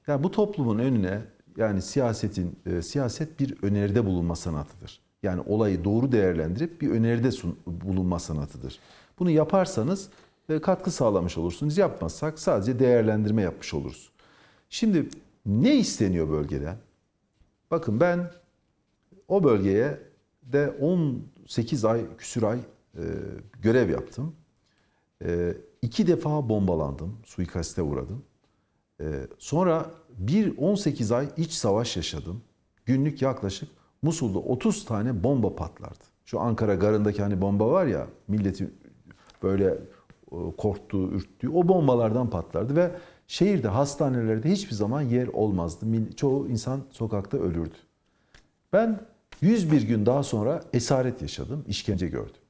Yani bu toplumun önüne, yani siyasetin, e, siyaset bir öneride bulunma sanatıdır. Yani olayı doğru değerlendirip bir öneride sun- bulunma sanatıdır. Bunu yaparsanız e, katkı sağlamış olursunuz. Yapmazsak sadece değerlendirme yapmış oluruz. Şimdi ne isteniyor bölgeden? Bakın ben o bölgeye de 18 ay, küsür ay e, görev yaptım. E, iki defa bombalandım, suikaste uğradım. E, sonra bir 18 ay iç savaş yaşadım. Günlük yaklaşık Musul'da 30 tane bomba patlardı. Şu Ankara garındaki hani bomba var ya milletin böyle e, korktuğu, ürktüğü o bombalardan patlardı ve şehirde hastanelerde hiçbir zaman yer olmazdı. Çoğu insan sokakta ölürdü. Ben 101 gün daha sonra esaret yaşadım, işkence gördüm.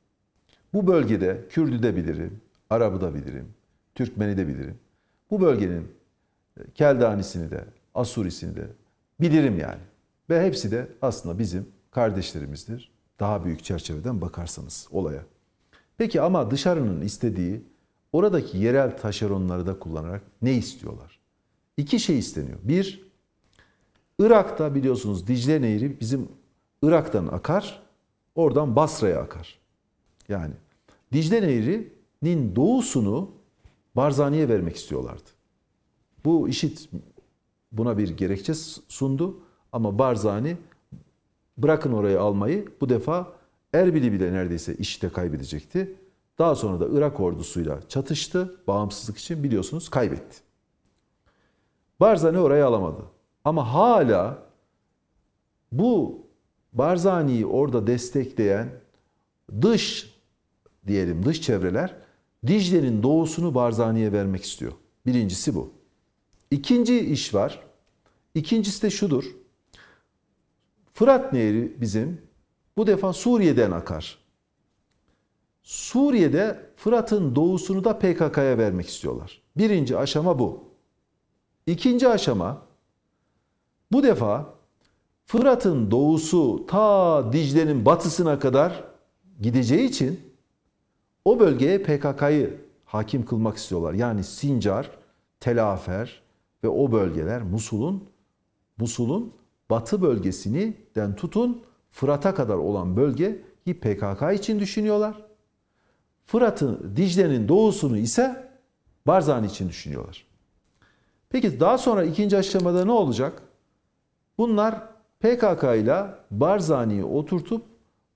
Bu bölgede Kürdü de bilirim, Arap'ı da bilirim, Türkmen'i de bilirim. Bu bölgenin Keldanisini de, Asurisini de bilirim yani. Ve hepsi de aslında bizim kardeşlerimizdir. Daha büyük çerçeveden bakarsanız olaya. Peki ama dışarının istediği oradaki yerel taşeronları da kullanarak ne istiyorlar? İki şey isteniyor. Bir, Irak'ta biliyorsunuz Dicle Nehri bizim Irak'tan akar, oradan Basra'ya akar. Yani Dicle Nehri'nin doğusunu Barzani'ye vermek istiyorlardı. Bu işit buna bir gerekçe sundu ama Barzani bırakın orayı almayı bu defa Erbil'i bile neredeyse işte kaybedecekti. Daha sonra da Irak ordusuyla çatıştı. Bağımsızlık için biliyorsunuz kaybetti. Barzani orayı alamadı. Ama hala bu Barzani'yi orada destekleyen dış diyelim dış çevreler Dicle'nin doğusunu Barzani'ye vermek istiyor. Birincisi bu. İkinci iş var. İkincisi de şudur. Fırat Nehri bizim bu defa Suriye'den akar. Suriye'de Fırat'ın doğusunu da PKK'ya vermek istiyorlar. Birinci aşama bu. İkinci aşama bu defa Fırat'ın doğusu ta Dicle'nin batısına kadar gideceği için o bölgeye PKK'yı hakim kılmak istiyorlar. Yani Sincar, Telafer ve o bölgeler Musul'un Musul'un batı bölgesini den tutun Fırat'a kadar olan bölgeyi PKK için düşünüyorlar. Fırat'ın Dicle'nin doğusunu ise Barzani için düşünüyorlar. Peki daha sonra ikinci aşamada ne olacak? Bunlar PKK ile Barzani'yi oturtup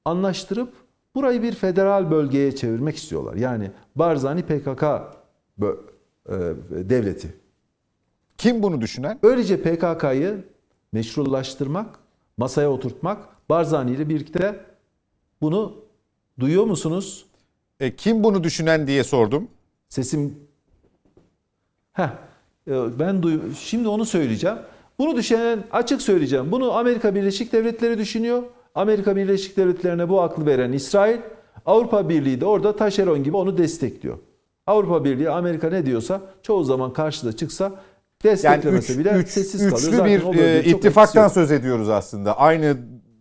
anlaştırıp burayı bir federal bölgeye çevirmek istiyorlar. Yani Barzani PKK e, devleti. Kim bunu düşünen? Öylece PKK'yı meşrulaştırmak, masaya oturtmak, Barzani ile birlikte bunu duyuyor musunuz? E, kim bunu düşünen diye sordum. Sesim Heh, e, ben duy şimdi onu söyleyeceğim. Bunu düşünen açık söyleyeceğim. Bunu Amerika Birleşik Devletleri düşünüyor. Amerika Birleşik Devletleri'ne bu aklı veren İsrail, Avrupa Birliği de orada taşeron gibi onu destekliyor. Avrupa Birliği Amerika ne diyorsa çoğu zaman karşıda çıksa Yani desteklemese üç, bile üç- sessiz kalıyor. üçlü Zaten bir e, ittifaktan söz ediyoruz aslında. Aynı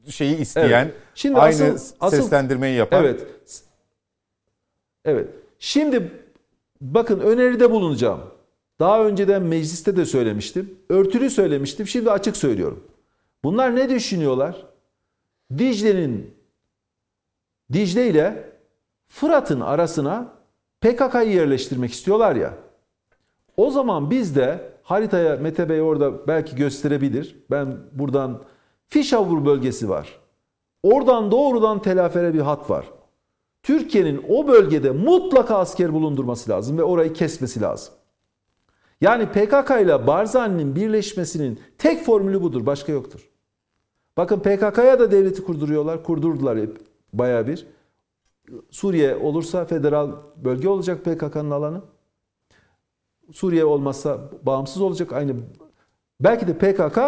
şeyi isteyen, Evet. Şimdi aynı asıl- asıl- seslendirmeyi yapan. Evet. Evet. Şimdi bakın öneride bulunacağım. Daha önceden mecliste de söylemiştim. Örtülü söylemiştim. Şimdi açık söylüyorum. Bunlar ne düşünüyorlar? Dicle'nin Dicle ile Fırat'ın arasına PKK'yı yerleştirmek istiyorlar ya. O zaman biz de haritaya Mete Bey orada belki gösterebilir. Ben buradan Fişavur bölgesi var. Oradan doğrudan telafere bir hat var. Türkiye'nin o bölgede mutlaka asker bulundurması lazım ve orayı kesmesi lazım. Yani PKK ile Barzani'nin birleşmesinin tek formülü budur, başka yoktur. Bakın PKK'ya da devleti kurduruyorlar, kurdurdular hep Baya bir. Suriye olursa federal bölge olacak PKK'nın alanı. Suriye olmazsa bağımsız olacak aynı. Belki de PKK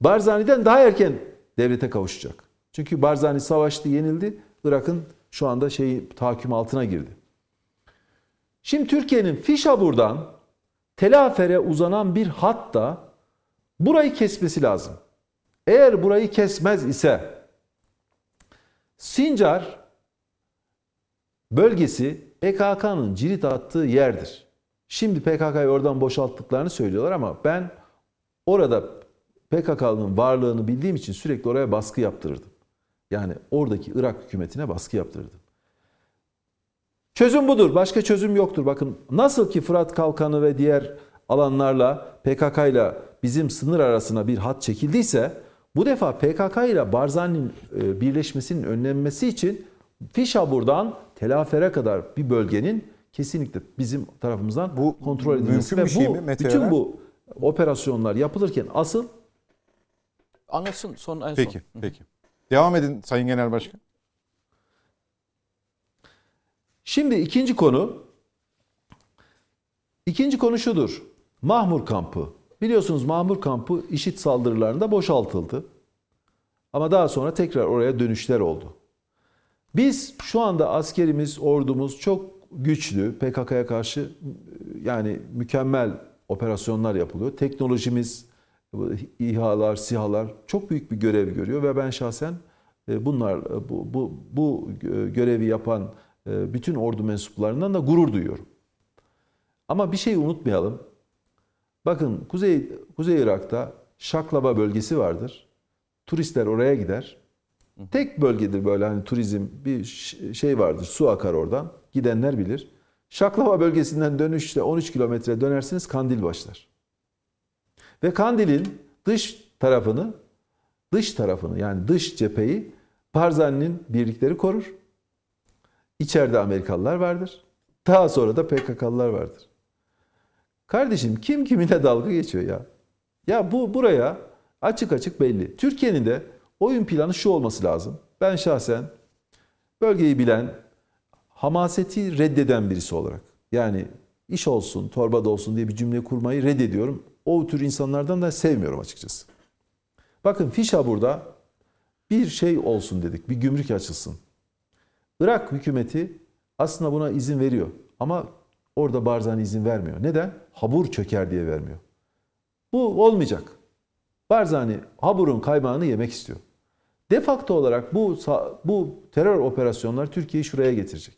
Barzani'den daha erken devlete kavuşacak. Çünkü Barzani savaştı, yenildi. Irak'ın şu anda şeyi tahakküm altına girdi. Şimdi Türkiye'nin Fişabur'dan Telafer'e uzanan bir hatta burayı kesmesi lazım. Eğer burayı kesmez ise Sincar bölgesi PKK'nın cirit attığı yerdir. Şimdi PKK'yı oradan boşalttıklarını söylüyorlar ama ben orada PKK'nın varlığını bildiğim için sürekli oraya baskı yaptırırdım. Yani oradaki Irak hükümetine baskı yaptırırdım. Çözüm budur. Başka çözüm yoktur. Bakın nasıl ki Fırat Kalkanı ve diğer alanlarla PKK ile bizim sınır arasına bir hat çekildiyse bu defa PKK ile Barzani'nin e, birleşmesinin önlenmesi için Fişabur'dan Telafer'e kadar bir bölgenin kesinlikle bizim tarafımızdan Bu kontrol edilmesi mümkün ve bir şey bu mi Mete bütün bu operasyonlar yapılırken asıl Anlatsın son en son. Peki, peki. Devam edin Sayın Genel Başkan. Şimdi ikinci konu ikinci konu şudur. Mahmur kampı. Biliyorsunuz Mahmur kampı işit saldırılarında boşaltıldı. Ama daha sonra tekrar oraya dönüşler oldu. Biz şu anda askerimiz, ordumuz çok güçlü. PKK'ya karşı yani mükemmel operasyonlar yapılıyor. Teknolojimiz, İHA'lar, SİHA'lar çok büyük bir görev görüyor ve ben şahsen e, bunlar bu, bu, bu görevi yapan e, bütün ordu mensuplarından da gurur duyuyorum. Ama bir şey unutmayalım. Bakın Kuzey Kuzey Irak'ta Şaklaba bölgesi vardır. Turistler oraya gider. Tek bölgedir böyle hani turizm bir şey vardır. Su akar oradan. Gidenler bilir. Şaklava bölgesinden dönüşte 13 kilometre dönersiniz Kandil başlar. Ve Kandil'in dış tarafını dış tarafını yani dış cepheyi Barzani'nin birlikleri korur. İçeride Amerikalılar vardır. Daha sonra da PKK'lılar vardır. Kardeşim kim kimine dalga geçiyor ya? Ya bu buraya açık açık belli. Türkiye'nin de oyun planı şu olması lazım. Ben şahsen bölgeyi bilen, hamaseti reddeden birisi olarak. Yani iş olsun, torbada olsun diye bir cümle kurmayı reddediyorum. O tür insanlardan da sevmiyorum açıkçası. Bakın Fişa burada bir şey olsun dedik, bir gümrük açılsın. Irak hükümeti aslında buna izin veriyor. Ama orada Barzani izin vermiyor. Neden? Habur çöker diye vermiyor. Bu olmayacak. Barzani Habur'un kaymağını yemek istiyor. De facto olarak bu bu terör operasyonlar Türkiye'yi şuraya getirecek.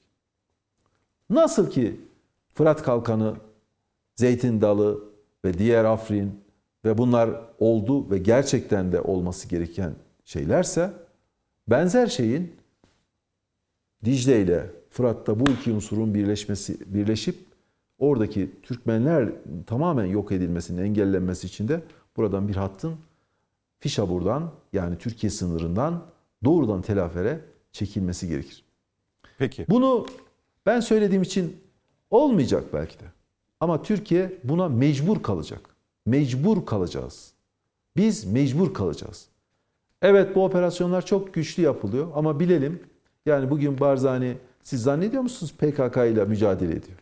Nasıl ki Fırat Kalkanı, Zeytin Dalı ve diğer Afrin ve bunlar oldu ve gerçekten de olması gereken şeylerse benzer şeyin Dicle ile Fırat'ta bu iki unsurun birleşmesi birleşip oradaki Türkmenler tamamen yok edilmesinin engellenmesi için de buradan bir hattın Fişabur'dan yani Türkiye sınırından doğrudan Telafer'e çekilmesi gerekir. Peki. Bunu ben söylediğim için olmayacak belki de. Ama Türkiye buna mecbur kalacak. Mecbur kalacağız. Biz mecbur kalacağız. Evet bu operasyonlar çok güçlü yapılıyor ama bilelim yani bugün Barzani siz zannediyor musunuz PKK ile mücadele ediyor?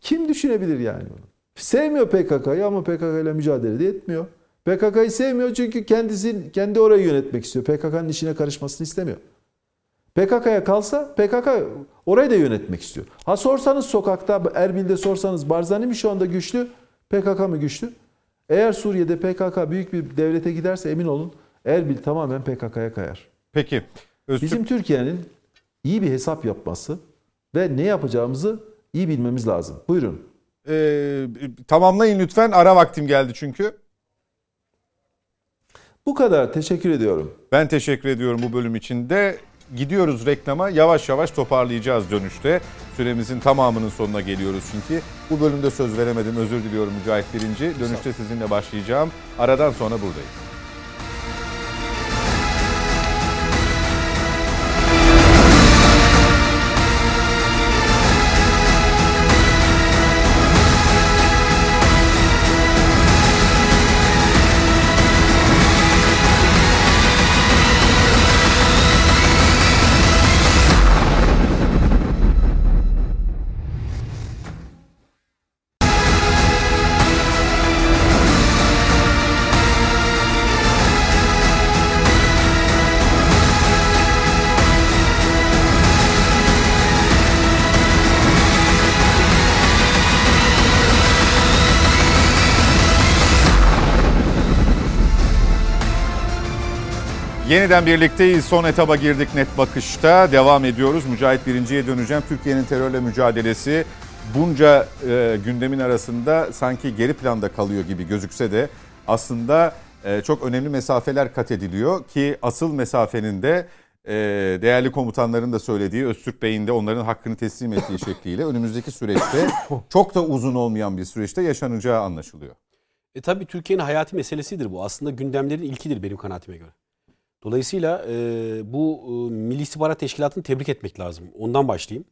Kim düşünebilir yani bunu? Sevmiyor PKK'yı ama PKK ile mücadele de etmiyor. PKK'yı sevmiyor çünkü kendisi kendi orayı yönetmek istiyor. PKK'nın işine karışmasını istemiyor. PKK'ya kalsa PKK orayı da yönetmek istiyor. Ha sorsanız sokakta Erbil'de sorsanız Barzani mi şu anda güçlü? PKK mı güçlü? Eğer Suriye'de PKK büyük bir devlete giderse emin olun Erbil tamamen PKK'ya kayar. Peki. Öztürk, Bizim Türkiye'nin iyi bir hesap yapması ve ne yapacağımızı iyi bilmemiz lazım. Buyurun. e, tamamlayın lütfen. Ara vaktim geldi çünkü. Bu kadar. Teşekkür ediyorum. Ben teşekkür ediyorum bu bölüm için de. Gidiyoruz reklama. Yavaş yavaş toparlayacağız dönüşte. Süremizin tamamının sonuna geliyoruz çünkü. Bu bölümde söz veremedim. Özür diliyorum Mücahit Birinci. Dönüşte sizinle başlayacağım. Aradan sonra buradayız. Yeniden birlikteyiz. Son etaba girdik net bakışta. Devam ediyoruz. Mücahit birinciye döneceğim. Türkiye'nin terörle mücadelesi bunca e, gündemin arasında sanki geri planda kalıyor gibi gözükse de aslında e, çok önemli mesafeler kat ediliyor ki asıl mesafenin de e, değerli komutanların da söylediği Öztürk Bey'in de onların hakkını teslim ettiği şekliyle önümüzdeki süreçte çok da uzun olmayan bir süreçte yaşanacağı anlaşılıyor. E tabii Türkiye'nin hayati meselesidir bu. Aslında gündemlerin ilkidir benim kanaatime göre. Dolayısıyla e, bu e, Milli İstihbarat Teşkilatı'nı tebrik etmek lazım. Ondan başlayayım.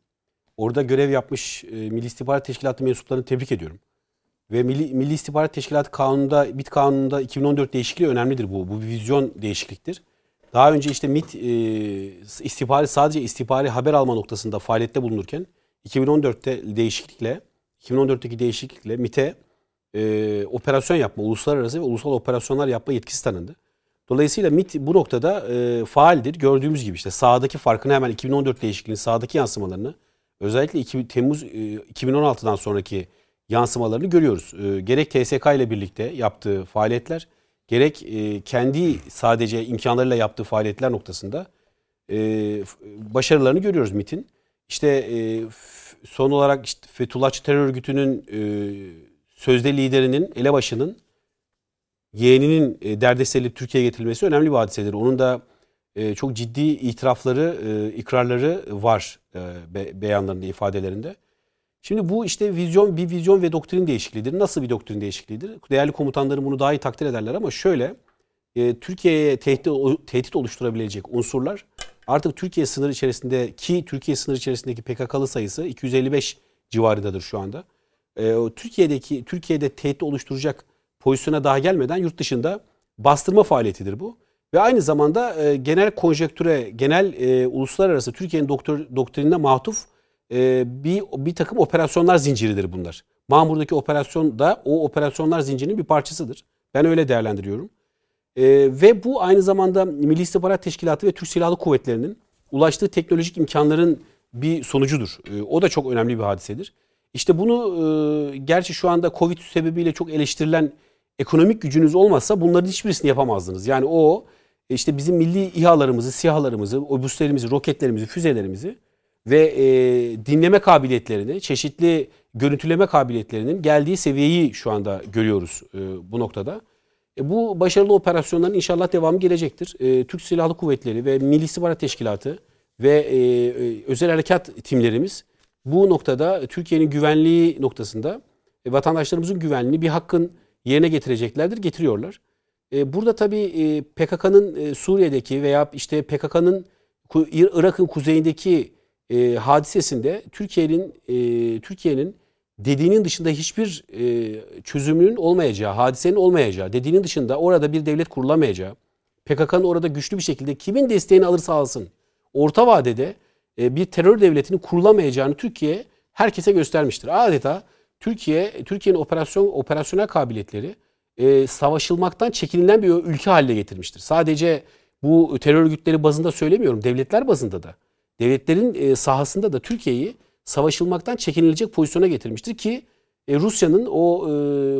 Orada görev yapmış e, Milli İstihbarat Teşkilatı mensuplarını tebrik ediyorum. Ve Milli, Milli İstihbarat Teşkilatı kanununda, MİT kanununda 2014 değişikliği önemlidir bu. Bu bir vizyon değişikliktir. Daha önce işte MİT e, istihbari sadece istihbari haber alma noktasında faaliyette bulunurken 2014'te değişiklikle 2014'teki değişiklikle MİT'e e, operasyon yapma, uluslararası ve ulusal operasyonlar yapma yetkisi tanındı. Dolayısıyla MİT bu noktada e, faaldir. Gördüğümüz gibi işte sağdaki farkını hemen 2014 değişikliğinin sağdaki yansımalarını özellikle 2, Temmuz e, 2016'dan sonraki yansımalarını görüyoruz. E, gerek TSK ile birlikte yaptığı faaliyetler, gerek e, kendi sadece imkanlarıyla yaptığı faaliyetler noktasında e, başarılarını görüyoruz MİT'in. İşte e, son olarak işte Fethullahçı terör örgütünün e, sözde liderinin, elebaşının yeğeninin e, derdeseli Türkiye'ye getirilmesi önemli bir hadisedir. Onun da e, çok ciddi itirafları, e, ikrarları var e, be, beyanlarında, ifadelerinde. Şimdi bu işte vizyon, bir vizyon ve doktrin değişikliğidir. Nasıl bir doktrin değişikliğidir? Değerli komutanlarım bunu daha iyi takdir ederler ama şöyle, e, Türkiye'ye tehdit, tehdit oluşturabilecek unsurlar artık Türkiye sınırı içerisinde ki Türkiye sınırı içerisindeki PKK'lı sayısı 255 civarındadır şu anda. E, Türkiye'deki Türkiye'de tehdit oluşturacak pozisyona daha gelmeden yurt dışında bastırma faaliyetidir bu. Ve aynı zamanda e, genel konjektüre, genel e, uluslararası Türkiye'nin doktor, doktrinine matuf e, bir, bir takım operasyonlar zinciridir bunlar. Mamur'daki operasyon da o operasyonlar zincirinin bir parçasıdır. Ben öyle değerlendiriyorum. E, ve bu aynı zamanda Milli İstihbarat Teşkilatı ve Türk Silahlı Kuvvetleri'nin ulaştığı teknolojik imkanların bir sonucudur. E, o da çok önemli bir hadisedir. İşte bunu e, gerçi şu anda Covid sebebiyle çok eleştirilen ekonomik gücünüz olmazsa bunların hiçbirisini yapamazdınız. Yani o işte bizim milli İHA'larımızı, SİHA'larımızı, obüslerimizi, roketlerimizi, füzelerimizi ve e, dinleme kabiliyetlerini, çeşitli görüntüleme kabiliyetlerinin geldiği seviyeyi şu anda görüyoruz e, bu noktada. E, bu başarılı operasyonların inşallah devamı gelecektir. E, Türk Silahlı Kuvvetleri ve Milli İstihbarat Teşkilatı ve e, e, özel harekat timlerimiz bu noktada Türkiye'nin güvenliği noktasında e, vatandaşlarımızın güvenliğini bir hakkın yerine getireceklerdir, getiriyorlar. E, burada tabii e, PKK'nın e, Suriye'deki veya işte PKK'nın Irak'ın kuzeyindeki hadisesinde Türkiye'nin Türkiye'nin dediğinin dışında hiçbir çözümünün olmayacağı, hadisenin olmayacağı, dediğinin dışında orada bir devlet kurulamayacağı, PKK'nın orada güçlü bir şekilde kimin desteğini alırsa alsın, orta vadede bir terör devletinin kurulamayacağını Türkiye herkese göstermiştir. Adeta Türkiye, Türkiye'nin operasyon operasyonel kabiliyetleri e, savaşılmaktan çekinilen bir ülke haline getirmiştir. Sadece bu terör örgütleri bazında söylemiyorum, devletler bazında da. Devletlerin e, sahasında da Türkiye'yi savaşılmaktan çekinilecek pozisyona getirmiştir ki e, Rusya'nın o e,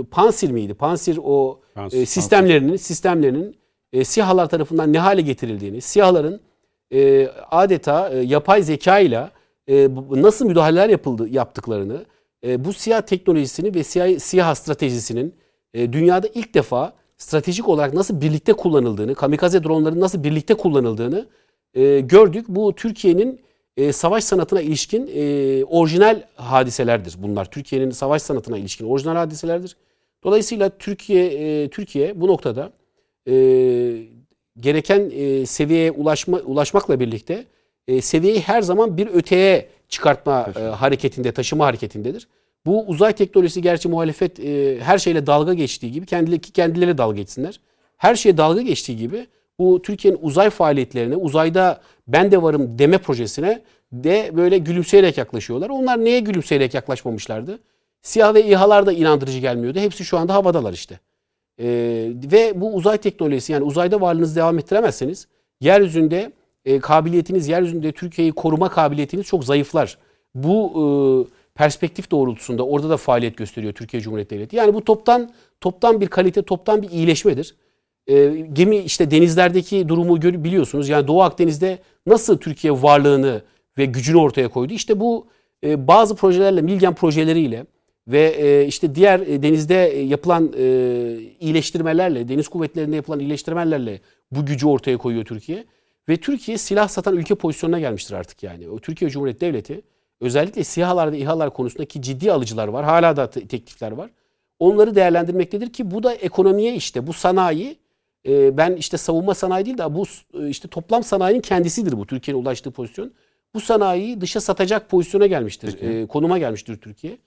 Pansir miydi? Pansir o Pansir, e, sistemlerinin Pansir. sistemlerinin e, SİHA'lar tarafından ne hale getirildiğini, SİHA'ların e, adeta e, yapay zeka ile e, nasıl müdahaleler yapıldı yaptıklarını, e, bu siyah teknolojisini ve siyah, siyah stratejisinin e, dünyada ilk defa stratejik olarak nasıl birlikte kullanıldığını, kamikaze dronların nasıl birlikte kullanıldığını e, gördük. Bu Türkiye'nin e, savaş sanatına ilişkin e, orijinal hadiselerdir bunlar. Türkiye'nin savaş sanatına ilişkin orijinal hadiselerdir. Dolayısıyla Türkiye e, Türkiye bu noktada e, gereken e, seviyeye ulaşma ulaşmakla birlikte e, seviyeyi her zaman bir öteye çıkartma e, hareketinde, taşıma hareketindedir. Bu uzay teknolojisi gerçi muhalefet e, her şeyle dalga geçtiği gibi kendileri kendileri dalga geçsinler. Her şeye dalga geçtiği gibi bu Türkiye'nin uzay faaliyetlerine, uzayda ben de varım deme projesine de böyle gülümseyerek yaklaşıyorlar. Onlar neye gülümseyerek yaklaşmamışlardı? Siyah ve İHA'lar da inandırıcı gelmiyordu. Hepsi şu anda havadalar işte. Ee, ve bu uzay teknolojisi yani uzayda varlığınızı devam ettiremezseniz yeryüzünde e, kabiliyetiniz, yeryüzünde Türkiye'yi koruma kabiliyetiniz çok zayıflar. Bu e, perspektif doğrultusunda orada da faaliyet gösteriyor Türkiye Cumhuriyeti Devleti. Yani bu toptan toptan bir kalite, toptan bir iyileşmedir. E, gemi işte denizlerdeki durumu biliyorsunuz. Yani Doğu Akdeniz'de nasıl Türkiye varlığını ve gücünü ortaya koydu. İşte bu e, bazı projelerle, Milgen projeleriyle ve e, işte diğer e, denizde e, yapılan e, iyileştirmelerle, deniz kuvvetlerinde yapılan iyileştirmelerle bu gücü ortaya koyuyor Türkiye. Ve Türkiye silah satan ülke pozisyonuna gelmiştir artık yani. O Türkiye Cumhuriyeti Devleti özellikle SİHA'lar ve İHA'lar konusundaki ciddi alıcılar var. Hala da te- teklifler var. Onları değerlendirmektedir ki bu da ekonomiye işte bu sanayi e, ben işte savunma sanayi değil de bu e, işte toplam sanayinin kendisidir bu Türkiye'nin ulaştığı pozisyon. Bu sanayiyi dışa satacak pozisyona gelmiştir. e, konuma gelmiştir Türkiye.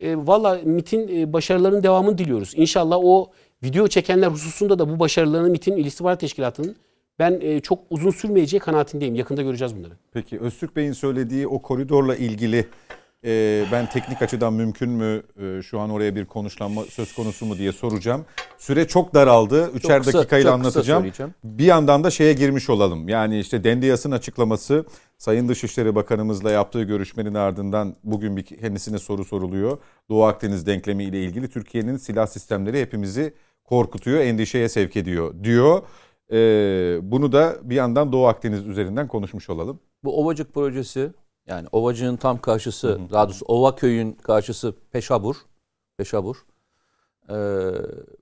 E, Valla MIT'in başarılarının devamını diliyoruz. İnşallah o video çekenler hususunda da bu başarılarını MIT'in İl İstihbarat Teşkilatı'nın ben e, çok uzun sürmeyeceği kanaatindeyim. Yakında göreceğiz bunları. Peki Öztürk Bey'in söylediği o koridorla ilgili e, ben teknik açıdan mümkün mü e, şu an oraya bir konuşlanma söz konusu mu diye soracağım. Süre çok daraldı. Üçer kısa- dakikayla çok anlatacağım. Bir yandan da şeye girmiş olalım. Yani işte Dendiyas'ın açıklaması Sayın Dışişleri Bakanımızla yaptığı görüşmenin ardından bugün bir kendisine soru soruluyor. Doğu Akdeniz denklemi ile ilgili Türkiye'nin silah sistemleri hepimizi korkutuyor, endişeye sevk ediyor diyor. E, bunu da bir yandan Doğu Akdeniz üzerinden konuşmuş olalım. Bu Ovacık projesi yani Ovacık'ın tam karşısı daha doğrusu Ovaköy'ün karşısı Peşabur. Peşabur. Ee,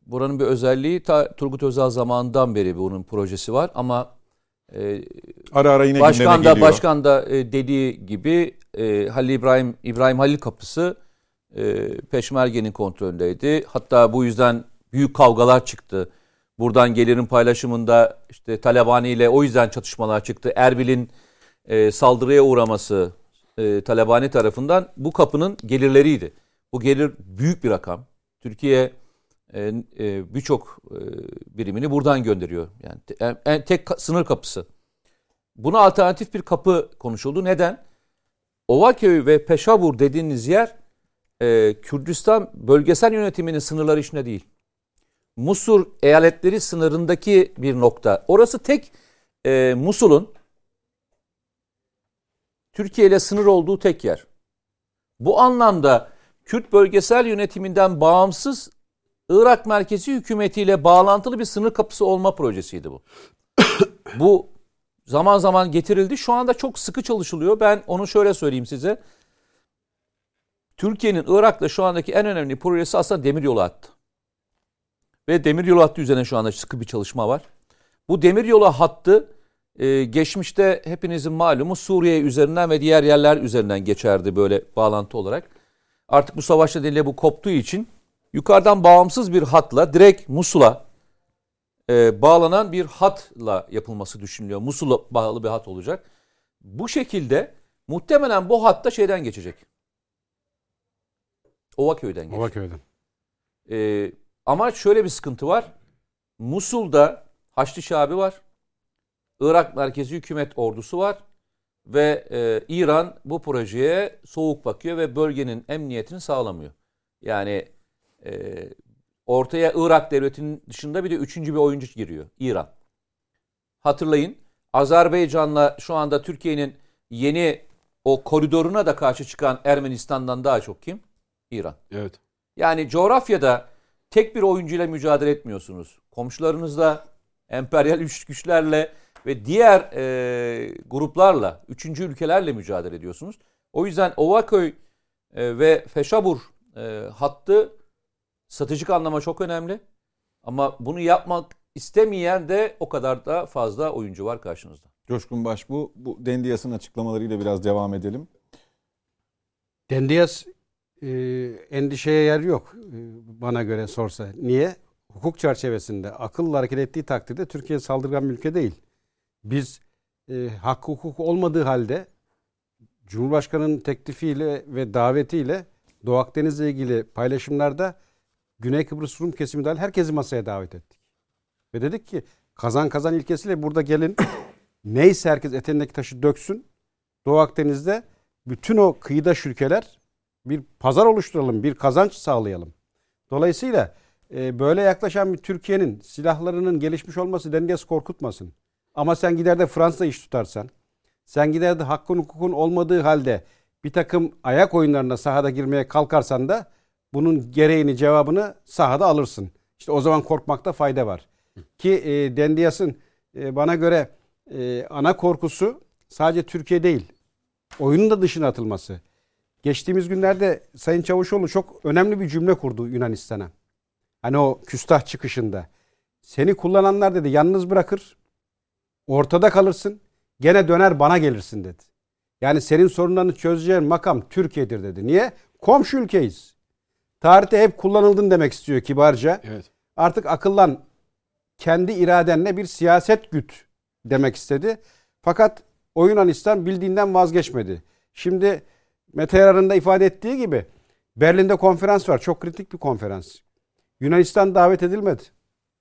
buranın bir özelliği ta Turgut Özal zamanından beri bunun projesi var ama e, Ara ara yine başkan da geliyor. başkan da e, dediği gibi e, Halil İbrahim İbrahim Halil kapısı e, Peşmerge'nin kontrolündeydi. Hatta bu yüzden büyük kavgalar çıktı. Buradan gelirin paylaşımında işte Talabani ile o yüzden çatışmalar çıktı. Erbil'in e, saldırıya uğraması e, Talabani tarafından bu kapının gelirleriydi. Bu gelir büyük bir rakam. Türkiye e, e, birçok e, birimini buradan gönderiyor. Yani en, en- tek ka- sınır kapısı. Buna alternatif bir kapı konuşuldu. Neden? Ovaköy ve Peşabur dediğiniz yer e, Kürdistan bölgesel yönetiminin sınırları içinde değil. Musul eyaletleri sınırındaki bir nokta. Orası tek e, Musul'un Türkiye ile sınır olduğu tek yer. Bu anlamda Kürt bölgesel yönetiminden bağımsız Irak merkezi hükümetiyle bağlantılı bir sınır kapısı olma projesiydi bu. bu zaman zaman getirildi. Şu anda çok sıkı çalışılıyor. Ben onu şöyle söyleyeyim size. Türkiye'nin Irak'ta şu andaki en önemli projesi aslında demiryolu hattı. Ve demiryolu hattı üzerine şu anda sıkı bir çalışma var. Bu demiryolu hattı e, geçmişte hepinizin malumu Suriye üzerinden ve diğer yerler üzerinden geçerdi böyle bağlantı olarak. Artık bu savaş nedeniyle bu koptuğu için yukarıdan bağımsız bir hatla direkt Musul'a e, bağlanan bir hatla yapılması düşünülüyor. Musul'a bağlı bir hat olacak. Bu şekilde muhtemelen bu hatta şeyden geçecek. Ovaköy'den geçecek. Ovaköy'den. Ee, ama şöyle bir sıkıntı var. Musul'da Haçlı Şabi var. Irak merkezi hükümet ordusu var. Ve e, İran bu projeye soğuk bakıyor ve bölgenin emniyetini sağlamıyor. Yani e, ortaya Irak devletinin dışında bir de üçüncü bir oyuncu giriyor. İran. Hatırlayın Azerbaycan'la şu anda Türkiye'nin yeni o koridoruna da karşı çıkan Ermenistan'dan daha çok kim? İran. Evet. Yani coğrafyada tek bir oyuncuyla mücadele etmiyorsunuz. Komşularınızla, emperyal güç- güçlerle ve diğer e, gruplarla, üçüncü ülkelerle mücadele ediyorsunuz. O yüzden Ovaköy e, ve Feşabur e, hattı stratejik anlama çok önemli. Ama bunu yapmak istemeyen de o kadar da fazla oyuncu var karşınızda. Coşkun Baş bu, bu Dendiyas'ın açıklamalarıyla biraz devam edelim. Dendiyas e, endişeye yer yok e, bana göre sorsa. Niye? Hukuk çerçevesinde akılla hareket ettiği takdirde Türkiye saldırgan bir ülke değil. Biz e, hak hukuk olmadığı halde Cumhurbaşkanı'nın teklifiyle ve davetiyle Doğu Akdeniz'le ilgili paylaşımlarda Güney Kıbrıs Rum kesimi dahil herkesi masaya davet ettik. Ve dedik ki kazan kazan ilkesiyle burada gelin neyse herkes eteğindeki taşı döksün. Doğu Akdeniz'de bütün o kıyıdaş ülkeler bir pazar oluşturalım, bir kazanç sağlayalım. Dolayısıyla e, böyle yaklaşan bir Türkiye'nin silahlarının gelişmiş olması dengesi korkutmasın. Ama sen gider de Fransa iş tutarsan, sen gider de hakkın hukukun olmadığı halde bir takım ayak oyunlarına sahada girmeye kalkarsan da bunun gereğini cevabını sahada alırsın. İşte o zaman korkmakta fayda var. Ki e, Dendiyas'ın e, bana göre e, ana korkusu sadece Türkiye değil. Oyunun da dışına atılması. Geçtiğimiz günlerde Sayın Çavuşoğlu çok önemli bir cümle kurdu Yunanistan'a. Hani o küstah çıkışında. Seni kullananlar dedi yalnız bırakır. Ortada kalırsın. Gene döner bana gelirsin dedi. Yani senin sorunlarını çözeceğin makam Türkiye'dir dedi. Niye? Komşu ülkeyiz. Tarihte hep kullanıldın demek istiyor kibarca. Evet. Artık akıllan kendi iradenle bir siyaset güt demek istedi. Fakat o Yunanistan bildiğinden vazgeçmedi. Şimdi Mete Yarar'ın da ifade ettiği gibi Berlin'de konferans var. Çok kritik bir konferans. Yunanistan davet edilmedi.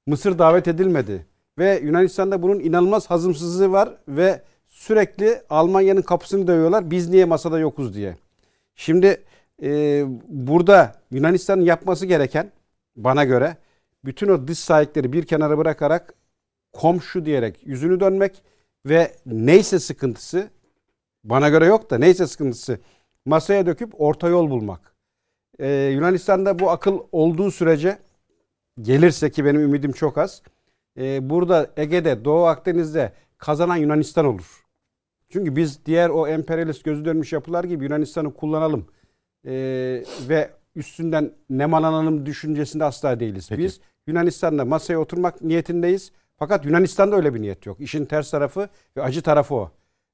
Mısır davet edilmedi. Ve Yunanistan'da bunun inanılmaz hazımsızlığı var ve sürekli Almanya'nın kapısını dövüyorlar. Biz niye masada yokuz diye. Şimdi e, burada Yunanistan'ın yapması gereken bana göre bütün o dış sahipleri bir kenara bırakarak komşu diyerek yüzünü dönmek ve neyse sıkıntısı bana göre yok da neyse sıkıntısı masaya döküp orta yol bulmak. Ee, Yunanistan'da bu akıl olduğu sürece gelirse ki benim ümidim çok az. e, burada Ege'de, Doğu Akdeniz'de kazanan Yunanistan olur. Çünkü biz diğer o emperyalist gözü dönmüş yapılar gibi Yunanistan'ı kullanalım e, ve üstünden nemalanalım düşüncesinde asla değiliz. Peki. Biz Yunanistan'da masaya oturmak niyetindeyiz. Fakat Yunanistan'da öyle bir niyet yok. İşin ters tarafı ve acı tarafı o.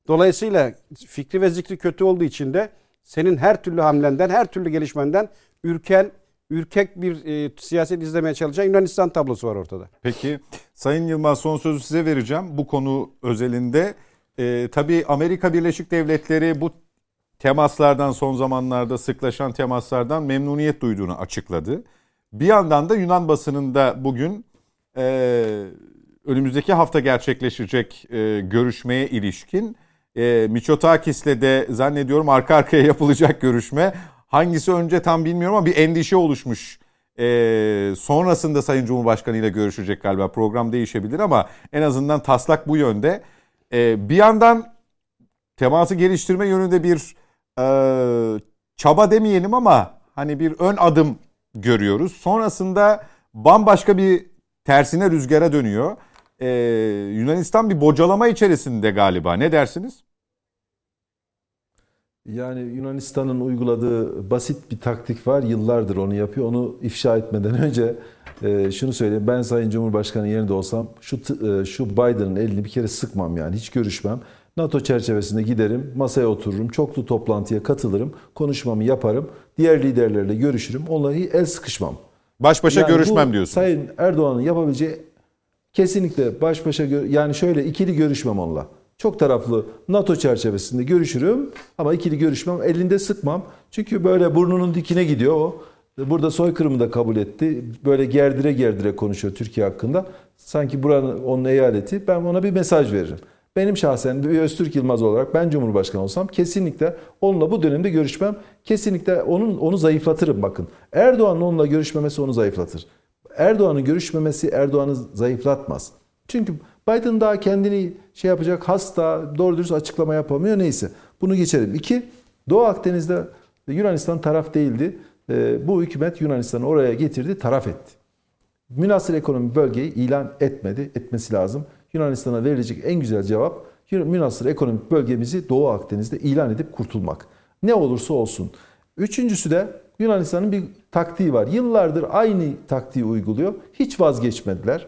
Dolayısıyla fikri ve zikri kötü olduğu için de senin her türlü hamlenden, her türlü gelişmenden ürken, ürkek bir e, siyaset izlemeye çalışan Yunanistan tablosu var ortada. Peki Sayın Yılmaz son sözü size vereceğim bu konu özelinde. Ee, tabii Amerika Birleşik Devletleri bu temaslardan son zamanlarda sıklaşan temaslardan memnuniyet duyduğunu açıkladı. Bir yandan da Yunan basınında bugün e, önümüzdeki hafta gerçekleşecek e, görüşmeye ilişkin e, Miçotakis'le de zannediyorum arka arkaya yapılacak görüşme. Hangisi önce tam bilmiyorum ama bir endişe oluşmuş. E, sonrasında Sayın Cumhurbaşkanı ile görüşecek galiba. Program değişebilir ama en azından taslak bu yönde. E, bir yandan teması geliştirme yönünde bir e, çaba demeyelim ama hani bir ön adım görüyoruz. Sonrasında bambaşka bir tersine rüzgara dönüyor. E, Yunanistan bir bocalama içerisinde galiba. Ne dersiniz? Yani Yunanistan'ın uyguladığı basit bir taktik var. Yıllardır onu yapıyor. Onu ifşa etmeden önce e, şunu söyleyeyim. Ben Sayın Cumhurbaşkanı yerinde olsam şu e, şu Biden'ın elini bir kere sıkmam yani. Hiç görüşmem. NATO çerçevesinde giderim, masaya otururum, çoklu toplantıya katılırım, konuşmamı yaparım, diğer liderlerle görüşürüm, onunla el sıkışmam. Baş başa Yani görüşmem diyorsun. Sayın Erdoğan'ın yapabileceği kesinlikle baş başa yani şöyle ikili görüşmem onunla. Çok taraflı NATO çerçevesinde görüşürüm ama ikili görüşmem elinde sıkmam. Çünkü böyle burnunun dikine gidiyor o. Burada soykırımı da kabul etti. Böyle gerdire gerdire konuşuyor Türkiye hakkında. Sanki buranın onun eyaleti. Ben ona bir mesaj veririm. Benim şahsen bir Öztürk Yılmaz olarak ben Cumhurbaşkanı olsam kesinlikle onunla bu dönemde görüşmem. Kesinlikle onun onu zayıflatırım bakın. Erdoğan'ın onunla görüşmemesi onu zayıflatır. Erdoğan'ın görüşmemesi Erdoğan'ı zayıflatmaz. Çünkü Biden daha kendini şey yapacak hasta, doğru dürüst açıklama yapamıyor neyse. Bunu geçelim. İki, Doğu Akdeniz'de Yunanistan taraf değildi. Ee, Bu hükümet Yunanistan'ı oraya getirdi, taraf etti. Münasır ekonomi bölgeyi ilan etmedi, etmesi lazım. Yunanistan'a verilecek en güzel cevap münasır ekonomik bölgemizi Doğu Akdeniz'de ilan edip kurtulmak. Ne olursa olsun. Üçüncüsü de Yunanistan'ın bir taktiği var. Yıllardır aynı taktiği uyguluyor. Hiç vazgeçmediler.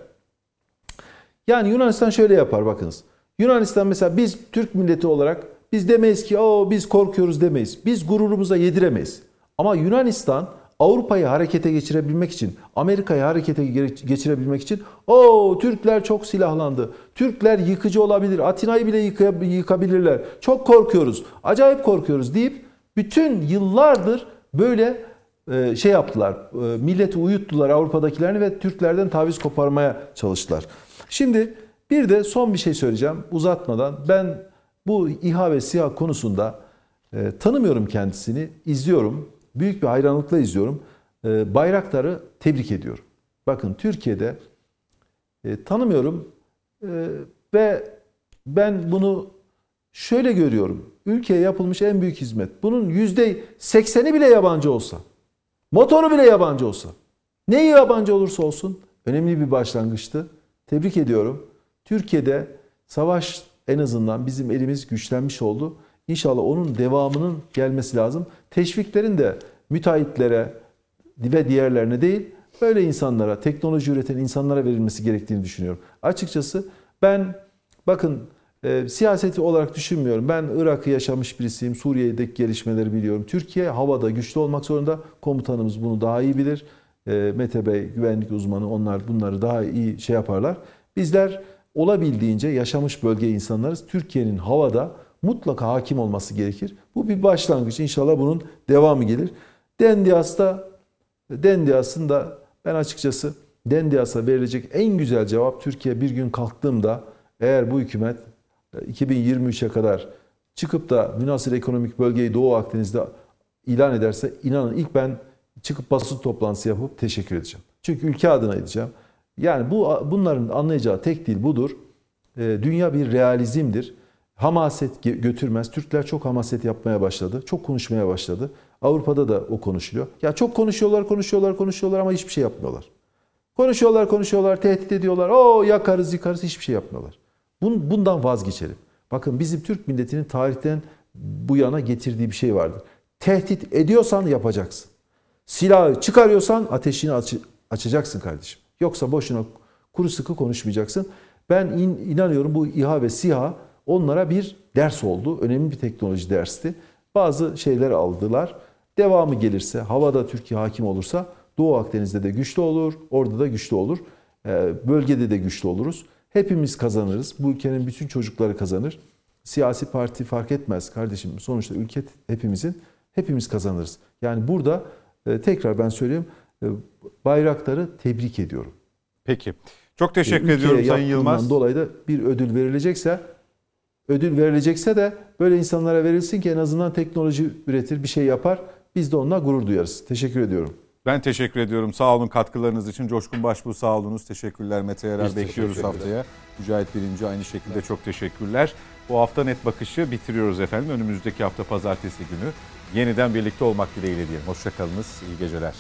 Yani Yunanistan şöyle yapar bakınız. Yunanistan mesela biz Türk milleti olarak biz demeyiz ki o biz korkuyoruz demeyiz. Biz gururumuza yediremeyiz. Ama Yunanistan Avrupa'yı harekete geçirebilmek için, Amerika'yı harekete ge- geçirebilmek için o Türkler çok silahlandı. Türkler yıkıcı olabilir. Atina'yı bile yıkabilirler. Çok korkuyoruz. Acayip korkuyoruz deyip bütün yıllardır böyle e, şey yaptılar. E, Milleti uyuttular Avrupa'dakilerini ve Türklerden taviz koparmaya çalıştılar. Şimdi bir de son bir şey söyleyeceğim uzatmadan. Ben bu İHA ve SİHA konusunda e, tanımıyorum kendisini, izliyorum. Büyük bir hayranlıkla izliyorum. E, Bayraktar'ı tebrik ediyorum. Bakın Türkiye'de e, tanımıyorum e, ve ben bunu şöyle görüyorum. Ülkeye yapılmış en büyük hizmet. Bunun yüzde sekseni bile yabancı olsa, motoru bile yabancı olsa, neyi yabancı olursa olsun önemli bir başlangıçtı. Tebrik ediyorum. Türkiye'de savaş en azından bizim elimiz güçlenmiş oldu. İnşallah onun devamının gelmesi lazım. Teşviklerin de müteahhitlere ve diğerlerine değil, böyle insanlara, teknoloji üreten insanlara verilmesi gerektiğini düşünüyorum. Açıkçası ben bakın e, siyaseti olarak düşünmüyorum. Ben Irak'ı yaşamış birisiyim. Suriye'deki gelişmeleri biliyorum. Türkiye havada güçlü olmak zorunda. Komutanımız bunu daha iyi bilir. E, Mete Bey güvenlik uzmanı onlar bunları daha iyi şey yaparlar. Bizler olabildiğince yaşamış bölge insanlarız. Türkiye'nin havada mutlaka hakim olması gerekir. Bu bir başlangıç. İnşallah bunun devamı gelir. Dendias'ta Dendias'ın da ben açıkçası Dendias'a verilecek en güzel cevap Türkiye bir gün kalktığımda eğer bu hükümet e, 2023'e kadar çıkıp da münasır ekonomik bölgeyi Doğu Akdeniz'de ilan ederse inanın ilk ben çıkıp basın toplantısı yapıp teşekkür edeceğim. Çünkü ülke adına edeceğim. Yani bu bunların anlayacağı tek dil budur. E, Dünya bir realizmdir. Hamaset götürmez. Türkler çok hamaset yapmaya başladı. Çok konuşmaya başladı. Avrupa'da da o konuşuluyor. Ya çok konuşuyorlar, konuşuyorlar, konuşuyorlar ama hiçbir şey yapmıyorlar. Konuşuyorlar, konuşuyorlar, tehdit ediyorlar. O yakarız, yıkarız hiçbir şey yapmıyorlar. Bun- Bundan vazgeçelim. Bakın bizim Türk milletinin tarihten bu yana getirdiği bir şey vardır. Tehdit ediyorsan yapacaksın. Silahı çıkarıyorsan ateşini aç- açacaksın kardeşim. Yoksa boşuna kuru sıkı konuşmayacaksın. Ben in- inanıyorum bu İHA ve SİHA onlara bir ders oldu. Önemli bir teknoloji dersti. Bazı şeyler aldılar. Devamı gelirse, havada Türkiye hakim olursa Doğu Akdeniz'de de güçlü olur, orada da güçlü olur. Ee, Bölgede de güçlü oluruz. Hepimiz kazanırız. Bu ülkenin bütün çocukları kazanır. Siyasi parti fark etmez kardeşim. Sonuçta ülke hepimizin. Hepimiz kazanırız. Yani burada tekrar ben söyleyeyim e, bayrakları tebrik ediyorum. Peki. Çok teşekkür Ülkeye ediyorum Sayın Yılmaz. dolayı da bir ödül verilecekse ödül verilecekse de böyle insanlara verilsin ki en azından teknoloji üretir, bir şey yapar. Biz de onunla gurur duyarız. Teşekkür ediyorum. Ben teşekkür ediyorum. Sağ olun katkılarınız için. Coşkun Başbuğ sağ olunuz. Teşekkürler Mete Yarar. Bekliyoruz haftaya. Mücahit Birinci aynı şekilde çok teşekkürler. Bu hafta net bakışı bitiriyoruz efendim. Önümüzdeki hafta pazartesi günü yeniden birlikte olmak dileğiyle diyelim. Hoşçakalınız. İyi geceler.